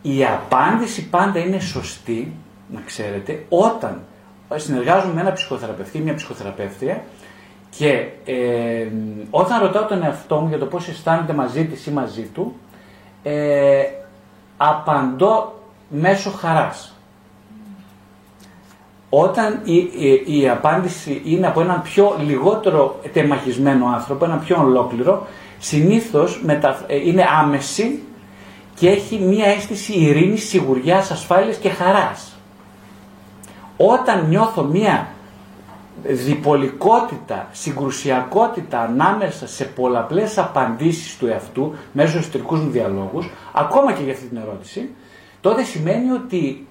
Η απάντηση πάντα είναι σωστή, να ξέρετε, όταν συνεργάζομαι με ένα ψυχοθεραπευτή, μια ψυχοθεραπεύτρια και ε, όταν ρωτάω τον εαυτό μου για το πώς αισθάνεται μαζί της ή μαζί του, ε, απαντώ μέσω χαράς. Όταν η, η, απάντηση είναι από έναν πιο λιγότερο τεμαχισμένο άνθρωπο, έναν πιο ολόκληρο, συνήθως μετα, ε, είναι άμεση και έχει μία αίσθηση ειρήνης, σιγουριάς, ασφάλειας και χαράς. Όταν νιώθω μία διπολικότητα, συγκρουσιακότητα ανάμεσα σε πολλαπλές απαντήσεις του εαυτού μέσω στους εσωτερικούς μου διαλόγους, ακόμα και για αυτή την ερώτηση, τότε σημαίνει ότι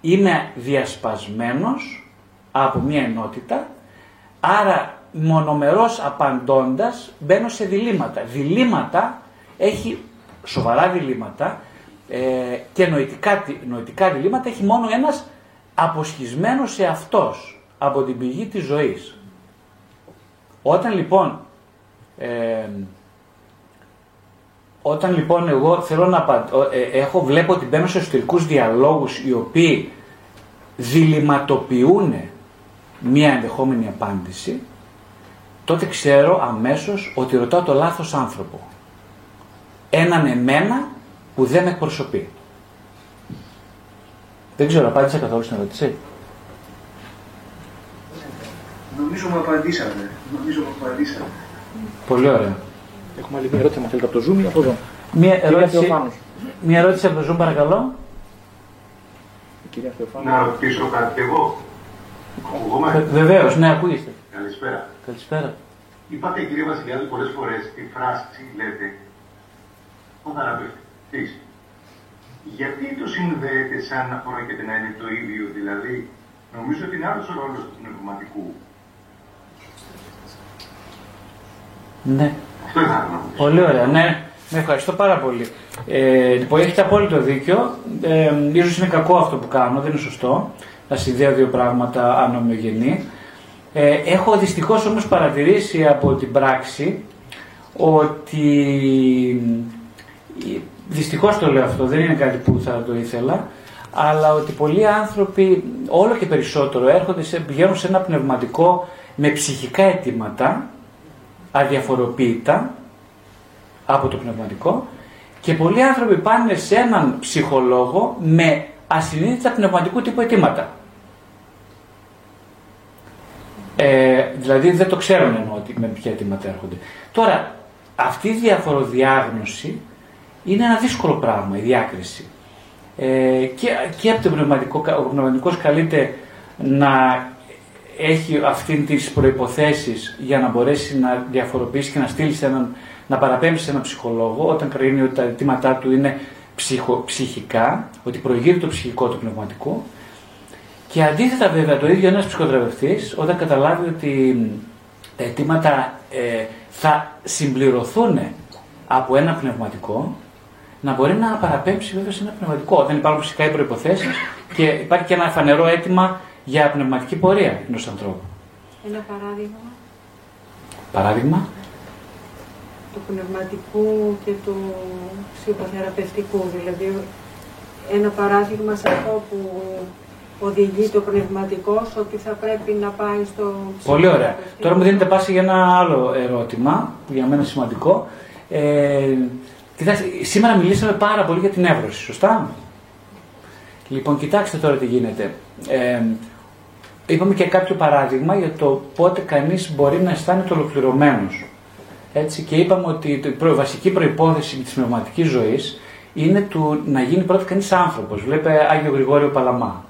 είμαι διασπασμένος από μία ενότητα, άρα μονομερός απαντώντας μπαίνω σε διλήμματα. Διλήμματα έχει σοβαρά διλήμματα ε, και νοητικά, νοητικά διλήμματα έχει μόνο ένας αποσχισμένος σε αυτός από την πηγή της ζωής. Όταν λοιπόν, ε, όταν λοιπόν εγώ θέλω να ε, έχω, βλέπω ότι μπαίνω σε εσωτερικούς διαλόγους οι οποίοι διληματοποιούν μία ενδεχόμενη απάντηση, τότε ξέρω αμέσως ότι ρωτάω το λάθος άνθρωπο. Έναν εμένα που δεν με εκπροσωπεί. Δεν ξέρω, απάντησα καθόλου στην ερώτηση. Νομίζω μου απαντήσατε. Νομίζω μου απαντήσατε. Πολύ ωραία. Έχουμε άλλη μια ερώτηση, αν θέλετε, από το Zoom ή από εδώ. Μια ερώτηση, μια ερώτηση από το Zoom, παρακαλώ. κυρία Να ρωτήσω κάτι εγώ. Ε, Βεβαίως, ναι, ακούγεστε. Καλησπέρα. Καλησπέρα. Είπατε, κύριε Βασιλιάδη, πολλές φορές τη φράση λέτε ο θεραπευτή. Γιατί το συνδέεται σαν να πρόκειται να είναι το ίδιο, δηλαδή, νομίζω ότι είναι άλλος ο ρόλος του πνευματικού Ναι. Πολύ ωραία. Ναι, με ευχαριστώ πάρα πολύ. Ε, λοιπόν, έχετε απόλυτο δίκιο. Ε, ίσως είναι κακό αυτό που κάνω, δεν είναι σωστό. Να συνδέω δύο πράγματα ανομοιογενή. Ε, έχω δυστυχώς όμως παρατηρήσει από την πράξη ότι δυστυχώς το λέω αυτό, δεν είναι κάτι που θα το ήθελα, αλλά ότι πολλοί άνθρωποι όλο και περισσότερο έρχονται σε, πηγαίνουν σε ένα πνευματικό με ψυχικά αιτήματα αδιαφοροποίητα από το πνευματικό και πολλοί άνθρωποι πάνε σε έναν ψυχολόγο με ασυνείδητα πνευματικού τύπου αιτήματα. Ε, δηλαδή δεν το ξέρουν εννοώ ότι με ποια αιτήματα έρχονται. Τώρα, αυτή η διαφοροδιάγνωση είναι ένα δύσκολο πράγμα, η διάκριση. Ε, και, και από το πνευματικό, ο πνευματικός καλείται να έχει αυτήν τις προϋποθέσεις για να μπορέσει να διαφοροποιήσει και να στείλει σε έναν να παραπέμψει σε έναν ψυχολόγο όταν κρίνει ότι τα αιτήματά του είναι ψυχο, ψυχικά, ότι προηγείται το ψυχικό του πνευματικό. Και αντίθετα βέβαια το ίδιο ένας ψυχοθεραπευτής όταν καταλάβει ότι τα αιτήματα ε, θα συμπληρωθούν από ένα πνευματικό, να μπορεί να παραπέμψει βέβαια σε ένα πνευματικό. Όταν υπάρχουν φυσικά οι προποθέσει και υπάρχει και ένα φανερό αίτημα για πνευματική πορεία ενός ανθρώπου. Ένα παράδειγμα Παράδειγμα, του πνευματικού και του ψυχοθεραπευτικού. Δηλαδή, ένα παράδειγμα σε αυτό που οδηγεί το πνευματικό ότι θα πρέπει να πάει στο πολύ ωραία. ψυχοθεραπευτικό. Τώρα μου δίνετε πάση για ένα άλλο ερώτημα που για μένα είναι σημαντικό. Ε, κοιτάξτε, σήμερα μιλήσαμε πάρα πολύ για την εύρωση, σωστά; Λοιπόν, κοιτάξτε τώρα τι γίνεται. Ε, είπαμε και κάποιο παράδειγμα για το πότε κανείς μπορεί να αισθάνεται ολοκληρωμένος. Έτσι, και είπαμε ότι η προ- βασική προϋπόθεση της πνευματικής ζωής είναι του να γίνει πρώτα κανείς άνθρωπος. Βλέπε Άγιο Γρηγόριο Παλαμά.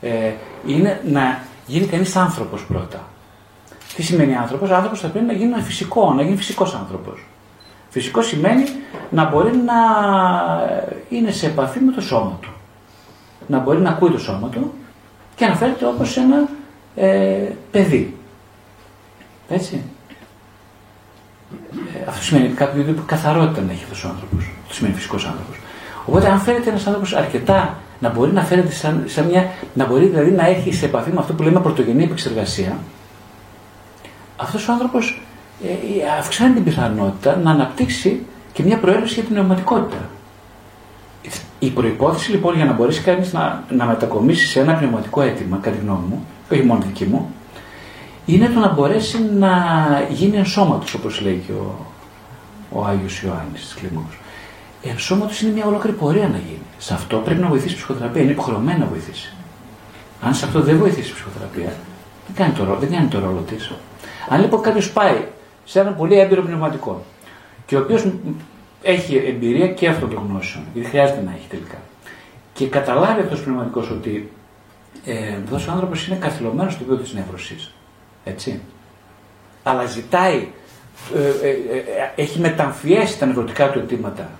Ε, είναι να γίνει κανείς άνθρωπος πρώτα. Τι σημαίνει άνθρωπος; Άνθρωπος θα πρέπει να γίνει ένα φυσικό, να γίνει φυσικός άνθρωπος. Φυσικό σημαίνει να μπορεί να είναι σε επαφή με το σώμα του. Να μπορεί να ακούει το σώμα του και να φέρεται όπως ένα ε, παιδί. Έτσι. Ε, αυτό σημαίνει κάποιο είδου καθαρότητα να έχει αυτός ο άνθρωπος. Αυτό σημαίνει φυσικός άνθρωπος. Οπότε, αν φέρεται ένας άνθρωπος αρκετά να μπορεί να φέρεται σαν, σαν μια. να μπορεί δηλαδή να έχει σε επαφή με αυτό που λέμε πρωτογενή επεξεργασία, αυτός ο άνθρωπος ε, αυξάνει την πιθανότητα να αναπτύξει και μια προέλευση για την πνευματικότητα. Η προπόθεση λοιπόν για να μπορέσει κανείς να, να μετακομίσει σε ένα πνευματικό αίτημα, κατά τη γνώμη μου, όχι μόνο δική μου, είναι το να μπορέσει να γίνει ενσώματος, όπως λέει και ο, ο Άγιος Ιωάννης της Κλίμακος. Ενσώματος είναι μια ολόκληρη πορεία να γίνει. Σε αυτό πρέπει να βοηθήσει η ψυχοθεραπεία, είναι υποχρεωμένη να βοηθήσει. Αν σε αυτό δεν βοηθήσει η ψυχοθεραπεία, δεν κάνει το, ρόλο- δεν κάνει το ρόλο της. Αν λοιπόν κάποιος πάει σε έναν πολύ έμπειρο πνευματικό και ο οποίος έχει εμπειρία και αυτογνώσεων, γιατί χρειάζεται να έχει τελικά, και καταλάβει αυτός ο πνευματικός ότι ε, αυτός ο άνθρωπος είναι καθυλωμένος στο επίπεδο της νεύρωσης. Έτσι. Αλλά ζητάει, ε, ε, ε, έχει μεταμφιέσει τα νευρωτικά του αιτήματα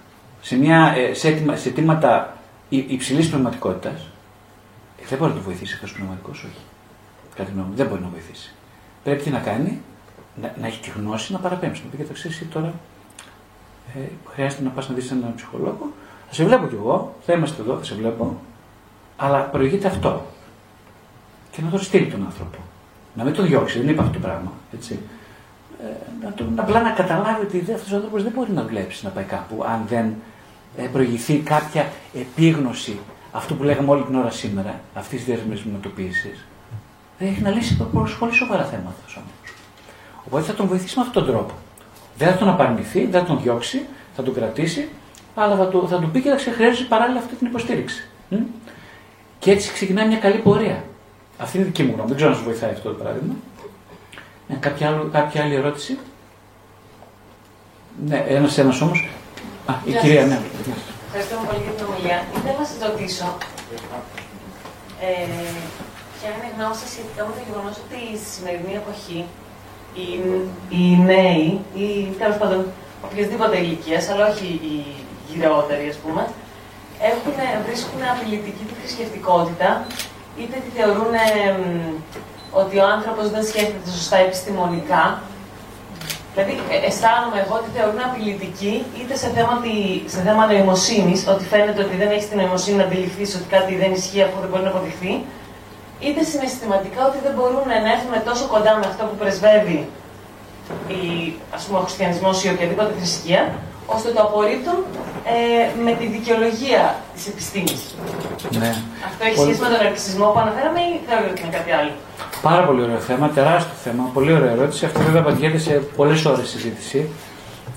σε, μια, ε, σε, αίτημα, σε αιτήματα υ- υψηλής πνευματικότητας, ε, δεν μπορεί να το βοηθήσει αυτός ο πνευματικός, όχι. Κατά τη γνώμη μου, δεν μπορεί να βοηθήσει. Πρέπει τι να κάνει, να, να έχει τη γνώση να παραπέμψει. Να πει κοίταξε εσύ τώρα, ε, χρειάζεται να πας να δεις έναν ψυχολόγο, θα σε βλέπω κι εγώ, θα είμαστε εδώ, θα σε βλέπω, αλλά προηγείται αυτό. Και να το στείλει τον άνθρωπο. Να μην τον διώξει, δεν είπα αυτό το πράγμα. Έτσι. Ε, να τον, απλά να καταλάβει ότι αυτός ο άνθρωπος δεν μπορεί να δουλέψει να πάει κάπου αν δεν ε, προηγηθεί κάποια επίγνωση αυτού που λέγαμε όλη την ώρα σήμερα, αυτής της διεθνή μετοποίηση. Δεν έχει να λύσει προ- πολύ σοβαρά θέματα αυτό ο άνθρωπο. Οπότε θα τον βοηθήσει με αυτόν τον τρόπο. Δεν θα τον απαρνηθεί, δεν θα τον διώξει, θα τον κρατήσει, αλλά θα του, θα του πει και θα ξεχρειάζει παράλληλα αυτή την υποστήριξη. Μ; Και έτσι ξεκινάει μια καλή πορεία. Αυτή είναι η δική μου γνώμη. Δεν ξέρω αν σας βοηθάει αυτό το παράδειγμα. Ε, κάποια, άλλο, κάποια άλλη ερώτηση; Ναι, ένας ένας όμως. Α, η Γεια κυρία, σας. ναι. Ευχαριστούμε πολύ για την ομιλία. Ήθελα να σας ρωτήσω ε, ποια είναι η γνώμη σα σχετικά με το γεγονός ότι στη σημερινή εποχή οι, οι νέοι ή τέλος πάντων οποιασδήποτε ηλικίας, αλλά όχι οι γυρεότεροι ας πούμε, έχουν, βρίσκουν απειλητική τη θρησκευτικότητα, είτε τη θεωρούν ε, μ, ότι ο άνθρωπος δεν σκέφτεται σωστά επιστημονικά, Δηλαδή, ε, αισθάνομαι εγώ ότι θεωρούν απειλητική είτε σε θέμα, τη- σε θέμα νοημοσύνης, ότι φαίνεται ότι δεν έχεις την νοημοσύνη να αντιληφθείς ότι κάτι δεν ισχύει αφού δεν μπορεί να αποδειχθεί, είτε συναισθηματικά ότι δεν μπορούν να έρθουν τόσο κοντά με αυτό που πρεσβεύει η, ας πούμε, ο χριστιανισμός ή οποιαδήποτε θρησκεία, ώστε το απορρίπτουν ε, με τη δικαιολογία της επιστήμης. ναι. Αυτό έχει Πολύ- σχέση με τον αρκισμό που αναφέραμε ή θεωρείτε ότι είναι κάτι άλλο; Πάρα πολύ ωραίο θέμα, τεράστιο θέμα, πολύ ωραία ερώτηση. Αυτό βέβαια απαντιέται σε πολλές ώρες συζήτηση.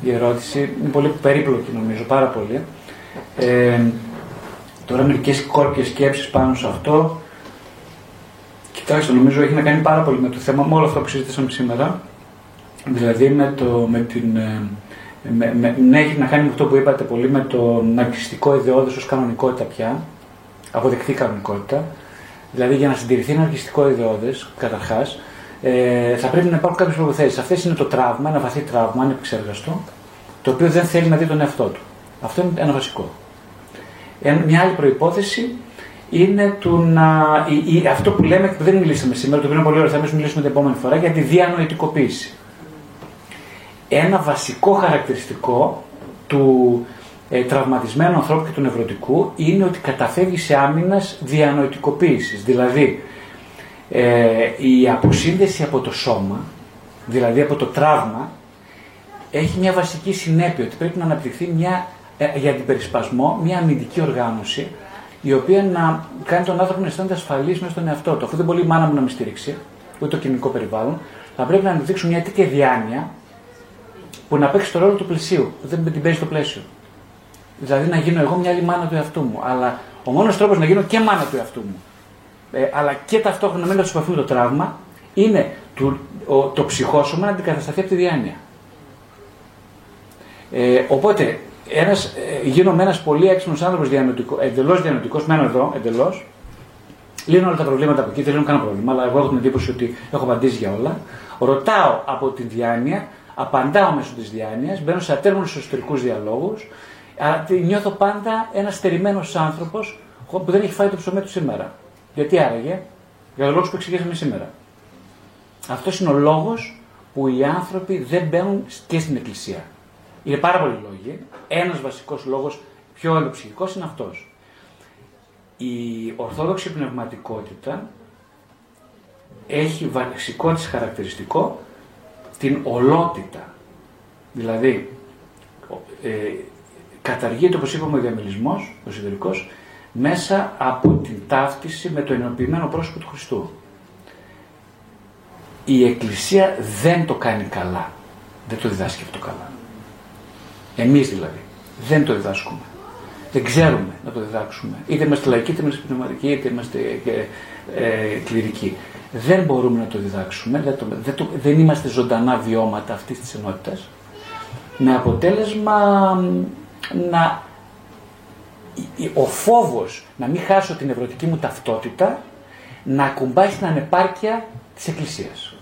Η ερώτηση είναι πολύ περίπλοκη νομίζω, πάρα πολύ. Ε, τώρα μερικές κόρπιε σκέψεις πάνω σε αυτό. Κοιτάξτε, νομίζω έχει να κάνει πάρα πολύ με το θέμα, με όλο αυτό που συζήτησαμε σήμερα. Δηλαδή με, το, με την. ε, Με, με, ναι, έχει να κάνει με αυτό που είπατε πολύ με το ναρκιστικό ιδεώδες ως κανονικότητα πια, αποδεκτή κανονικότητα. Δηλαδή για να συντηρηθεί ένα αρχιστικό ιδεώδες, καταρχάς, ε, θα πρέπει να υπάρχουν κάποιες προποθέσει. Αυτές είναι το τραύμα, ένα βαθύ τραύμα, ανεπεξέργαστο, το οποίο δεν θέλει να δει τον εαυτό του. Αυτό είναι ένα βασικό. Ένα- Μια άλλη προϋπόθεση είναι του να, η- η- αυτό που λέμε που δεν μιλήσαμε σήμερα, το οποίο είναι πολύ ωραίο, θα εμείς μιλήσουμε την επόμενη φορά, για τη διανοητικοποίηση. Ένα βασικό χαρακτηριστικό του ε, τραυματισμένου ανθρώπου και του νευρωτικού είναι ότι καταφεύγει σε άμυνας διανοητικοποίησης. Δηλαδή, ε, η αποσύνδεση από το σώμα, δηλαδή από το τραύμα, έχει μια βασική συνέπεια ότι πρέπει να αναπτυχθεί μια, ε, για την περισπασμό μια αμυντική οργάνωση η οποία να κάνει τον άνθρωπο να αισθάνεται ασφαλής μέσα στον εαυτό του. Αφού δεν μπορεί η μάνα μου να με στηρίξει, ούτε το κοινωνικό περιβάλλον, θα πρέπει να αναπτύξουν μια τέτοια διάνοια που να παίξει το ρόλο του πλαισίου. Δεν την παίζει το πλαίσιο. Δηλαδή να γίνω εγώ μια άλλη μάνα του εαυτού μου. Αλλά ο μόνος τρόπος να γίνω και μάνα του εαυτού μου, ε, αλλά και ταυτόχρονα να μην του το τραύμα, είναι του, ο, το ψυχόσωμα να αντικατασταθεί από τη διάνοια. Ε, οπότε, ένας, ε, γίνομαι ένας πολύ έξυπνος άνθρωπος διανοητικό, εντελώς διανοητικός, μένω εδώ εντελώς. Λύνω όλα τα προβλήματα από εκεί, δεν λύνω κανένα πρόβλημα, αλλά εγώ έχω την εντύπωση ότι έχω απαντήσει για όλα. Ρωτάω από την διάνοια, απαντάω μέσω της διάνοιας, μπαίνω σε ατέρμονου εσωτερικούς διαλόγους. Νιώθω πάντα ένας στερημένος άνθρωπος που δεν έχει φάει το ψωμί του σήμερα. Γιατί άραγε, για τον λόγο που εξηγήσαμε σήμερα. Αυτός είναι ο λόγος που οι άνθρωποι δεν μπαίνουν και στην εκκλησία. Είναι πάρα πολλοί λόγοι. Ένας βασικός λόγος, πιο ενδοψυχικό, είναι αυτός. Η ορθόδοξη πνευματικότητα έχει βασικό της χαρακτηριστικό την ολότητα. Δηλαδή, ε, καταργείται, όπως είπαμε, ο διαμελισμός, ο εσωτερικός, μέσα από την ταύτιση με το ενοποιημένο πρόσωπο του Χριστού. Η Εκκλησία δεν το κάνει καλά. Δεν το διδάσκει αυτό καλά. Εμείς δηλαδή. Δεν το διδάσκουμε. Δεν ξέρουμε να το διδάξουμε. Είτε είμαστε λαϊκοί, είτε είμαστε πνευματικοί, είτε είμαστε ε, κληρικοί. Δεν μπορούμε να το διδάξουμε. Δεν, το, δεν, το, δεν είμαστε ζωντανά βιώματα αυτής της ενότητας. Με αποτέλεσμα να ο φόβος να μην χάσω την ευρωτική μου ταυτότητα να ακουμπάει στην ανεπάρκεια της Εκκλησίας.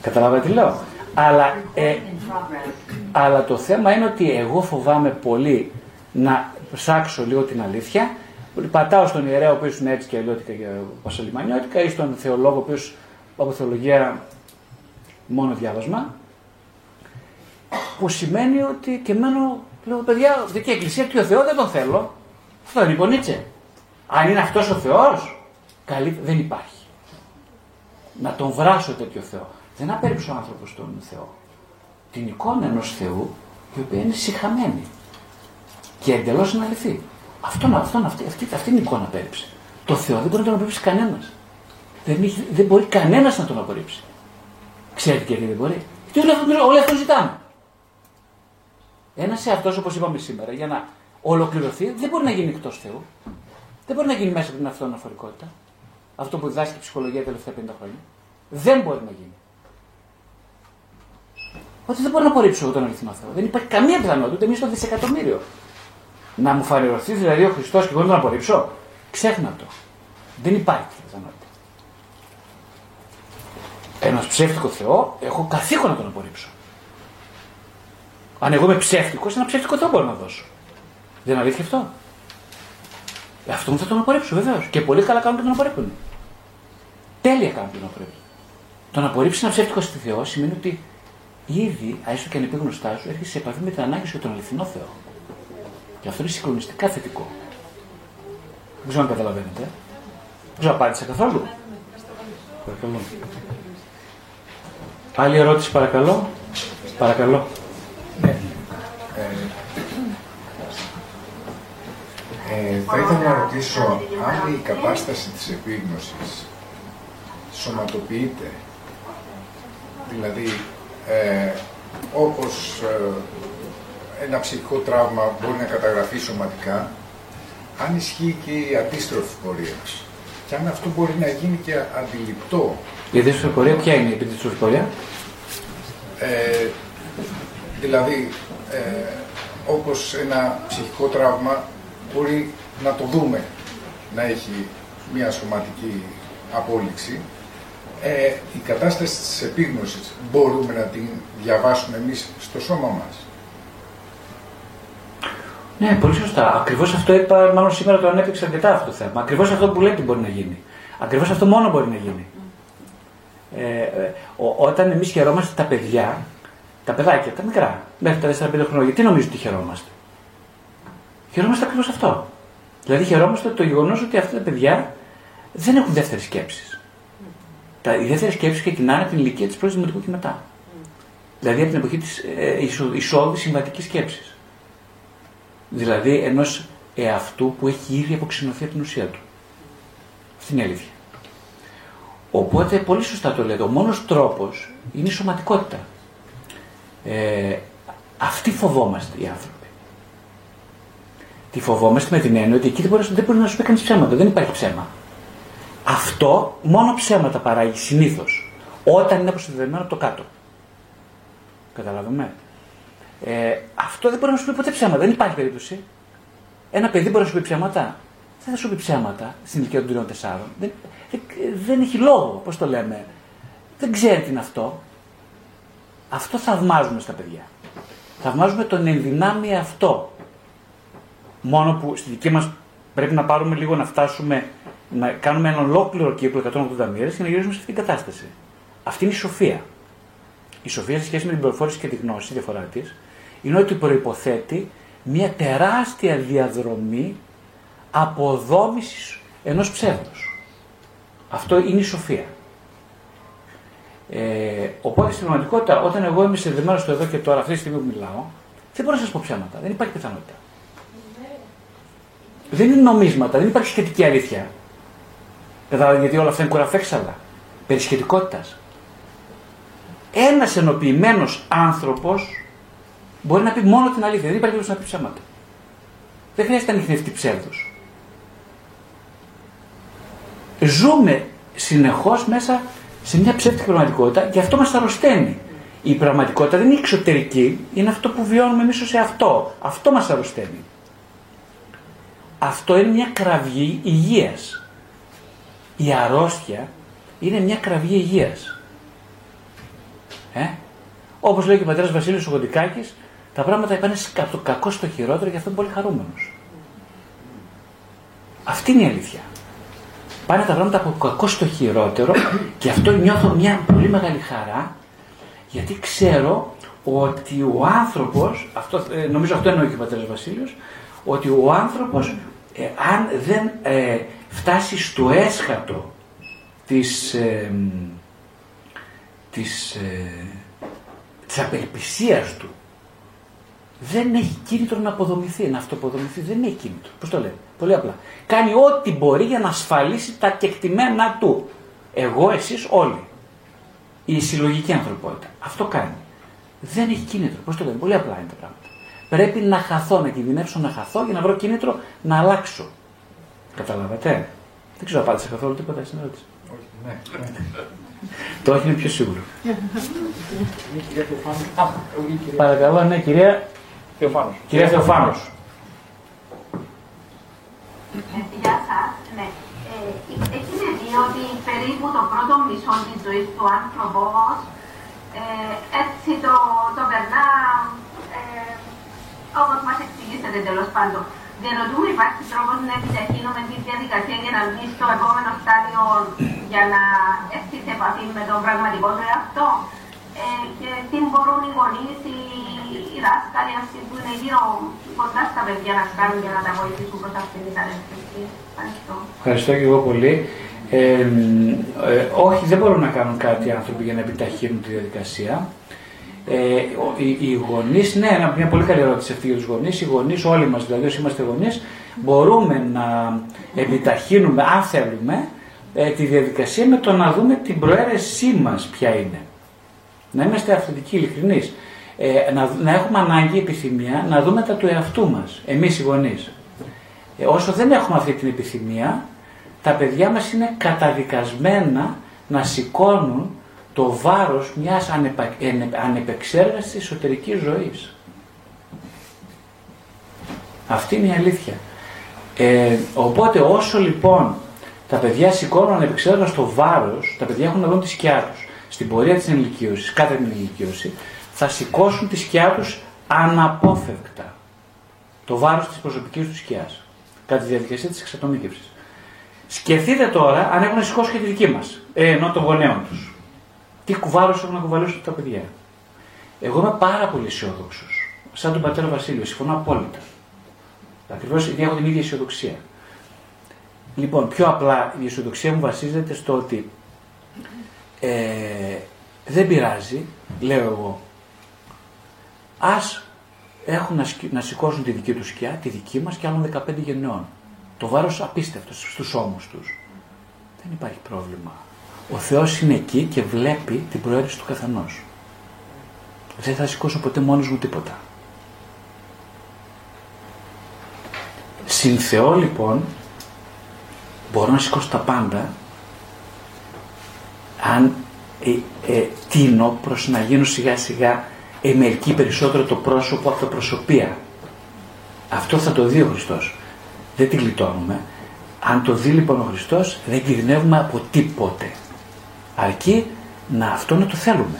Καταλάβατε τι λέω; Αλλά, ε, αλλά το θέμα είναι ότι εγώ φοβάμαι πολύ να ψάξω λίγο την αλήθεια. Πατάω στον ιερέα ο οποίος είναι έτσι και αλλιώτικα και πασαλιμανιώτικα ή στον θεολόγο ο οποίος από θεολογία μόνο διάβασμα. Που σημαίνει ότι και μένω, λέω παιδιά, δική εκκλησία του Θεός δεν τον θέλω. Αυτό δεν είπε ο Νίτσε. Αν είναι αυτός ο Θεός, δεν υπάρχει. Να τον βράσω τέτοιο Θεό. Δεν απέρριψε ο άνθρωπος τον Θεό. Την εικόνα ενός Θεού η οποία είναι συχαμένη και εντελώς αναλυθή. Αυτό, αυτό, αυτή, αυτή, αυτή είναι η εικόνα απέρριψε. Το Θεό δεν μπορεί να τον απορρίψει κανένας. Δεν, δεν μπορεί κανένας να τον απορρίψει. Ξέρετε γιατί δεν μπορεί. Τι όλοι αυτό ζητάμε. Ένας εαυτός, όπως είπαμε σήμερα, για να ολοκληρωθεί, δεν μπορεί να γίνει εκτός Θεού. Δεν μπορεί να γίνει μέσα από την αυτοαναφορικότητα. Αυτό που διδάσκει η ψυχολογία τα τελευταία 50 χρόνια. Δεν μπορεί να γίνει. Ότι δεν μπορώ να απορρίψω εγώ τον αληθινό Θεό. Δεν υπάρχει καμία πιθανότητα, ούτε εμείς στο δισεκατομμύριο. Να μου φανερωθεί δηλαδή ο Χριστός και εγώ να τον απορρίψω; Ξέχνα το. Δεν υπάρχει τέτοια πιθανότητα. Ένας ψεύτικος Θεό, έχω καθήκον να τον απορρίψω. Αν εγώ είμαι ψεύτικος, ένα ψεύτικο Θεό μπορώ να δώσω. Δεν είναι αλήθεια αυτό; Ε, αυτό μου θα τον απορρίψω βεβαίως. Και πολύ καλά κάνουν και τον απορρίπτουν. Τέλεια κάνουν και τον απορρίπτουν. Το να απορρίψει ένα ψεύτικο στη Θεό σημαίνει ότι ήδη, έστω και αν γνωστά σου, έρχεσαι σε επαφή με την ανάγκη σου τον αληθινό Θεό. Και αυτό είναι συγκλονιστικά θετικό. Δεν ξέρω αν καταλαβαίνετε. Δεν ξέρω, απάντησα καθόλου. Παρακαλώ. Άλλη ερώτηση, παρακαλώ. Παρακαλώ. Ναι. Ε, θα ήθελα να ρωτήσω αν η κατάσταση της επίγνωσης σωματοποιείται, δηλαδή ε, όπως ε, ένα ψυχικό τραύμα μπορεί να καταγραφεί σωματικά, αν ισχύει και η αντίστροφη πορεία. Και αν αυτό μπορεί να γίνει και αντιληπτό. Η αντίστροφη πορεία, ποια είναι η αντίστροφη πορεία; Ε, δηλαδή, ε, όπως ένα ψυχικό τραύμα μπορεί να το δούμε να έχει μια σωματική απόλυξη, ε, η κατάσταση της επίγνωσης μπορούμε να την διαβάσουμε εμείς στο σώμα μας. Ναι, πολύ σωστά. Ακριβώς αυτό είπα, μάλλον σήμερα το ανέπτυξε αρκετά αυτό το θέμα. Ακριβώς αυτό που λέτε μπορεί να γίνει. Ακριβώς αυτό μόνο μπορεί να γίνει. Ε, ε, ο, όταν εμείς χαιρόμαστε τα παιδιά, τα παιδάκια, τα μικρά, μέχρι τα 4-5 χρόνια, γιατί νομίζω ότι χαιρόμαστε; Χαιρόμαστε ακριβώς αυτό. Δηλαδή χαιρόμαστε το γεγονός ότι αυτά τα παιδιά δεν έχουν δεύτερη σκέψη. Τα, η δεύτερη σκέψη ξεκινάνε από την ηλικία της πρώτης δημοτικού και μετά. Δηλαδή από την εποχή της ε, εισόδου συμβατικής σκέψης. Δηλαδή ενός εαυτού που έχει ήδη αποξενωθεί από την ουσία του. Αυτή είναι η αλήθεια. Οπότε πολύ σωστά το λέτε. Ο μόνος τρόπος είναι η σωματικότητα. Ε, αυτή φοβόμαστε οι άνθρωποι. Τη φοβόμαστε με την έννοια ότι εκεί δεν μπορεί, δεν μπορείς να σου πει κανείς ψέματα. Δεν υπάρχει ψέμα. Αυτό μόνο ψέματα παράγει συνήθως. Όταν είναι αποσυνδεδεμένο από το κάτω. Καταλαβαίνουμε. Ε, αυτό δεν μπορεί να σου πει ποτέ ψέματα. Δεν υπάρχει περίπτωση. Ένα παιδί μπορεί να σου πει ψέματα. Δεν θα σου πει ψέματα στην ηλικία των 3-4. Δεν, δεν, δεν έχει λόγο, πώς το λέμε. Δεν ξέρει τι είναι αυτό. Αυτό θαυμάζουμε στα παιδιά. Θαυμάζουμε τον ενδυνάμει αυτό. Μόνο που στη δική μας πρέπει να πάρουμε λίγο να φτάσουμε, να κάνουμε έναν ολόκληρο κύκλο 180 μέρες και να γυρίσουμε σε αυτήν την κατάσταση. Αυτή είναι η σοφία. Η σοφία σε σχέση με την πληροφόρηση και τη γνώση, η διαφορά της, είναι ότι προποθέτει μια τεράστια διαδρομή αποδόμησης ενός ψεύδους. Αυτό είναι η σοφία. Ε, οπότε στην πραγματικότητα, όταν εγώ είμαι συνδεδεμένο στο εδώ και τώρα, αυτή τη στιγμή που μιλάω, δεν μπορώ να σας πω ψέματα. Δεν υπάρχει πιθανότητα. Δεν είναι νομίσματα, δεν υπάρχει σχετική αλήθεια. Κατάλαβα γιατί όλα αυτά είναι κουραφέξαλα. Περί Ένας ενοποιημένος άνθρωπος μπορεί να πει μόνο την αλήθεια. Δεν υπάρχει περίπτωση να πει ψέματα. Δεν χρειάζεται να ανοιχνευτεί ψεύδος. Ζούμε συνεχώς μέσα σε μια ψεύτικη πραγματικότητα και αυτό μας αρρωσταίνει. Η πραγματικότητα δεν είναι εξωτερική, είναι αυτό που βιώνουμε εμείς ως αυτό. Αυτό μας αρρωσταίνει. Αυτό είναι μια κραυγή υγείας. Η αρρώστια είναι μια κραυγή υγείας. Ε; Όπως λέει και ο πατέρας Βασίλειος Σογοντικάκη, τα πράγματα πάνε από το κακό στο χειρότερο και αυτό είναι πολύ χαρούμενος. Αυτή είναι η αλήθεια. Πάνε τα πράγματα από το κακό στο χειρότερο και αυτό νιώθω μια πολύ μεγάλη χαρά γιατί ξέρω ότι ο άνθρωπος, αυτό, ε, νομίζω αυτό εννοεί και ο πατέρας Βασίλειος, ότι ο άνθρωπος ε, αν δεν ε, φτάσει στο έσχατο της, ε, της, ε, της απελπισίας του δεν έχει κίνητρο να αποδομηθεί, να αυτοποδομηθεί. Δεν έχει κίνητρο. Πώς το λέμε. Πολύ απλά. Κάνει ό,τι μπορεί για να ασφαλίσει τα κεκτημένα του. Εγώ, εσείς, όλοι. Η συλλογική ανθρωπότητα. Αυτό κάνει. Δεν έχει κίνητρο. Πώς το λέμε. Πολύ απλά είναι τα πράγματα. Πρέπει να χαθώ, να κινδυνεύσω να χαθώ για να βρω κίνητρο να αλλάξω. Καταλάβατε; Δεν ξέρω, απάντησα καθόλου τίποτα στην ερώτηση. Όχι, ναι. ναι. Το όχι είναι πιο σίγουρο. Παρακαλώ, ναι, κυρία Θεοφάνος. Κυρία Θεοφάνος. Ε, γεια σας. Ναι. Ε, έχετε δει ότι περίπου το πρώτο μισό της ζωής του άνθρωπου ε, έτσι το, το περνά ε, όπως μας εξηγήσατε τέλος πάντων. Διαρωτούμε υπάρχει τρόπος να επιταχύνουμε τη διαδικασία για να μπει στο επόμενο στάδιο για να έρθει σε επαφή με τον πραγματικό του εαυτό. Ε, και τι μπορούν οι γονείς, οι, οι δάσκαλοι αυτοί που είναι γύρω κοντά στα παιδιά να κάνουν για να τα βοηθήσουν προς αυτήν την κατεύθυνση. Ευχαριστώ. Ευχαριστώ και εγώ πολύ. Ε, ε, όχι, δεν μπορούν να κάνουν κάτι οι άνθρωποι για να επιταχύνουν τη διαδικασία. Ε, οι, οι γονείς, ναι, μια πολύ καλή ερώτηση αυτή για τους γονείς. Οι γονείς, όλοι μας δηλαδή, όσοι είμαστε γονείς, μπορούμε να επιταχύνουμε, αν θέλουμε, ε, τη διαδικασία με το να δούμε την προαίρεσή μας ποια είναι. Να είμαστε αυθεντικοί, ειλικρινείς. Ε, να, να έχουμε ανάγκη, επιθυμία, να δούμε τα του εαυτού μας, εμείς οι γονείς. Ε, όσο δεν έχουμε αυτή την επιθυμία, τα παιδιά μας είναι καταδικασμένα να σηκώνουν το βάρος μιας ανεπα... ανεπεξέργαστης εσωτερικής ζωής. Αυτή είναι η αλήθεια. Ε, οπότε όσο λοιπόν Τα παιδιά σηκώνουν ανεπιξέδοντα το βάρος, τα παιδιά έχουν να δουν τη σκιά τους. Στην πορεία της ενηλικίωσης, κάθε την ενηλικίωση, θα σηκώσουν τη σκιά τους αναπόφευκτα. Το βάρος της προσωπικής τους σκιάς. Κατά τη διαδικασία της εξατομίκευση. Σκεφτείτε τώρα αν έχουν σηκώσει και τη δική μας, ε, ενώ των γονέων τους. Τι κουβάρος έχουν να κουβαλήσουν τα παιδιά. Εγώ είμαι πάρα πολύ αισιόδοξος. Σαν τον πατέρα Βασίλειο, συμφωνώ απόλυτα. Ακριβώς επειδή έχω την ίδια αισιοδοξία. Λοιπόν, πιο απλά η αισιοδοξία μου βασίζεται στο ότι ε, δεν πειράζει, λέω εγώ, ας έχουν να, σκ- να σηκώσουν τη δική τους σκιά, τη δική μας και άλλων 15 γενναιών. Το βάρος απίστευτος στους ώμους τους. Δεν υπάρχει πρόβλημα. Ο Θεός είναι εκεί και βλέπει την προαίρεση του καθενός. Δεν θα σηκώσω ποτέ μόνος μου τίποτα. Συν Θεό λοιπόν μπορώ να σηκώσω τα πάντα αν ε, ε, τίνω προς να γίνω σιγά σιγά εμερική περισσότερο το πρόσωπο από τα προσωπία. Αυτό θα το δει ο Χριστός. Δεν τη γλιτώνουμε. Αν το δει λοιπόν ο Χριστός δεν κυρνεύουμε από τίποτε. Αρκεί να αυτό να το θέλουμε.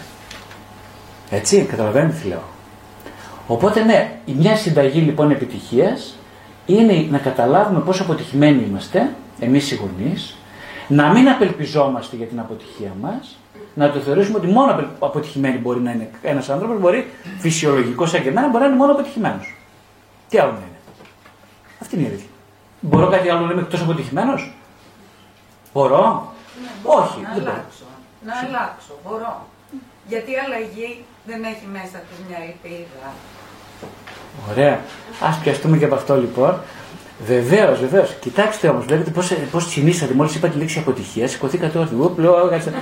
Έτσι, καταλαβαίνετε τι λέω. Οπότε ναι, η μια συνταγή λοιπόν επιτυχίας είναι να καταλάβουμε πόσο αποτυχημένοι είμαστε, εμείς οι γονείς, να μην απελπιζόμαστε για την αποτυχία μας, να το θεωρήσουμε ότι μόνο απελ- αποτυχημένοι μπορεί να είναι ένας άνθρωπος, μπορεί φυσιολογικός σαν και εμένα, μπορεί να είναι μόνο αποτυχημένος. Τι άλλο να είναι. Αυτή είναι η αλήθεια. Μπορώ κάτι άλλο να είμαι εκτός αποτυχημένος; Μπορώ. Όχι, να δεν μπορώ. Αλλάξω. Να αλλάξω, μπορώ. Γιατί η αλλαγή δεν έχει μέσα της μια ελπίδα. Ωραία. Α πιαστούμε και από αυτό λοιπόν. Βεβαίως, βεβαίως. Κοιτάξτε όμως, βλέπετε πώς τσινήσατε. Μόλις είπα τη λέξη αποτυχία, σηκωθήκατε όλοι. Ουπ, λέω, κάτσε.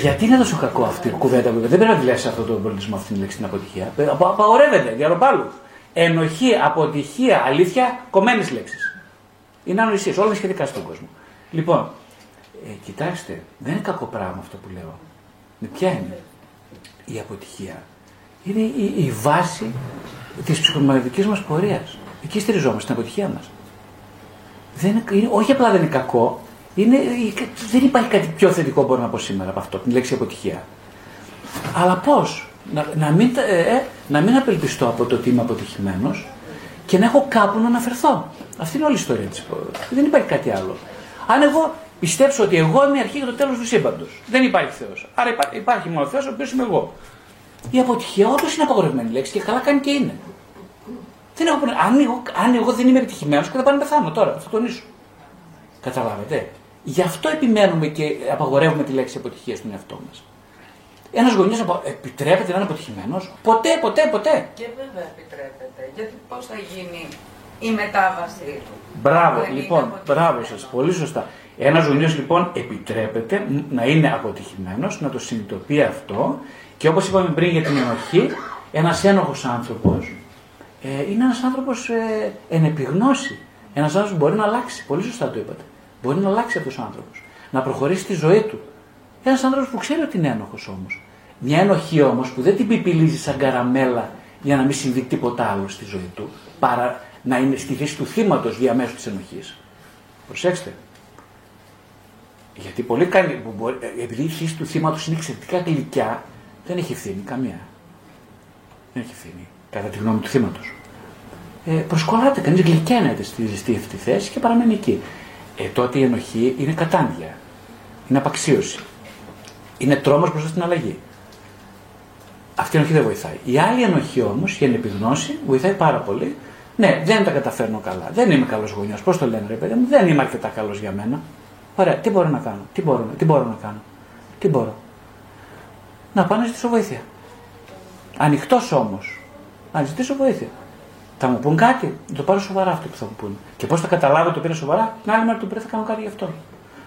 Γιατί είναι τόσο κακό αυτή η κουβέντα, βέβαια. Δεν πρέπει να τη λες αυτό το πολιτισμό, αυτή τη λέξη την αποτυχία. Ε, απα- Απαγορεύεται, διαρροπάλου. Ενοχή, αποτυχία, αλήθεια, κομμένες λέξεις. Είναι ανοησίες, όλα είναι σχετικά στον κόσμο. Λοιπόν, ε, κοιτάξτε, δεν είναι κακό πράγμα αυτό που λέω. Με ποια είναι η αποτυχία; Είναι η, η βάση της ψυχομαγικής μας πορείας. Εκεί στηριζόμαστε στην αποτυχία μας. Δεν είναι, είναι- όχι απλά δεν είναι κακό, είναι, δεν υπάρχει κάτι πιο θετικό μπορώ να πω σήμερα από αυτό, την λέξη αποτυχία. Αλλά πώς, να, να, μην, τα- ε, ε, να μην απελπιστώ από το ότι είμαι αποτυχημένος και να έχω κάπου να αναφερθώ. Αυτή είναι όλη η ιστορία της. Δεν υπάρχει κάτι άλλο. Αν εγώ πιστέψω ότι εγώ είμαι η αρχή και το τέλος του σύμπαντος, δεν υπάρχει Θεός. Άρα υπά- υπάρχει μόνο ο Θεός, ο οποίος είμαι εγώ. Η αποτυχία όντως είναι απαγορευμένη λέξη και καλά κάνει και είναι. Δεν έχω, προ- αν, εγώ, αν εγώ δεν είμαι επιτυχημένος και θα πάω να πεθάνω τώρα, θα το τονίσω. Καταλάβετε. Γι' αυτό επιμένουμε και απαγορεύουμε τη λέξη αποτυχία στον εαυτό μας. Ένας γονιός επιτρέπεται να είναι αποτυχημένος; Ποτέ, ποτέ, ποτέ. Και βέβαια επιτρέπεται. Γιατί πώς θα γίνει η μετάβασή του; Μπράβο, Δεν είναι λοιπόν, αποτυχημένο. μπράβο σας, πολύ σωστά. Ένας γονιός λοιπόν επιτρέπεται να είναι αποτυχημένος, να το συνειδητοποιεί αυτό και όπως είπαμε πριν για την ενοχή, ένας ένοχος άνθρωπος ε, είναι ένας άνθρωπος ε, εν επιγνώση. Ένας άνθρωπος μπορεί να αλλάξει. Πολύ σωστά το είπατε. Μπορεί να αλλάξει αυτός ο άνθρωπος. Να προχωρήσει τη ζωή του. Ένας άνθρωπος που ξέρει ότι είναι ένοχος όμως. Μια ενοχή όμως που δεν την πιπιλίζει σαν καραμέλα για να μην συμβεί τίποτα άλλο στη ζωή του, παρά να είναι στη θέση του θύματος διαμέσου της ενοχής. Προσέξτε. Γιατί πολύ κάνει, που μπορεί, ε, επειδή η φύση του θύματος είναι εξαιρετικά γλυκιά, δεν έχει ευθύνη καμία. Δεν έχει ευθύνη, κατά τη γνώμη του θύματος. Ε, προσκολάται κανείς, γλυκαίνεται στη ζεστή αυτή θέση και παραμένει εκεί. Ε, τότε η ενοχή είναι κατάντια. Είναι απαξίωση. Είναι τρόμος μπροστά στην αλλαγή. Αυτή η ενοχή δεν βοηθάει. Η άλλη ενοχή όμως, η ενεπιγνώση, βοηθάει πάρα πολύ. Ναι, δεν τα καταφέρνω καλά. Δεν είμαι καλός γονιός. Πώς το λένε, ρε παιδί μου, δεν είμαι αρκετά καλός για μένα. Ωραία, τι μπορώ να κάνω, τι μπορώ, τι μπορώ να κάνω, τι μπορώ. Να πάω να ζητήσω βοήθεια. Ανοιχτός όμως. Να ζητήσω βοήθεια. Θα μου πούν κάτι, να το πάρω σοβαρά αυτό που θα μου πούνε. Και πώς θα καταλάβω ότι το πήρα σοβαρά, την άλλη μέρα του πρωί θα κάνω κάτι γι' αυτό.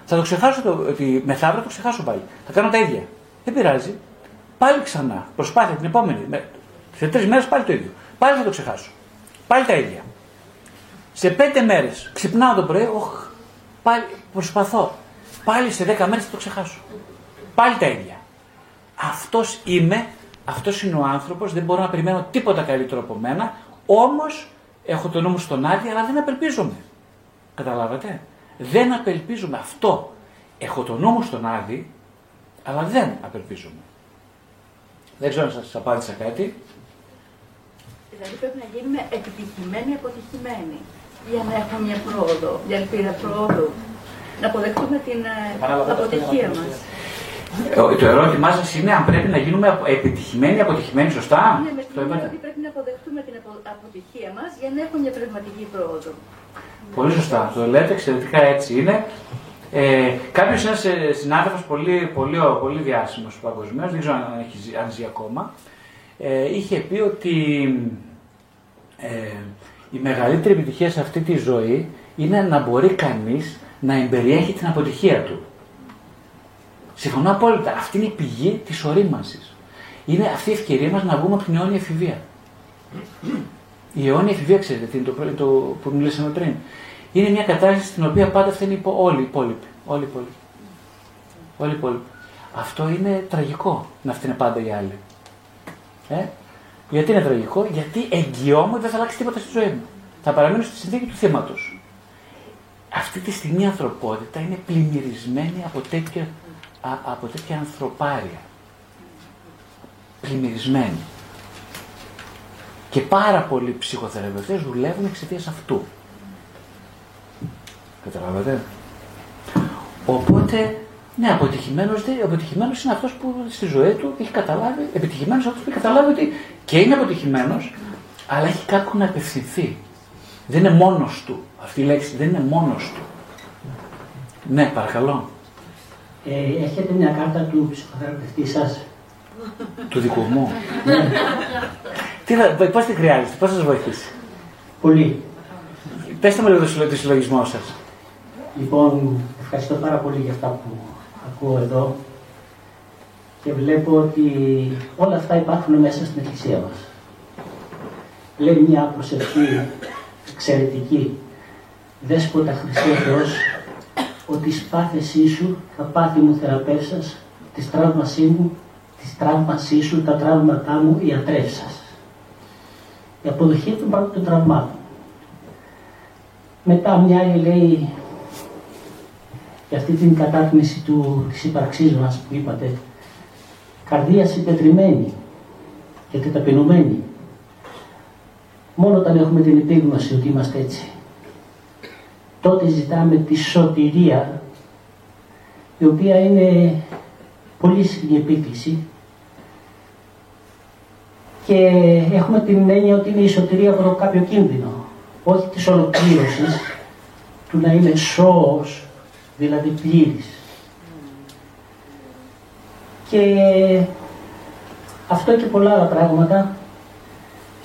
Θα το ξεχάσω το, ότι μεθαύριο θα το ξεχάσω πάλι. Θα κάνω τα ίδια. Δεν πειράζει. Πάλι ξανά. Προσπάθεια την επόμενη. Με- Σε τρεις μέρες πάλι το ίδιο. Πάλι θα το ξεχάσω. Πάλι τα ίδια. Σε πέντε μέρες ξυπνάω το πρωί, οχ, πάλι προσπαθώ. Πάλι σε δέκα μέρες θα το ξεχάσω. Πάλι τα ίδια. Αυτός είμαι, αυτός είναι ο άνθρωπος, δεν μπορώ να περιμένω τίποτα καλύτερο από μένα, όμως έχω το νου μου στον άδειο, αλλά δεν απελπίζομαι. Καταλάβατε; Δεν απελπίζομαι αυτό. Έχω τον νόμο στον Άδη, αλλά δεν απελπίζομαι. Δεν ξέρω αν σας απάντησα κάτι. Δηλαδή πρέπει να γίνουμε επιτυχημένοι, αποτυχημένοι για να έχουμε μια πρόοδο, μια ελπίδα πρόοδου. Να αποδεχτούμε την ε, αποτυχία μας. Ε, Το ερώτημά σα είναι αν πρέπει να γίνουμε απο- επιτυχημένοι, αποτυχημένοι, σωστά; Ναι, με Το την έννοια είπατε. ότι πρέπει να αποδεχτούμε την απο- αποτυχία μας για να έχουμε μια πνευματική πρόοδο. Πολύ σωστά. Το λέτε εξαιρετικά έτσι είναι. Ε, Κάποιος ένας συνάδελφος πολύ, πολύ, πολύ διάσημος παγκοσμίως, δεν ξέρω αν, έχει, ζει- αν ζει ακόμα, ε, είχε πει ότι ε, η μεγαλύτερη επιτυχία σε αυτή τη ζωή είναι να μπορεί κανείς να εμπεριέχει την αποτυχία του. Συμφωνώ απόλυτα. Αυτή είναι η πηγή της ορίμανσης. Είναι αυτή η ευκαιρία μας να βγούμε από την αιώνια εφηβεία. Η αιώνια εφηβεία, ξέρετε, τι είναι το, πρέ- το που μιλήσαμε πριν. Είναι μια κατάσταση στην οποία πάντα φταίνει υπο, όλοι οι υπόλοιποι. Όλοι οι υπόλοιποι. Όλοι οι υπόλοιποι. Αυτό είναι τραγικό να φταίνε πάντα οι άλλοι. Ε; Γιατί είναι τραγικό, γιατί εγγυώμαι ότι δεν θα αλλάξει τίποτα στη ζωή μου. Θα παραμείνω στη συνθήκη του θύματος. Αυτή τη στιγμή η ανθρωπότητα είναι πλημμυρισμένη από τέτοια, α, από τέτοια ανθρωπάρια. Πλημμυρισμένη. Και πάρα πολλοί ψυχοθεραπευτές δουλεύουν εξαιτίας αυτού. Καταλάβατε; Οπότε, ναι, αποτυχημένος, δεν- αποτυχημένος είναι αυτός που στη ζωή του έχει καταλάβει, επιτυχημένος αυτός που έχει καταλάβει ότι και είναι αποτυχημένος, αλλά έχει κάποιον να απευθυνθεί. Δεν είναι μόνος του. Αυτή η λέξη δεν είναι μόνος του. Ναι, παρακαλώ. Ε, έχετε μια κάρτα του ψυχοθεραπευτή σας; Του δικού μου. Τι θα, πώς τη χρειάζεστε, πώς θα σας βοηθήσει; Πολύ. Πέστε μου λίγο το συλλο- το συλλογισμό σας. Λοιπόν, ευχαριστώ πάρα πολύ για αυτά που ακούω εδώ και βλέπω ότι όλα αυτά υπάρχουν μέσα στην εκκλησία μας. Λέει μια προσευχή εξαιρετική. Δέσποτα Χριστέ Θεός, ότι η πάθεσή σου θα πάθει μου θεραπεύσας, της τραύμασή μου, της τραύμασή σου, τα τραύματά μου ιατρεύσας. Η αποδοχή των πρώτων τραυμάτων. Μετά μια άλλη λέει για αυτή την κατάκνηση του, της ύπαρξής μας που είπατε, καρδία συμπετριμμένη και ταπεινωμένη. Μόνο όταν έχουμε την επίγνωση ότι είμαστε έτσι, τότε ζητάμε τη σωτηρία, η οποία είναι πολύ συχνή επίκληση. Και έχουμε την έννοια ότι είναι η σωτηρία από το κάποιο κίνδυνο, όχι της ολοκλήρωσης, του να είμαι σώος, δηλαδή πλήρης. Και αυτό και πολλά άλλα πράγματα,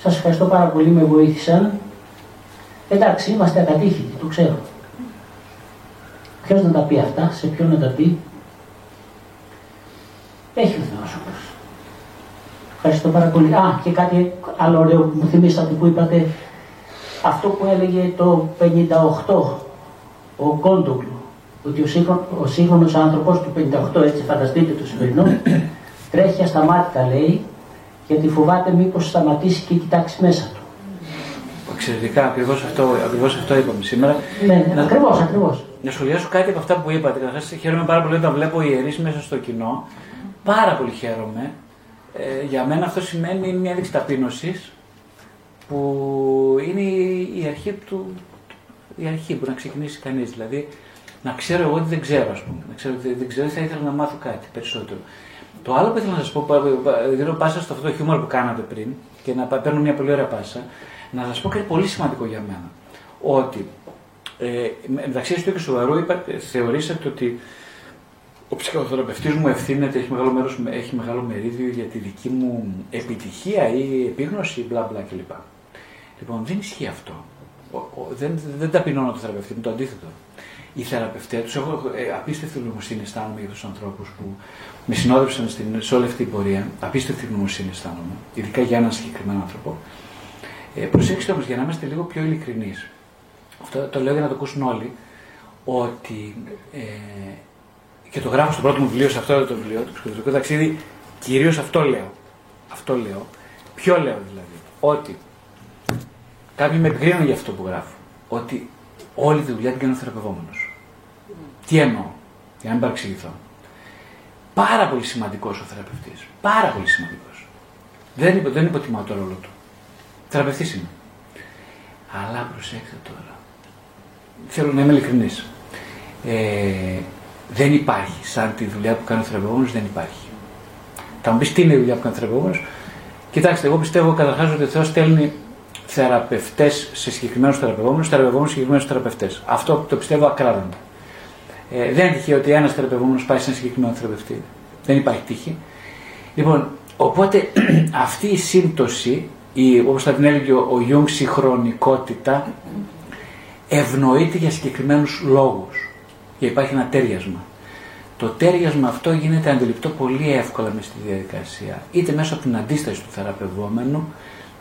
σας ευχαριστώ πάρα πολύ, με βοήθησαν. Εντάξει, είμαστε ακατήχητοι, το ξέρω. Ποιος να τα πει αυτά, σε ποιον να τα πει. Έχει ο Θεός όμως. Ευχαριστώ πάρα πολύ. Α, και κάτι άλλο ωραίο που μου θυμήσατε που είπατε, αυτό που έλεγε το 58 ο Κόντογλου, ότι ο, σύγχρον, ο σύγχρονος άνθρωπος του 58, έτσι φανταστείτε το σημερινό, τρέχει ασταμάτητα λέει, γιατί φοβάται μήπως σταματήσει και κοιτάξει μέσα του. Εξαιρετικά, ακριβώς αυτό, ακριβώς αυτό είπαμε σήμερα. Ναι, ναι, ακριβώς, ακριβώς. Να σχολιάσω κάτι από αυτά που είπατε. Καταρχάς, χαίρομαι πάρα πολύ όταν βλέπω ιερείς μέσα στο κοινό. Πάρα πολύ χαίρομαι. Ε, για μένα αυτό σημαίνει μια ένδειξη ταπείνωσης που είναι η, η αρχή του. Η αρχή που να ξεκινήσει κανείς. Δηλαδή, να ξέρω εγώ ότι δεν ξέρω, ας πούμε. Να ξέρω ότι δεν ξέρω, θα ήθελα να μάθω κάτι περισσότερο. Το άλλο που ήθελα να σας πω, πα- πα- δίνω πάσα στο αυτό το χιούμορ που κάνατε πριν και να πα- παίρνω μια πολύ ωραία πάσα, να σας πω κάτι πολύ σημαντικό για μένα. Ότι ε, μεταξύ αστείου και σοβαρού είπα, θεωρήσατε ότι ο ψυχοθεραπευτής μου ευθύνεται, έχει μεγάλο, μέρος, έχει μεγάλο μερίδιο για τη δική μου επιτυχία ή επίγνωση, μπλα μπλα κλπ. Λοιπόν, δεν ισχύει αυτό. Ο, ο, δεν, δεν ταπεινώνω το θεραπευτή μου, το αντίθετο. Οι θεραπευτές τους έχω ε, απίστευτη γνωμοσύνη αισθάνομαι για τους ανθρώπους που με συνόδευσαν στην, σε όλη αυτή την πορεία. Απίστευτη γνωμοσύνη αισθάνομαι, ειδικά για έναν συγκεκριμένο άνθρωπο. Ε, προσέξτε όμως για να είμαστε λίγο πιο ειλικρινείς. Αυτό το λέω για να το ακούσουν όλοι. Ότι ε, και το γράφω στο πρώτο μου βιβλίο, σε αυτό το βιβλίο, το ψυχολογικό ταξίδι, κυρίως αυτό λέω. Αυτό λέω. Ποιο λέω δηλαδή. Ότι κάποιοι με επικρίνουν για αυτό που γράφω. Ότι όλη τη δουλειά την κάνει ο θεραπευόμενος. Τι εννοώ, για να μην παρεξηγηθώ. Πάρα πολύ σημαντικός ο θεραπευτής. Πάρα πολύ σημαντικός. Δεν, υπο, δεν υποτιμάω το ρόλο του. Θεραπευτής είναι. Αλλά προσέξτε τώρα. Θέλω να είμαι ειλικρινής. Ε, δεν υπάρχει σαν τη δουλειά που κάνει ο θεραπευόμενος, δεν υπάρχει. Θα μου πεις τι είναι η δουλειά που κάνει ο θεραπευόμενος. Κοιτάξτε, εγώ πιστεύω καταρχάς ότι ο Θεός στέλνει θεραπευτές σε συγκεκριμένους θεραπευόμενους, θεραπευόμενους σε συγκεκριμένους θεραπευτές. Αυτό το πιστεύω ακράδαντα. Ε, δεν είναι τυχαίο ότι ένας θεραπευόμενος πάει σε ένα συγκεκριμένο θεραπευτή. Δεν υπάρχει τύχη. Λοιπόν, οπότε αυτή η σύμπτωση, η, όπως θα την έλεγε ο Ιούγκ, συγχρονικότητα, ευνοείται για συγκεκριμένους λόγους. Και υπάρχει ένα τέριασμα. Το τέριασμα αυτό γίνεται αντιληπτό πολύ εύκολα μες στη διαδικασία. Είτε μέσω από την αντίσταση του θεραπευόμενου,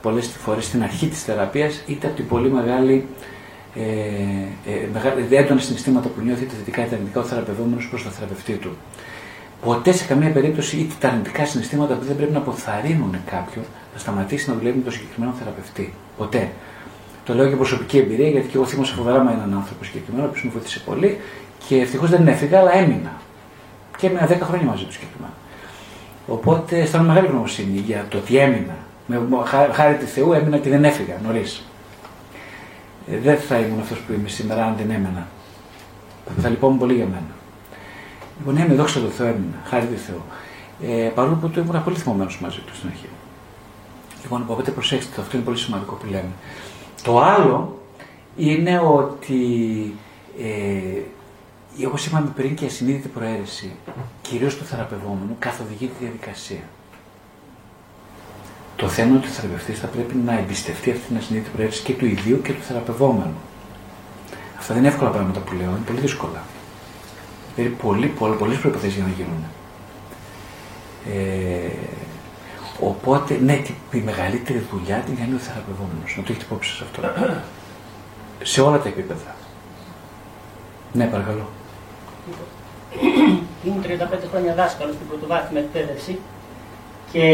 πολλές φορές στην αρχή της θεραπείας, είτε από την πολύ μεγάλη ε, ε, μεγάλη, έντονα συναισθήματα που νιώθει είτε θετικά είτε αρνητικά ο θεραπευόμενος προς το θεραπευτή του. Ποτέ σε καμία περίπτωση είτε τα αρνητικά συναισθήματα που δεν πρέπει να αποθαρρύνουν κάποιον να σταματήσει να δουλεύει με τον συγκεκριμένο θεραπευτή. Ποτέ. Το λέω και προσωπική εμπειρία γιατί και εγώ θύμωσα φοβερά με έναν άνθρωπο συγκεκριμένο που με βοήθησε πολύ και ευτυχώς δεν έφυγα, αλλά έμεινα. Και έμεινα 10 χρόνια μαζί του συγκεκριμένα. Οπότε αισθάνομαι μεγάλη γνωμοσύνη για το ότι έμεινα. Με, χάρη του Θεού έμεινα και δεν έφυγα νωρίς. Ε, δεν θα ήμουν αυτός που είμαι σήμερα αν δεν έμενα. Θα λυπόμουν πολύ για μένα. Λοιπόν, ναι, με δόξα τω Θεώ έμεινα, χάρη του Θεού. Ε, παρόλο που το ήμουν πολύ θυμωμένος μαζί του στην αρχή. Λοιπόν, οπότε προσέξτε, αυτό είναι πολύ σημαντικό που λέμε. Το άλλο είναι ότι, ε, όπως είπαμε πριν και η ασυνείδητη προαίρεση, κυρίως του θεραπευόμενου, καθοδηγεί τη διαδικασία. Το θέμα είναι ότι ο θεραπευτή θα πρέπει να εμπιστευτεί αυτή την ασυνείδητη προαίρεση και του ιδίου και του θεραπευόμενου. Αυτά δεν είναι εύκολα πράγματα που λέω, είναι πολύ δύσκολα. Δηλαδή πολύ, πολύ, πολλές προϋποθέσεις για να γίνουν. Ε, οπότε, ναι, η μεγαλύτερη δουλειά την κάνει ο θεραπευόμενος. Να το έχετε υπόψη σε αυτό. σε όλα τα επίπεδα. Ναι, παρακαλώ. Ήμουν 35 χρόνια δάσκαλος στην πρωτοβάθμια εκπαίδευση και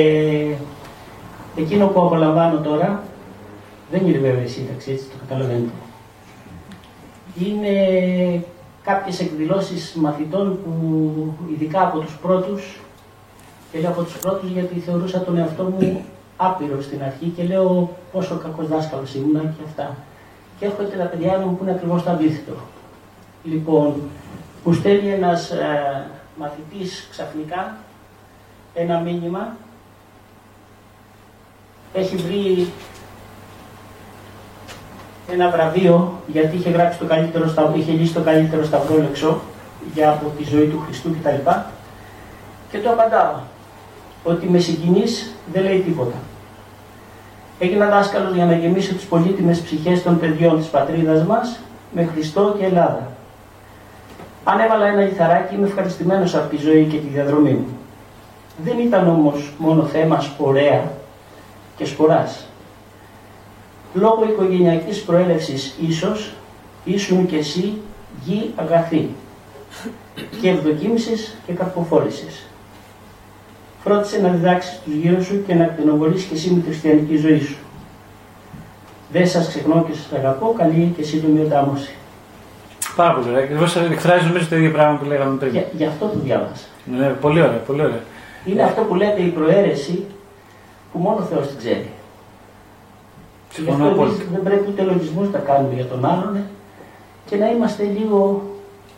εκείνο που απολαμβάνω τώρα δεν είναι βέβαια η σύνταξη, έτσι το καταλαβαίνετε. Είναι κάποιες εκδηλώσεις μαθητών που ειδικά από τους πρώτους και λέω από τους πρώτους γιατί θεωρούσα τον εαυτό μου άπειρο στην αρχή και λέω πόσο κακός δάσκαλος ήμουν και αυτά. Και έρχονται τα παιδιά μου που είναι ακριβώς το αντίθετο. Λοιπόν, που στέλνει ένας ε, μαθητής ξαφνικά ένα μήνυμα έχει βρει ένα βραβείο γιατί είχε γράψει το καλύτερο σταυρό, είχε λύσει το καλύτερο σταυρόλεξο για από τη ζωή του Χριστού κτλ. Και το απαντάω ότι με συγκινείς δεν λέει τίποτα. Έγινα δάσκαλο για να γεμίσω τις πολύτιμες ψυχές των παιδιών της πατρίδας μας με Χριστό και Ελλάδα. Αν έβαλα ένα λιθαράκι, είμαι ευχαριστημένος από τη ζωή και τη διαδρομή μου. Δεν ήταν όμως μόνο θέμα σπορέα και σποράς λόγω οικογενειακής προέλευσης ίσως, ήσουν και εσύ γη αγαθή και ευδοκίμησης και καρποφόρησης. Φρόντισε να διδάξεις τους γύρω σου και να κτηνοβολείς και εσύ με τη χριστιανική ζωή σου. Δεν σας ξεχνώ και σας αγαπώ, καλή και σύντομη οντάμωση. Πάρα πολύ ωραία. Ακριβώ εκφράζεις νομίζω το ίδιο πράγμα που λέγαμε πριν. Για, γι' αυτό το διάβασα. Ναι, πολύ ωραία, πολύ ωραία. Είναι αυτό που λέτε η προαίρεση που μόνο ο Θεός την ξέρει. Συμφωνώ Δεν πρέπει ούτε λογισμούς να κάνουμε για τον άλλον και να είμαστε λίγο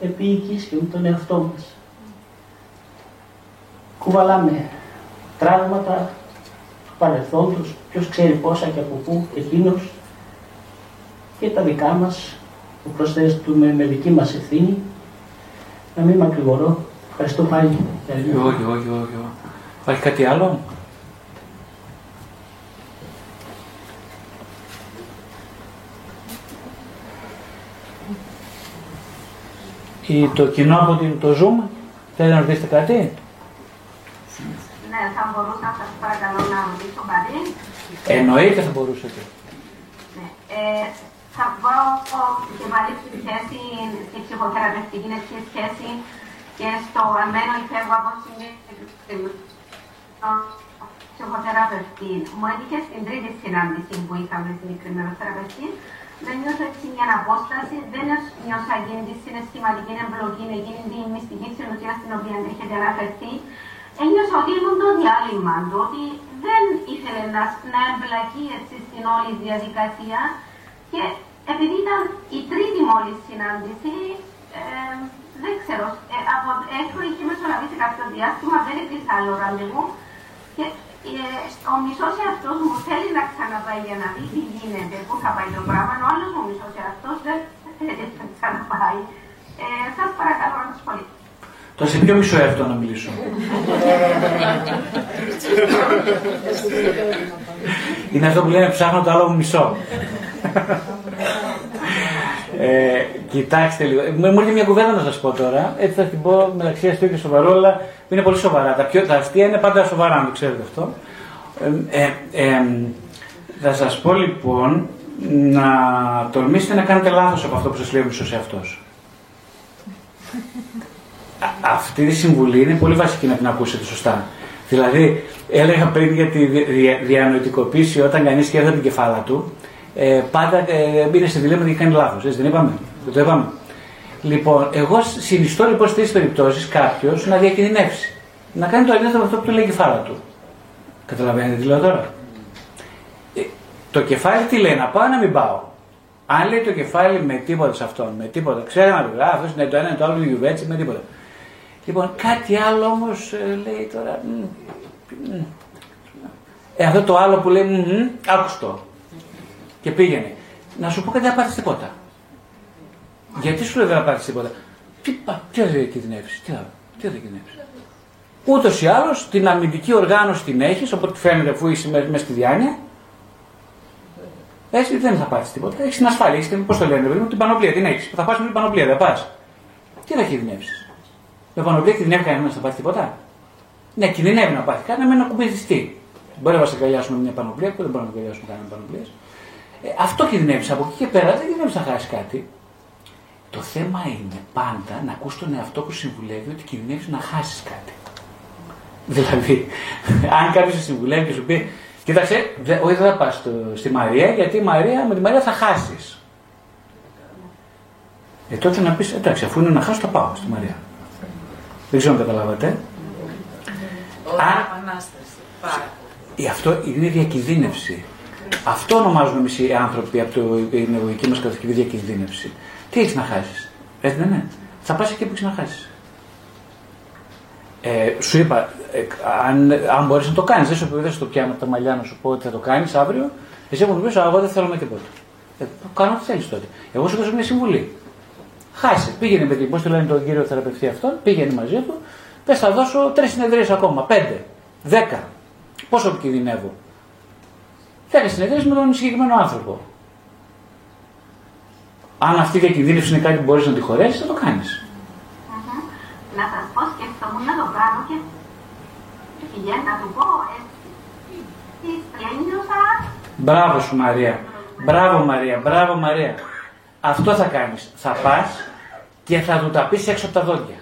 επίοικείς και με τον εαυτό μας. Κουβαλάμε τραύματα του παρελθόντος, ποιος ξέρει πόσα και από πού, εκείνος και τα δικά μας που προσθέτουμε με δική μας ευθύνη. Να μην μακρηγορώ. Ευχαριστώ πάλι. Όχι, όχι, όχι. Υπάρχει κάτι άλλο; Ή το κοινό από το Zoom. Θέλετε να ρωτήσετε κάτι; Ναι, θα μπορούσα να σας παρακαλώ να ρωτήσω κάτι. Εννοείται θα μπορούσατε. Ναι. Ε, θα πω και πάλι στη σχέση, στη ψυχοθεραπευτική έτσι, σχέση και στο αμένο υπέργο από ψυχοθεραπευτή. Μου έτυχε στην τρίτη συνάντηση που είχαμε συγκεκριμένο θεραπευτή δεν νιώσα έτσι μια απόσταση, δεν νιώσα εκείνη τη συναισθηματική εμπλοκή, εκείνη τη μυστική συνουσία στην οποία έχετε αναφερθεί. Ένιωσα ότι ήμουν το διάλειμμα του, ότι δεν ήθελε να, να εμπλακεί έτσι στην όλη διαδικασία και επειδή ήταν η τρίτη μόλι συνάντηση, ε, δεν ξέρω, ε, από, έχω είχε μεσολαβήσει κάποιο διάστημα, δεν έκλεισα άλλο ραντεβού και ε, ο μισός εαυτός μου θέλει να ξαναπάει για να δει τι γίνεται, πού θα πάει το πράγμα, ο άλλος μου μισός εαυτός δεν θέλει να ξαναπάει. Ε, Σας παρακαλώ να σας πω Τώρα σε ποιο μισό εαυτό να μιλήσω; Είναι αυτό που λένε ψάχνω το άλλο μου μισό. Ε, κοιτάξτε λίγο. Μου έρχεται μια κουβέντα να σας πω τώρα. Έτσι θα την πω μεταξύ αστείου και σοβαρό, αλλά είναι πολύ σοβαρά. Τα, πιο, τα αστεία είναι πάντα σοβαρά, αν το ξέρετε αυτό. Ε, ε, ε, θα σας πω λοιπόν να τολμήσετε να κάνετε λάθος από αυτό που σας λέει ο μισός εαυτός. Αυτή η συμβουλή είναι πολύ βασική να την ακούσετε σωστά. Δηλαδή, έλεγα πριν για τη διανοητικοποίηση όταν κανείς σκέφτεται την κεφάλα του, ε, πάντα ε, μπήκε σε διλήμμα και κάνει λάθος. Έτσι δεν είπαμε; Δεν το είπαμε; Λοιπόν, εγώ συνιστώ λοιπόν στις περιπτώσεις κάποιος να διακινδυνεύσει. Να κάνει το αντίθετο αυτό που του λέει η κεφάλα του. Καταλαβαίνετε τι λέω τώρα; Ε, το κεφάλι τι λέει, να πάω να μην πάω; Αν λέει το κεφάλι με τίποτα σε αυτόν, με τίποτα, ξέρει να το γράφει, αυτός είναι το ένα, το άλλο, το γιουβέτσι, με τίποτα. Λοιπόν, κάτι άλλο όμως ε, λέει τώρα. Ε, αυτό το άλλο που λέει, άκουστο και πήγαινε. Να σου πω κάτι, δεν θα πάρεις τίποτα. Γιατί σου λέει δεν θα πάρεις τίποτα; Τι, τι θα διακινδυνεύσεις, τι, τι θα διακινδυνεύσεις; Ούτως ή άλλως την αμυντική οργάνωση την έχεις, οπότε φαίνεται αφού είσαι μέσα στη διάνοια. Έτσι δεν θα πάρεις τίποτα. Έχεις την ασφάλεια, έχεις την, πώς το λένε, την πανοπλία την έχεις. Θα πα με την πανοπλία, δεν πας. Τι θα κινδυνεύσεις; Με πανοπλία κινδυνεύει κανένα να πάρει τίποτα; Ναι, κινδυνεύει να πάθει κάτι, με να κουμπιστεί. Μπορεί να σε αγκαλιάσουμε μια πανοπλία, που δεν μπορεί να αγκαλιάσουμε κανένα πανοπλία. Ε, αυτό κινδυνεύεις. Από εκεί και πέρα δεν κινδυνεύεις να χάσεις κάτι. Το θέμα είναι πάντα να ακούς τον εαυτό που συμβουλεύει ότι κινδυνεύεις να χάσεις κάτι. Δηλαδή, αν κάποιος σε συμβουλεύει και σου πει, κοίταξε, όχι δεν θα πας στη Μαρία, γιατί η Μαρία, με τη Μαρία θα χάσεις. Ε, τότε να πεις, εντάξει, αφού είναι να χάσω, θα πάω στη Μαρία. Δεν ξέρω αν καταλάβατε. Ωραία, επανάσταση. Αυτό είναι διακινδύνευση. Αυτό ονομάζουμε εμείς οι άνθρωποι από την εγωική μας κατασκευή διακινδύνευση. Τι έχεις να χάσεις. Έτσι δεν είναι; Θα πας εκεί που έχεις να χάσεις. Ε, σου είπα, ε, αν, αν μπορείς να το κάνεις, δεν σου πει, δεν σου το πιάνω από τα μαλλιά να σου πω ότι θα το κάνεις αύριο, εσύ μου πει, εγώ δεν θέλω με τίποτα. Ε, κάνω ό,τι θέλεις τότε. Εγώ σου δώσω μια συμβουλή. Χάσε, πήγαινε με την, πώς το λένε τον κύριο θεραπευτή αυτόν, πήγαινε μαζί του, πες θα δώσω τρεις συνεδρίες ακόμα, πέντε, δέκα. Πόσο κινδυνεύω. Θέλεις συνεδρίες με τον συγκεκριμένο άνθρωπο. Αν αυτή η διακινδύνευση είναι κάτι που μπορείς να τη χωρέσεις, θα το κάνεις. Να σας πω, σκεφτόμουν να το κάνω και πηγαίνω να του πω έτσι. Τι ένιωσα. Μπράβο σου Μαρία. Μπράβο Μαρία, μπράβο Μαρία. Αυτό θα κάνεις. Θα πας και θα του τα πεις έξω από τα δόντια.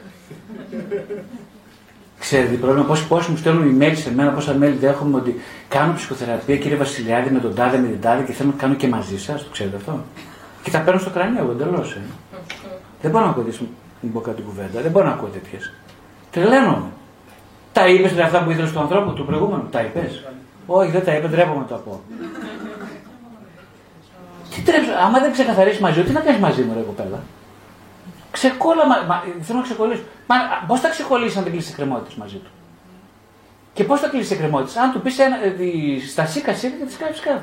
Ξέρετε τι πρόβλημα, πόσοι, πόσοι μου στέλνουν email σε μένα, πόσα mail δέχομαι ότι κάνω ψυχοθεραπεία κύριε Βασιλιάδη με τον τάδε με την τάδε και θέλω να κάνω και μαζί σας. Το ξέρετε αυτό; Και τα παίρνω στο κρανίο εγώ εντελώς. Ε. Δεν μπορώ να ακούω την πω κάτι κουβέντα, δεν μπορώ να ακούω τέτοιες. Τρελαίνομαι. Τα είπες δηλαδή αυτά που ήθελες στον ανθρώπου του προηγούμενου, τα είπες; Όχι, δεν τα είπες, ντρέπομαι να τα πω. Τι τρέψω, άμα δεν ξεκαθαρίσει μαζί, τι να κάνεις μαζί μου, ρε κοπέλα; Ξεκόλα, μα, θέλω να ξεκολλήσω. Μα πώς θα ξεκολλήσει αν δεν κλείσει εκκρεμότητες μαζί του; Και πώς θα κλείσει εκκρεμότητες, αν του πεις ε, στα σίκα σίκα και τη κάνει κάτω.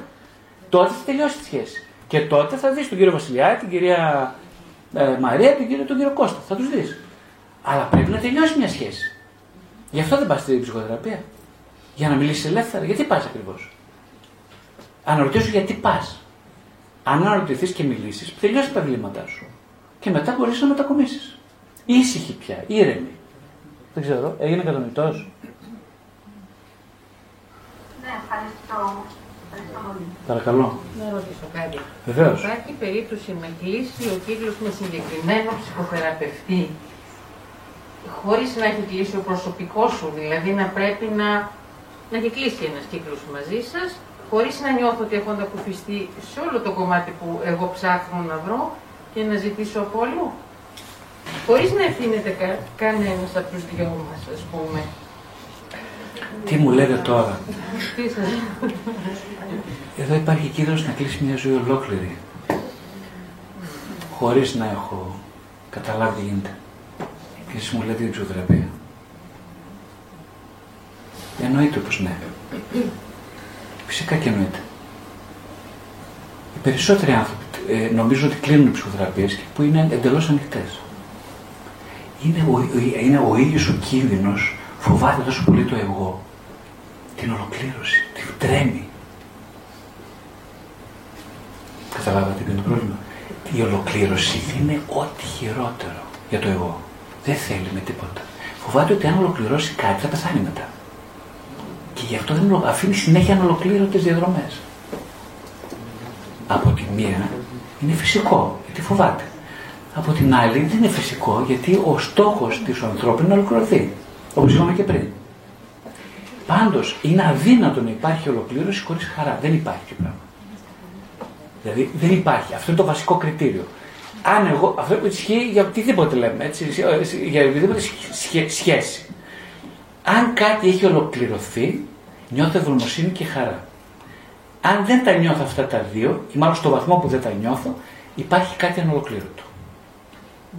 Τότε θα τελειώσει τη σχέση. Και τότε θα δεις τον κύριο Βασιλιά, την κυρία ε, Μαρία, τον κύριο, τον κύριο Κώστα. Θα τους δεις. Αλλά πρέπει να τελειώσει μια σχέση. Γι' αυτό δεν πας στην ψυχοθεραπεία. Για να μιλήσεις ελεύθερα. Γιατί πας ακριβώς; Αναρωτήσου γιατί πας. Αν αναρωτηθείς και μιλήσεις, τελειώσει τα διλήμματά σου και μετά μπορείς να μετακομίσεις. Ήσυχη πια, ήρεμη. Δεν ξέρω, έγινε κατανοητός; Ναι, ευχαριστώ. Παρακαλώ. Να ρωτήσω κάτι. Βεβαίως. Υπάρχει περίπτωση να κλείσει ο κύκλος με συγκεκριμένο ψυχοθεραπευτή χωρίς να έχει κλείσει ο προσωπικός σου, δηλαδή να πρέπει να, να έχει κλείσει ένας κύκλος μαζί σας χωρίς να νιώθω ότι έχω ανταποκριθεί σε όλο το κομμάτι που εγώ ψάχνω να βρω και να ζητήσω από όλου. Χωρίς να ευθύνεται κα, κανένας από τους δυο μας, ας πούμε. Τι μου λέτε τώρα; Τι σας Εδώ υπάρχει κίνδυνος να κλείσει μια ζωή ολόκληρη. Χωρίς να έχω καταλάβει τι γίνεται. Και εσείς μου λέτε την ψυχοθεραπεία. Εννοείται πως ναι. Φυσικά και εννοείται. Οι περισσότεροι άνθρωποι ε, νομίζω ότι κλείνουν ψυχοθεραπείες και που είναι εντελώς ανοιχτές. Είναι ο, είναι ο ίδιος ο κίνδυνος, φοβάται τόσο πολύ το εγώ, την ολοκλήρωση, την τρέμει. Καταλάβατε ποιο είναι το πρόβλημα; Η ολοκλήρωση είναι ό,τι χειρότερο για το εγώ. Δεν θέλει με τίποτα. Φοβάται ότι αν ολοκληρώσει κάτι θα πεθάνει μετά. Και γι' αυτό δεν αφήνει συνέχεια ανολοκλήρωτες διαδρομές. Από τη μία είναι φυσικό, γιατί φοβάται. Από την άλλη δεν είναι φυσικό, γιατί ο στόχος της ανθρώπου είναι να ολοκληρωθεί. Όπως είπαμε και πριν. Πάντως είναι αδύνατο να υπάρχει ολοκλήρωση χωρίς χαρά. Δεν υπάρχει και πράγμα. Δηλαδή δεν υπάρχει. Αυτό είναι το βασικό κριτήριο. Αν εγώ, αυτό ισχύει για οτιδήποτε λέμε, έτσι, για οτιδήποτε σχέση. Αν κάτι έχει ολοκληρωθεί, νιώθω ευγνωμοσύνη και χαρά. Αν δεν τα νιώθω αυτά τα δύο, ή μάλλον στο βαθμό που δεν τα νιώθω, υπάρχει κάτι ανολοκλήρωτο.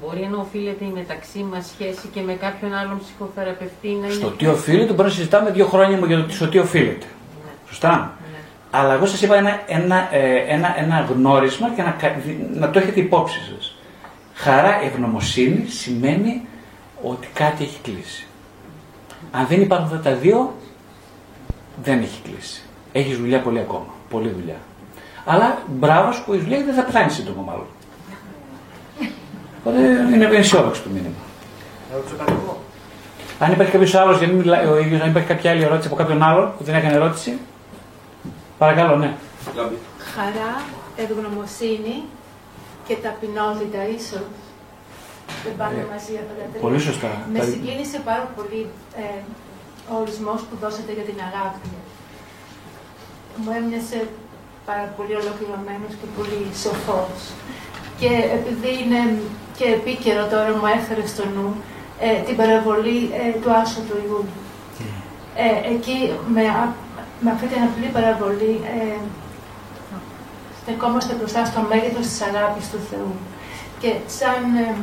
Μπορεί να οφείλεται η μεταξύ μας σχέση και με κάποιον άλλον ψυχοθεραπευτή να είναι. Στο τι οφείλεται, μπορεί να συζητάμε δύο χρόνια μου για το στο τι οφείλεται. Ναι. Σωστά. Ναι. Αλλά εγώ σας είπα ένα, ένα, ε, ένα, ένα γνώρισμα και να, να το έχετε υπόψη σας. Χαρά ευγνωμοσύνη σημαίνει ότι κάτι έχει κλείσει. Αν δεν υπάρχουν αυτά τα δύο, δεν έχει κλείσει. Έχεις δουλειά πολύ ακόμα. Πολλή δουλειά. Αλλά μπράβο που η δουλειά δεν θα πεθάνεις σύντομα μάλλον. Οπότε είναι αισιόδοξο το μήνυμα. Αν υπάρχει κάποιος άλλος, γιατί μιλάει ο ίδιος, αν υπάρχει κάποια άλλη ερώτηση από κάποιον άλλο που δεν έκανε ερώτηση. Παρακαλώ, ναι. Χαρά, ευγνωμοσύνη και ταπεινότητα ίσως. Δεν πάνε ε, μαζί αυτά τα τρία. Πολύ σωστά. Με συγκίνησε πάρα πολύ ε, ο ορισμός που δώσατε για την αγάπη. Μου έμοιασε πάρα πολύ ολοκληρωμένος και πολύ σοφός. Και επειδή είναι και επίκαιρο τώρα μου έφερε στο νου ε, την παραβολή ε, του Άσου του Ιού. Ε, εκεί με, με αυτή την απλή παραβολή ε, στεκόμαστε μπροστά στο μέγεθος της αγάπης του Θεού. Και σαν ε,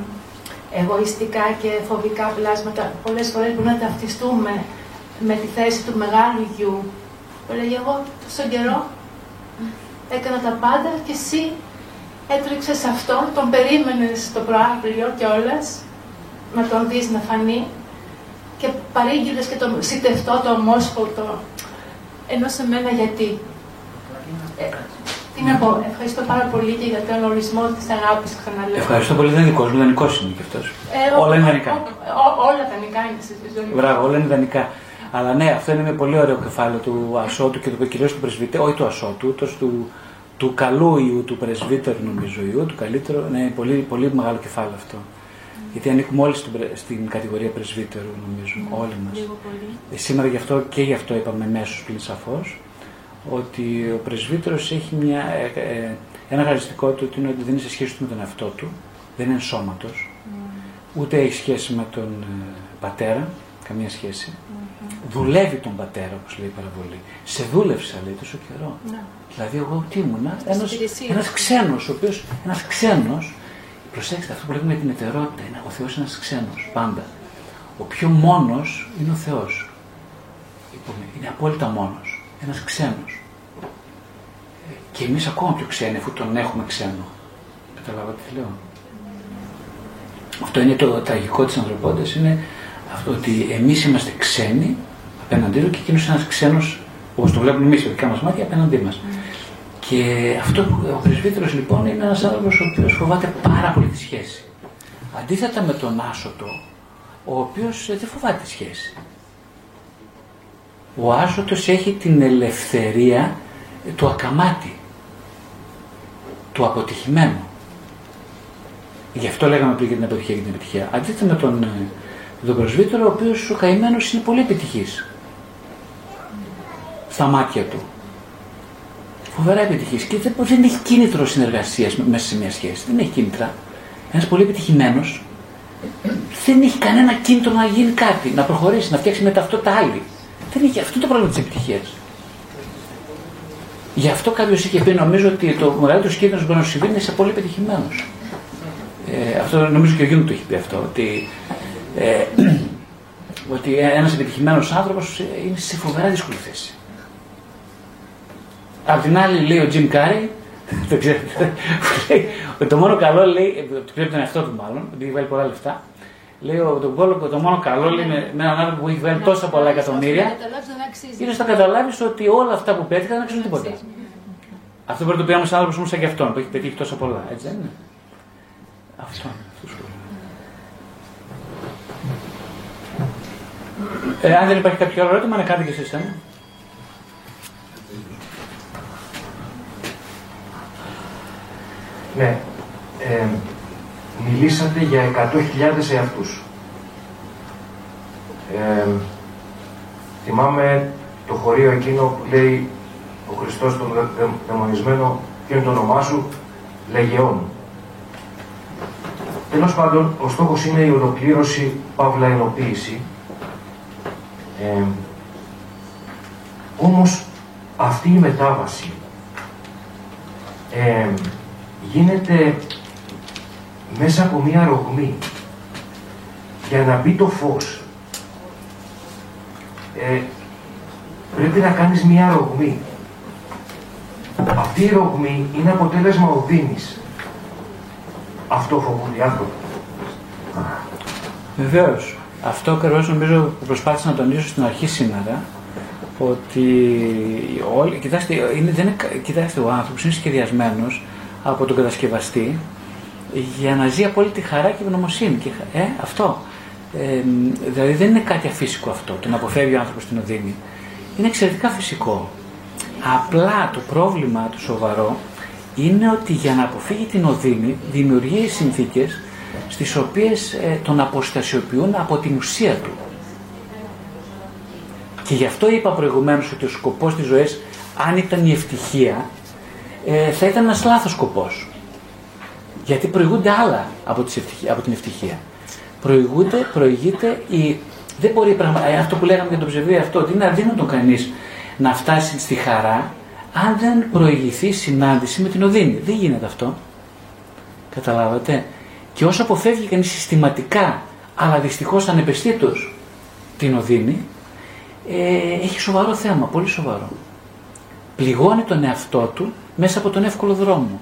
εγωιστικά και φοβικά πλάσματα πολλές φορές μπορούμε να ταυτιστούμε με τη θέση του μεγάλου γιου. Που λέγει εγώ στον καιρό έκανα τα πάντα και εσύ έτρεξες σε αυτόν, τον περίμενες στο προάβλιο κιόλα να τον δεις να φανεί και παρήγγειλες και το σιτευτό, το ομόσποτο, ενώ σε μένα γιατί. Ε, τι να πω, ευχαριστώ πάρα πολύ και για τον ορισμό της αγάπης, ξαναλέω. Ευχαριστώ πολύ, δεν είναι δικός μου, δανεικό είναι και αυτός. Ε, όλα είναι δανεικά. όλα δανεικά είναι στη ζωή. Μπράβο, όλα είναι δανεικά. Αλλά ναι, αυτό είναι ένα πολύ ωραίο κεφάλαιο του Ασώτου και του κυρίως του πρεσβύτερου, όχι του Ασώτου, το του, του καλού ιού, του πρεσβύτερου νομίζω ιού, του καλύτερου. Ναι, πολύ, πολύ μεγάλο κεφάλαιο αυτό. Mm. Γιατί ανήκουμε όλοι στην, στην κατηγορία πρεσβύτερου, νομίζω, mm. όλοι μας. Ε, σήμερα γι' αυτό και γι' αυτό είπαμε μέσως πλήν σαφώς ότι ο πρεσβύτερος έχει μια, ε, ε, ένα χαριστικό του ότι, είναι ότι δεν είναι σε σχέση του με τον εαυτό του, δεν είναι σώματο, mm. ούτε έχει σχέση με τον ε, πατέρα, καμία σχέση. Δουλεύει τον πατέρα, όπως λέει η παραβολή. Σε δούλεψα, λέει, τόσο καιρό. Ναι. Δηλαδή, εγώ τι ήμουνα, ένα ξένος, ο οποίο, ένας ξένος, προσέξτε αυτό που λέμε την ετερότητα, είναι ο Θεός ένας ξένος, πάντα. Ο πιο μόνος είναι ο Θεός. Είναι απόλυτα μόνος. Ένας ξένος. Και εμείς ακόμα πιο ξένοι, αφού τον έχουμε ξένο. Καταλάβατε τι λέω; Αυτό είναι το τραγικό της ανθρωπότητας, είναι αυτό ότι εμείς είμαστε ξένοι απέναντί του και εκείνος ένας ξένος, όπως το βλέπουμε εμείς με δικά μας μάτια, απέναντί μας. Και αυτό που ο πρεσβύτερο λοιπόν είναι ένας άνθρωπος ο οποίος φοβάται πάρα πολύ τη σχέση. Αντίθετα με τον Άσωτο, ο οποίος ε, δεν φοβάται τη σχέση. Ο Άσωτος έχει την ελευθερία του ακαμάτι, του αποτυχημένου. Γι' αυτό λέγαμε πριν για την αποτυχία και την επιτυχία. Αντίθετα με τον, ε, τον πρεσβύτερο, ο οποίος ο καημένος είναι πολύ επιτυχής στα μάτια του. Φοβερά επιτυχής. Και δεν, δεν έχει κίνητρο συνεργασίας μέσα σε μια σχέση. Δεν έχει κίνητρα. Ένας πολύ επιτυχημένος δεν έχει κανένα κίνητρο να γίνει κάτι, να προχωρήσει, να φτιάξει μια ταυτότητα άλλη. Δεν έχει αυτό το πρόβλημα της επιτυχίας. Γι' αυτό κάποιος είχε πει, νομίζω ότι το μεγαλύτερο κίνδυνο μπορεί να σου συμβεί είναι σε πολύ πετυχημένο. Ε, αυτό νομίζω και ο Γιουνγκ το έχει πει αυτό. Ότι, ε, ότι ένας επιτυχημένος άνθρωπος είναι σε φοβερά δύσκολη θέση. Απ' την άλλη λέει ο Τζιμ Κάρι, δεν ξέρετε, ότι το μόνο καλό λέει, πρέπει τον εαυτό του μάλλον, ότι έχει βάλει πολλά λεφτά, λέει ο τον Κόλοκο, το μόνο καλό λέει με, με έναν άνθρωπο που έχει βάλει τόσα πολλά εκατομμύρια, είναι να καταλάβεις ότι όλα αυτά που πέτυχα δεν αξίζουν τίποτα. Αυτό μπορεί να το πει ένας άνθρωπος όμως σαν και αυτόν που έχει πετύχει τόσα πολλά, έτσι δεν είναι. Αυτό. Ε, αν δεν υπάρχει κάποιο άλλο ερώτημα, να κάνετε και εσείς ένα. Ναι. Ε, μιλήσατε για 100.000 εαυτούς. Ε, θυμάμαι το χωρίο εκείνο που λέει ο Χριστός τον δαιμονισμένο, ποιο είναι το όνομά σου, Λεγεών. Τέλος πάντων, ο στόχος είναι η ολοκλήρωση, παύλα ενοποίηση. Ε, όμως, αυτή η μετάβαση ε, γίνεται μέσα από μία ρογμή. Για να μπει το φως ε, πρέπει να κάνεις μία ρογμή. Αυτή η ρογμή είναι αποτέλεσμα οδύνης. Αυτό φοβούνται οι άνθρωποι. Βεβαίως. Αυτό ακριβώς νομίζω που προσπάθησα να τονίσω στην αρχή σήμερα ότι όλοι, κοιτάξτε, είναι, δεν είναι, κοιτάξτε ο άνθρωπος είναι σχεδιασμένος από τον κατασκευαστή για να ζει απόλυτη χαρά και ευγνωμοσύνη. Και, ε, αυτό. Ε, δηλαδή δεν είναι κάτι αφύσικο αυτό, το να αποφεύγει ο άνθρωπος την οδύνη. Είναι εξαιρετικά φυσικό. Απλά το πρόβλημα του σοβαρό είναι ότι για να αποφύγει την οδύνη δημιουργεί συνθήκες στις οποίες ε, τον αποστασιοποιούν από την ουσία του. Και γι' αυτό είπα προηγουμένως ότι ο σκοπός της ζωής, αν ήταν η ευτυχία, ε, θα ήταν ένας λάθος σκοπός. Γιατί προηγούνται άλλα από, από την ευτυχία. Προηγούνται, προηγείται η... Δεν μπορεί πραγμα... Ε, αυτό που λέγαμε για τον ψευδί αυτό, ότι είναι αδύνατο κανείς να φτάσει στη χαρά αν δεν προηγηθεί συνάντηση με την οδύνη. Δεν γίνεται αυτό. Καταλάβατε; Και όσο αποφεύγει κανείς συστηματικά, αλλά δυστυχώς ανεπαισθήτως την οδύνη, ε, έχει σοβαρό θέμα, πολύ σοβαρό. Πληγώνει τον εαυτό του μέσα από τον εύκολο δρόμο.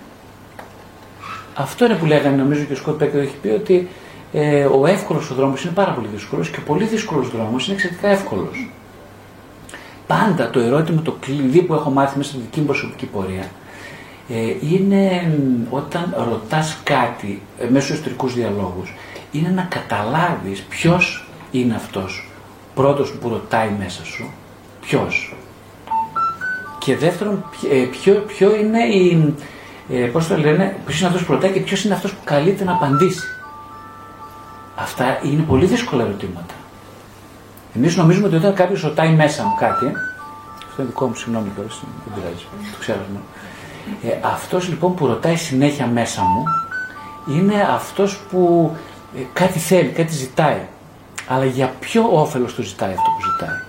Αυτό είναι που λέγανε νομίζω και ο Σκότ Πέκερ έχει πει ότι ε, ο εύκολος ο δρόμος είναι πάρα πολύ δύσκολος και ο πολύ δύσκολος δρόμος είναι εξαιρετικά εύκολος. Πάντα το ερώτημα, το κλειδί που έχω μάθει μέσα στη δική μου προσωπική πορεία ε, είναι όταν ρωτάς κάτι ε, μέσω ιστορικού διαλόγους είναι να καταλάβεις ποιος είναι αυτός πρώτος που ρωτάει μέσα σου ποιος και δεύτερον ε, ποιο, ποιο είναι η, ε, πώς το λένε, ποιος είναι αυτός που ρωτάει και ποιος είναι αυτός που καλείται να απαντήσει. Αυτά είναι πολύ δύσκολα ερωτήματα. Εμείς νομίζουμε ότι όταν κάποιος ρωτάει μέσα μου κάτι, αυτό είναι δικό μου, συγγνώμη κιόλας, δεν πειράζει, το ξέρω. Ε, αυτός λοιπόν που ρωτάει συνέχεια μέσα μου, είναι αυτός που ε, κάτι θέλει, κάτι ζητάει. Αλλά για ποιο όφελος του ζητάει αυτό που ζητάει;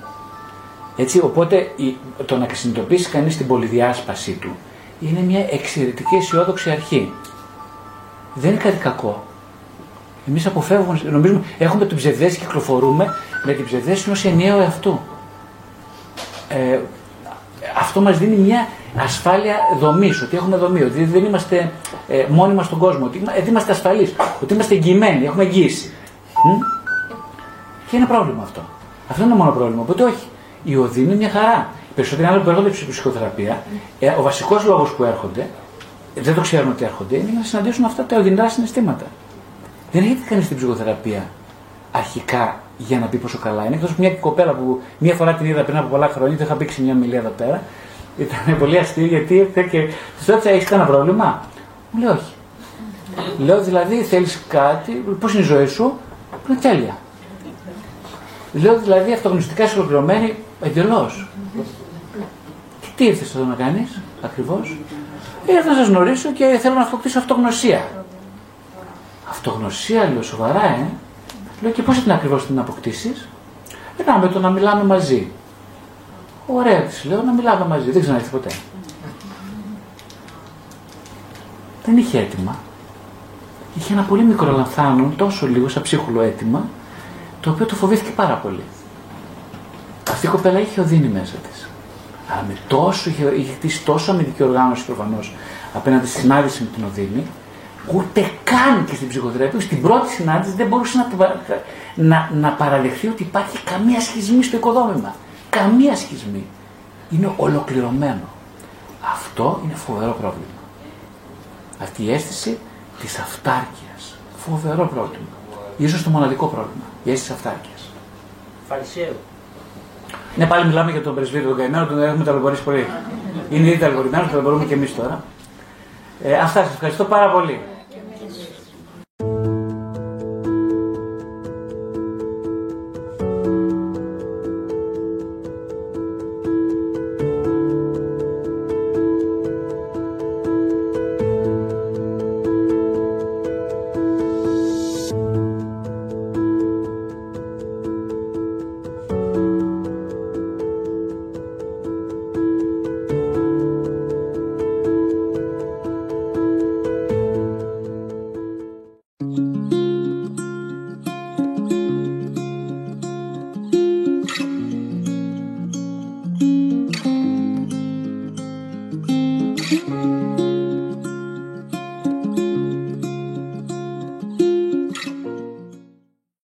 Έτσι, οπότε το να συνειδητοποιήσει κανείς την πολυδιάσπασή του είναι μια εξαιρετική αισιόδοξη αρχή. Δεν είναι κάτι κακό. Εμείς αποφεύγουμε, νομίζουμε, έχουμε την ψευδέση και κυκλοφορούμε με την ψευδέση ως ενιαίο εαυτού. Ε, αυτό μας δίνει μια ασφάλεια δομής, ότι έχουμε δομή, ότι δεν είμαστε ε, μόνοι μας στον κόσμο, ότι ε, είμαστε ασφαλείς, ότι είμαστε εγγυημένοι, έχουμε εγγύηση. Και είναι πρόβλημα αυτό. Αυτό είναι το μόνο πρόβλημα. Οπότε όχι. Η οδύνη είναι μια χαρά. Οι περισσότεροι άνθρωποι που έρχονται στην ψυχοθεραπεία, ε, ο βασικός λόγος που έρχονται, δεν το ξέρουν ότι έρχονται, είναι να συναντήσουν αυτά τα οδυνηρά συναισθήματα. Δεν έρχεται κανείς στην ψυχοθεραπεία αρχικά για να πει πόσο καλά είναι. Εκτός μια κοπέλα που μία φορά την είδα πριν από πολλά χρόνια, δεν είχα πήξει μια μιλία εδώ πέρα. Ήταν πολύ αστείο γιατί ήρθε και της ρώτησα: Έχεις κανένα πρόβλημα; Μου λέει όχι. Λέω δηλαδή θέλεις κάτι, πώς είναι η ζωή σου, που είναι τέλεια. Λέω δηλαδή αυτογνωστικά είσαι ολοκληρωμένη εντελώς. Και τι ήρθες εδώ να κάνεις, Ακριβώς; Ήρθα να σας γνωρίσω και θέλω να αποκτήσω αυτογνωσία. Αυτογνωσία, λέω σοβαρά, ε. Λέω και πώς την ακριβώς την αποκτήσεις; Ε, να με το να μιλάμε μαζί. Ωραία, της λέω να μιλάμε μαζί. Δεν ξαναήρθε ποτέ. Δεν είχε έτοιμα. Είχε ένα πολύ μικρό λανθάνον, τόσο λίγο, σαν ψίχουλο έτοιμα, το οποίο το φοβήθηκε πάρα πολύ. Αυτή η κοπέλα είχε οδύνη μέσα της. Αλλά με τόσο, είχε, είχε χτίσει τόσο αμυντική οργάνωση προφανώς απέναντι στη συνάντηση με την οδύνη, ούτε καν και στην ψυχοθεραπεία, στην πρώτη συνάντηση δεν μπορούσε να, να, να παραδεχθεί ότι υπάρχει καμία σχισμή στο οικοδόμημα. Καμία σχισμή. Είναι ολοκληρωμένο. Αυτό είναι φοβερό πρόβλημα. Αυτή η αίσθηση της αυτάρκειας. Φοβερό πρόβλημα. Ίσως το μοναδικό πρόβλημα. Η αίσθηση αυτάρκειας. Φαρισαίου. Ναι, πάλι μιλάμε για τον πρεσβύτερο τον καημένο, τον έχουμε ταλαιπωρήσει πολύ. Είναι ήδη ταλαιπωρημένος, το ταλαιπωρούμε και εμείς τώρα. Ε, αυτά σας ευχαριστώ πάρα πολύ.